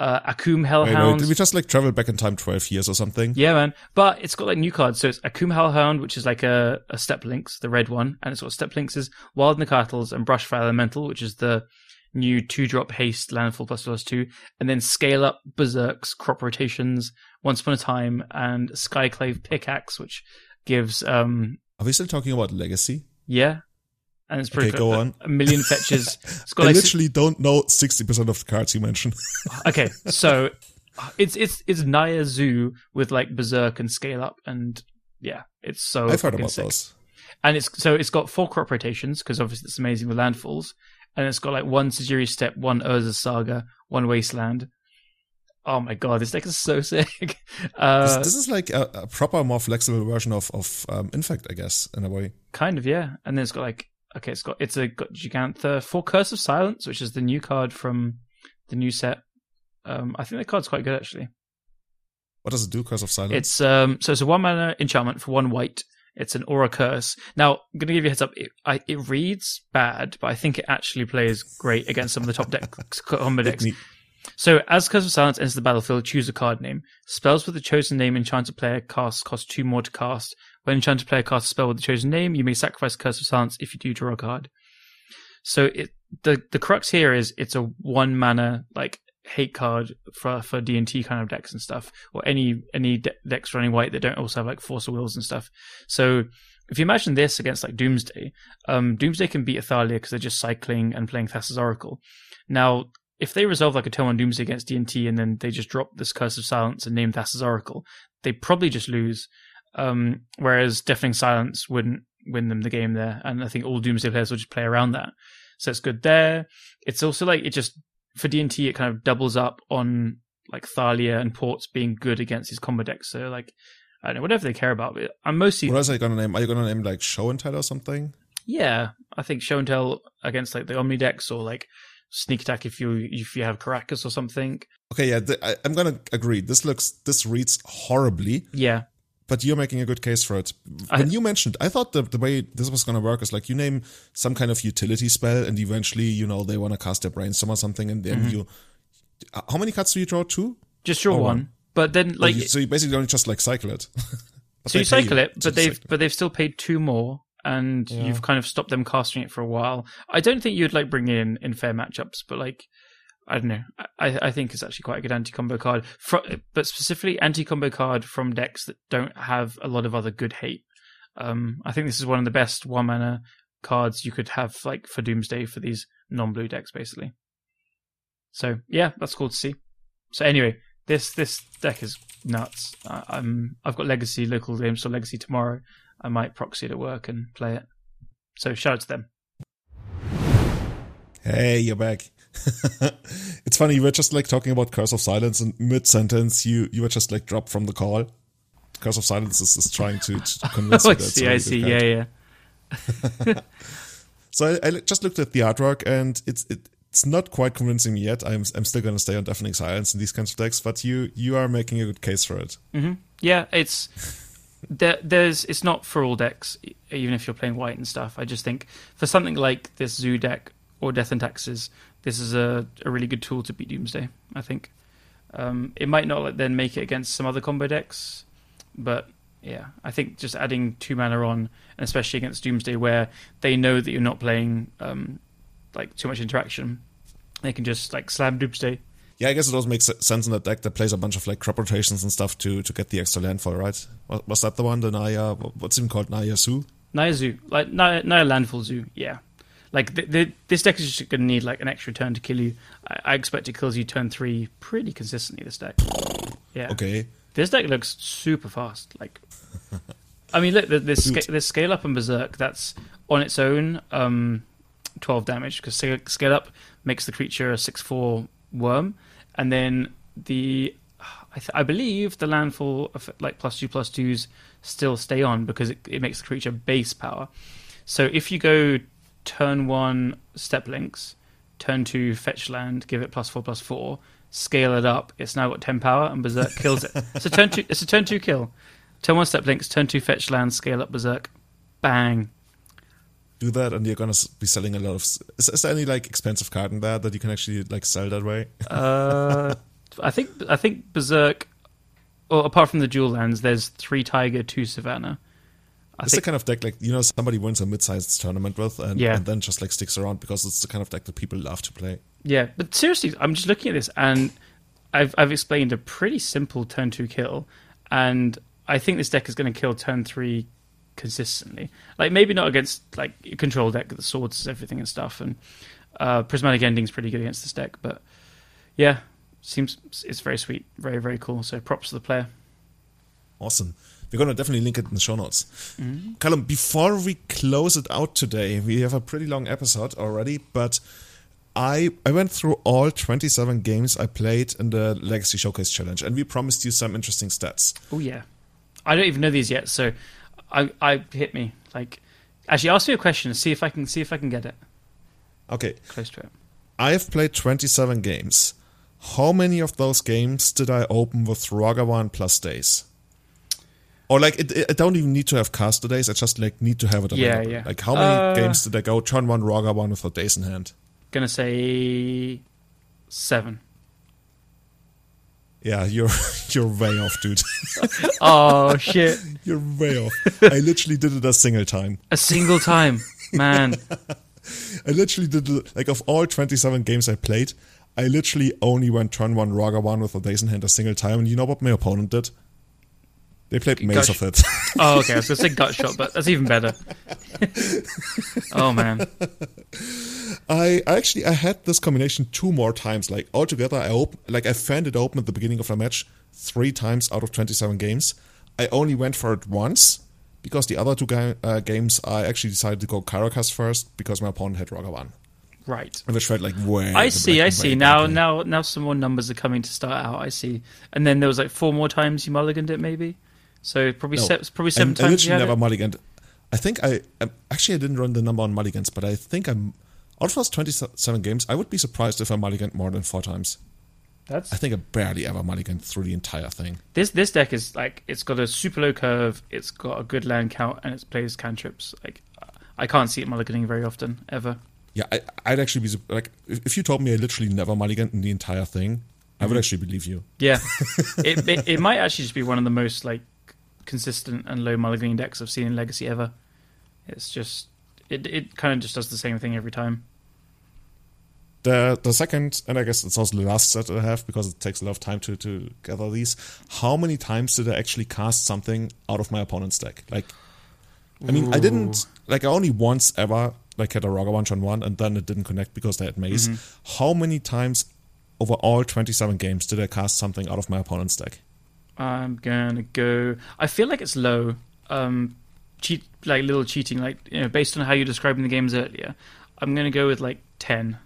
Uh, Akoum wait, Hellhound. did we just like travel back in time twelve years or something? Yeah, man. But it's got like new cards. So it's Akoum Hellhound, which is like a, a Steppe Lynx, the red one. And it's got Steppe Lynx is Wild Nacatls and Brushfire Elemental, which is the new two drop haste landfall plus plus two. And then Scale Up Berserks, Crop Rotations, Once Upon a Time, and Skyclave Pickaxe, which gives, um, Are we still talking about legacy? yeah. And it's pretty Okay, go on. A million fetches. [LAUGHS] It's got I like literally don't know sixty percent of the cards you mentioned. [LAUGHS] okay, so it's it's it's Naya Zoo with like Berserk and Scale Up, and yeah, it's so I've heard about sick. those. And it's so it's got four crop rotations because obviously it's amazing with landfalls, and it's got like one Sejiri Steppe, one Urza Saga, one Wasteland. Oh my god, this deck is so [LAUGHS] sick. This, Uh, this is like a, a proper, more flexible version of of um, Infect, I guess, in a way. kind of yeah, and then it's got like okay, it's got it's a got Gigantha for Curse of Silence, which is the new card from the new set. Um, I think the card's quite good actually. What does it do? Curse of Silence. It's um so it's a one mana enchantment for one white. It's an aura curse. Now, I'm gonna give you a heads up. It, I, it reads bad, but I think it actually plays great against some of the top deck combo decks. [LAUGHS] So, as Curse of Silence enters the battlefield, choose a card name. Spells with the chosen name enchanted player cast cost two more to cast. When enchanted player casts a spell with the chosen name, you may sacrifice Curse of Silence if you do draw a card. So, it the the crux here is it's a one mana like hate card for for D and T kind of decks and stuff, or any any de- decks running white that don't also have like Force of Wills and stuff. So if you imagine this against like Doomsday, um, Doomsday can beat Athalia because they're just cycling and playing Thassa's Oracle. Now, if they resolve like a turn on Doomsday against D and T, and then they just drop this Curse of Silence and name Thassa's Oracle, they probably just lose. Um, whereas Deafening Silence wouldn't win them the game there, and I think all Doomsday players will just play around that. So it's good there. It's also like it just for D and T, it kind of doubles up on like Thalia and Ports being good against these combo decks. So like I don't know whatever they care about. But I'm mostly What else are you gonna name? Are you gonna name like Show and Tell or something? yeah. I think show and tell against like the Omni decks or like sneak attack if you if you have Karakas or something. Okay, yeah, th- I, I'm gonna agree. This looks, this reads horribly, Yeah, but you're making a good case for it. I- When you mentioned, I thought the, the way this was gonna work is like you name some kind of utility spell, and eventually, you know, they want to cast their brainstorm or something, and then you. uh, How many cards do you draw? Two. just draw one. one. But then Like, like so you basically don't just like cycle it. [LAUGHS] So you pay cycle it, but they've cycle but they've still paid two more, and Yeah. you've kind of stopped them casting it for a while. I don't think you'd like bring in in fair matchups, but like I don't know. I I think it's actually quite a good anti combo card, but specifically anti combo card from decks that don't have a lot of other good hate. Um, I think this is one of the best one mana cards you could have like for Doomsday for these non blue decks, basically. So yeah, that's cool to see. So anyway, this this deck is nuts. I, I'm I've got Legacy local games for Legacy tomorrow. I might proxy it at work and play it. So shout out to them. Hey, you're back. [LAUGHS] it's funny, you were just like talking about Curse of Silence and mid sentence you you were just like dropped from the call. Curse of Silence is, is trying to, to [LAUGHS] convince Oh, you that see, I see. Yeah, yeah. [LAUGHS] So I, I just looked at the artwork and it's it, it's not quite convincing me yet. I'm I'm still gonna stay on Deafening Silence in these kinds of decks, but you you are making a good case for it. Mm-hmm. Yeah, it's there, there's it's not for all decks, even if you're playing white and stuff. I just think for something like this Zoo deck or Death and Taxes, this is a, a really good tool to beat Doomsday. I think um, it might not then make it against some other combo decks, but yeah, I think just adding two mana on, and especially against Doomsday, where they know that you're not playing um, like too much interaction, they can just like slam Doomsday. Yeah, I guess it also makes sense in that deck that plays a bunch of like crop rotations and stuff to to get the extra landfall, right? Was, was that the one, the Naya? What's it even called? Naya Su? Naya Zoo, like Naya, Naya Landfall Zoo, yeah. Like the, the, this deck is just going to need like an extra turn to kill you. I, I expect it kills you turn three pretty consistently. This deck, yeah. Okay. This deck looks super fast. Like, [LAUGHS] I mean, look, this sca- this scale up and berserk. That's on its own, um, twelve damage because scale up makes the creature a six four worm, and then the I, th- I believe the landfall of like plus two plus twos still stay on because it, it makes the creature base power. So if you go turn one Steppe Lynx, turn two fetch land, give it plus four plus four, scale it up, it's now got ten power and berserk kills it. [LAUGHS] So turn two it's a turn two kill. Turn one Steppe Lynx, turn two fetch land, scale up berserk. Bang. Do that, and you're gonna be selling a lot of. Is, is there any like expensive card in there that you can actually like sell that way? Uh, I think I think Berserk, or apart from the dual lands, there's three Tiger, two Savannah. I It's the kind of deck like you know somebody wins a mid-sized tournament with, and, Yeah. and then just like sticks around because it's the kind of deck that people love to play. yeah, but seriously, I'm just looking at this and I've I've explained a pretty simple turn two kill, and I think this deck is going to kill turn three consistently. Like maybe not against like a control deck, the swords, everything and stuff, and uh, prismatic ending's pretty good against this deck, but yeah, seems it's very sweet, very very cool. So props to the player. Awesome. We're gonna definitely link it in the show notes. Mm-hmm. Callum, before we close it out today, we have a pretty long episode already, but I I went through all 27 games I played in the Legacy Showcase Challenge, and we promised you some interesting stats. Oh yeah, I don't even know these yet. So, I I hit me like. Actually, ask me a question. See if I can see if I can get it Okay, close to it. I have played 27 games. How many of those games did I open with Ragavan plus Daze? Or like, it, it, I don't even need to have cast Daze. I just like need to have it Yeah, available. yeah. Like, how many Uh, games did I go turn one Ragavan with a Daze in hand? Gonna say seven. Yeah, you're [LAUGHS] you're way off, dude. [LAUGHS] Oh shit! you're way off. I literally did it a single time. A single time, man. [LAUGHS] I literally did it, like of all 27 games I played, I literally only went turn one Ragavan with a Daze in hand a single time. And you know what my opponent did? They played Maze of Ith. [LAUGHS] Oh, okay. I was gonna say gut shot, but that's even better. [LAUGHS] oh man. I I actually I had this combination two more times. Like altogether, I op- like I fanned it open at the beginning of the match three times out of twenty seven games. I only went for it once because the other two ga- uh, games I actually decided to go Karakas first because my opponent had Ragavan. Right. which felt like way. I see, I see. Now, now, now, some more numbers are coming to start out. I see. And then there was like four more times you mulliganed it, maybe. So probably No. se- probably seven I, I times you literally never mulliganed. I think I um, actually I didn't run the number on mulligans, but I think I'm out of those twenty-seven games. I would be surprised if I mulliganed more than four times. That's I think I barely ever mulliganed through the entire thing. this this deck is like it's got a super low curve. It's got a good land count, and it plays cantrips. Like I can't see it mulliganing very often ever. Yeah, I, I'd actually be like if, if you told me I literally never mulliganed in the entire thing, I Mm-hmm. would actually believe you. Yeah, [LAUGHS] it, it it might actually just be one of the most like consistent and low mulliganing decks I've seen in Legacy ever. It's just it it kind of just does the same thing every time. The the second, and I guess it's also the last set I have because it takes a lot of time to, to gather these. How many times did I actually cast something out of my opponent's deck? Like, I mean, I didn't like I only once ever like had a Ragavan on one, and then it didn't connect because they had Maze. Mm-hmm. How many times over all twenty seven games did I cast something out of my opponent's deck? I'm gonna go. I feel like it's low. Um, cheat like little cheating, like you know, based on how you're describing the games earlier. I'm gonna go with like ten.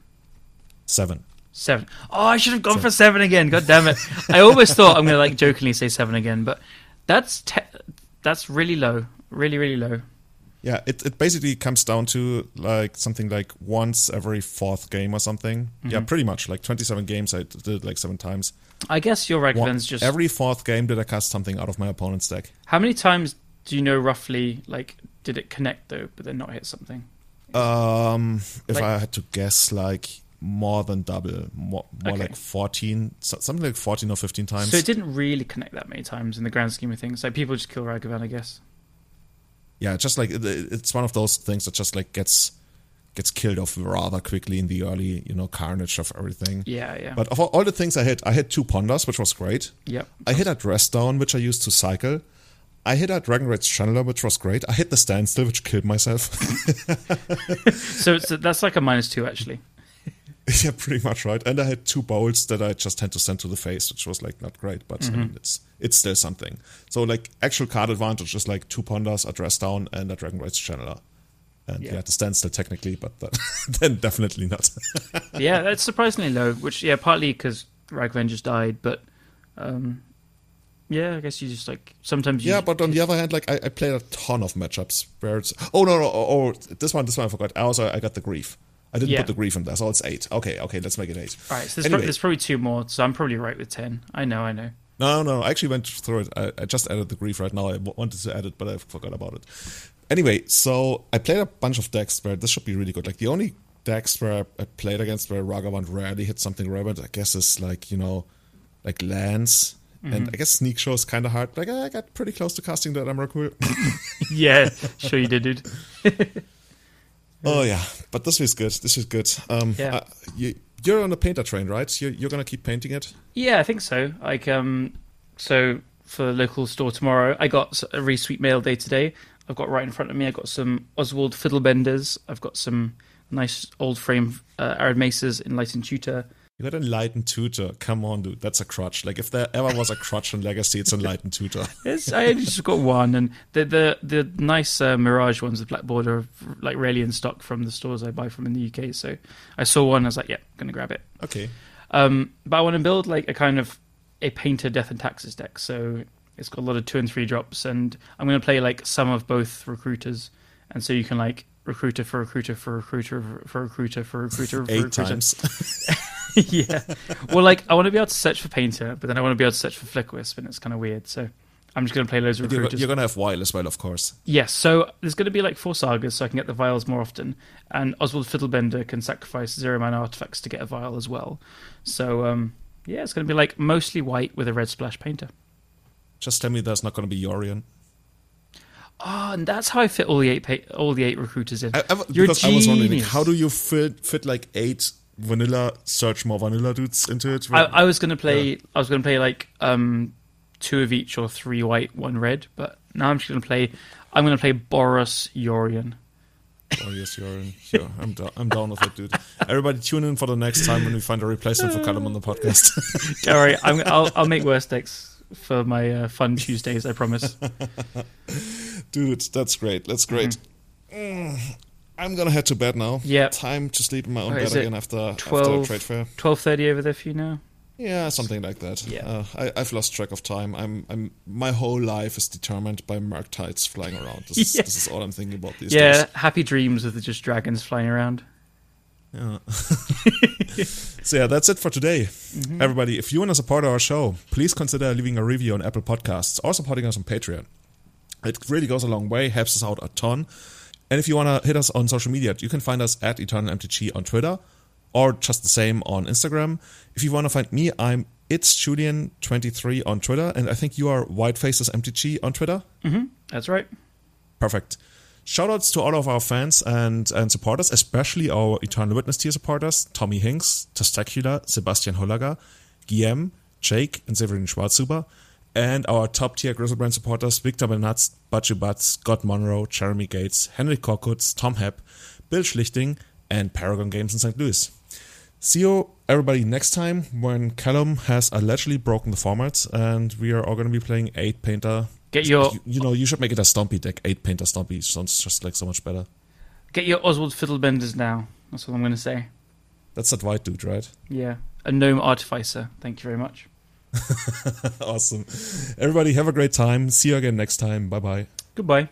Seven. Seven. Oh, I should have gone for seven again. God damn it! I always thought I'm gonna like jokingly say seven again, but that's te- that's really low, really really low. Yeah, it, it basically comes down to like something like once every fourth game or something. Yeah, pretty much like twenty seven games. I did like seven times. I guess your One- Ragavan's just. every fourth game did I cast something out of my opponent's deck. How many times do you know roughly? Like, did it connect though, but then not hit something? Um, if Like- I had to guess, like more than double, more, more Okay. like fourteen, something like fourteen or fifteen times. So it didn't really connect that many times in the grand scheme of things. Like people just kill Ragavan, I guess. Yeah, just like it's one of those things that just like gets gets killed off rather quickly in the early, you know, carnage of everything. Yeah, yeah. But of all, all the things I hit, I hit two ponders, which was great. yep. I hit a Dress down, which I used to cycle. I hit a Dragon's Rage Channeler, which was great. I hit the standstill, which killed myself. [LAUGHS] So it's that's like a minus two actually. [LAUGHS] yeah, pretty much right. And I had two bowls that I just had to send to the face, which was like not great, but I mean it's it's still something. So like actual card advantage is like two ponders, a dress down, and a Dragon's Rage Channeler. And Yeah. yeah, the standstill technically, but that, [LAUGHS] then definitely not. [LAUGHS] yeah, that's surprisingly low. Which yeah, partly because Ragavan just died, but um, yeah, I guess you just like sometimes. You, yeah, but on the other hand, like I, I played a ton of matchups where it's oh no no oh, oh this one this one I forgot. I also I got the grief. I didn't Yeah. put the grief in there, so it's eight. Okay, okay, let's make it eight. all right. So there's, Anyway. pro- there's probably two more. So I'm probably right with ten. I know, I know. No, no, I actually went through it. I, I just added the grief right now. I w- wanted to add it, but I forgot about it. Anyway, so I played a bunch of decks where this should be really good. Like the only decks where I played against where Ragavan rarely hit something relevant, I guess is like, you know, like lands. And mm-hmm. I guess Sneak Show is kind of hard. Like I got pretty close to casting that Emrakul. [LAUGHS] yeah, sure you did, dude. [LAUGHS] oh yeah, but this is good. This is good. Um, Yeah. uh, you, you're on the painter train, right? You're, you're gonna keep painting it. Yeah, I think so. Like, um, so for the local store tomorrow, I got a really sweet mail day today. I've got right in front of me. I've got some Oswald Fiddlebenders. I've got some nice old frame uh, Arid Mesas in Light and Tutor. You got Enlightened Tutor. Come on, dude. That's a crutch. Like if there ever was a crutch in Legacy, it's Enlightened Tutor. [LAUGHS] It's, I only just got one, and the the the nice uh, Mirage ones with black border, are like rarely in stock from the stores I buy from in the UK. So I saw one, I was like, yeah, gonna grab it. Okay. Um, but I want to build like a kind of a painter death and taxes deck. So it's got a lot of two and three drops, and I'm going to play like some of both recruiters, and so you can like recruiter for recruiter for recruiter for recruiter for recruiter for Eight recruiter. times. [LAUGHS] yeah. Well, like I want to be able to search for painter, but then I want to be able to search for Flickerwisp, and it's kind of weird. So I'm just going to play loads of recruiters. you're gonna have Vial as well, of course. Yes, so there's going to be like four sagas, so I can get the vials more often. And Oswald Fiddlebender can sacrifice zero mana artifacts to get a vial as well. So um, yeah, it's going to be like mostly white with a red splash painter. Just tell me there's not gonna be Yorion. Oh, and that's how I fit all the eight pa- all the eight recruiters in. I, I, You're because I was wondering, like, genius. how do you fit fit like eight vanilla search more vanilla dudes into it? I, I was going to play. I was going to play like um, two of each or three white, one red. But now I'm just going to play. I'm going to play Boros Yorion. oh yes, Yorion. Yeah, I'm down. I'm down with it, dude. Everybody, tune in for the next time when we find a replacement for Callum on the podcast. [LAUGHS] Don't worry, I'm, I'll, I'll make worse decks for my uh, fun Tuesdays. I promise. [LAUGHS] dude, that's great. That's great. Mm. I'm gonna head to bed now. Yeah. Time to sleep in my own Oh, bed again after, 12? after trade fair. Twelve thirty over there for you now. Yeah, something like that. Yeah. Uh, I, I've lost track of time. I'm, I'm, my whole life is determined by Murktides flying around. This is, [LAUGHS] Yeah. this is all I'm thinking about these yeah, days. Yeah, happy dreams with just dragons flying around. Yeah. [LAUGHS] [LAUGHS] so yeah, that's it for today. Mm-hmm. Everybody, if you want to support our show, please consider leaving a review on Apple Podcasts or supporting us on Patreon. It really goes a long way, helps us out a ton. And if you want to hit us on social media, you can find us at EternalMTG on Twitter or just the same on Instagram. If you want to find me, I'm it's Julian23 on Twitter, and I think you are WhiteFacesMTG on Twitter. That's right. Perfect. Shoutouts to all of our fans and, and supporters, especially our Eternal Witness tier supporters, Tommy Hinks, Testacular, Sebastian Hollager, Guillaume, Jake, and Severin Schwarzhuber, and our top tier Griselbrand supporters, Victor Benatz, Butchu Butts, Scott Monroe, Jeremy Gates, Henry Korkutz, Tom Hepp, Bill Schlichting, and Paragon Games in St. Louis. See you, everybody, next time when Callum has allegedly broken the format and we are all going to be playing 8 Painter Get your you, you know, you should make it a Stumpy deck. Eight painter Stumpy sounds just like so much better. get your Oswald Fiddlebenders now. That's what I'm going to say. That's that white dude, right? Yeah, a gnome artificer. Thank you very much. [LAUGHS] awesome. Everybody, have a great time. See you again next time. Bye bye. Goodbye.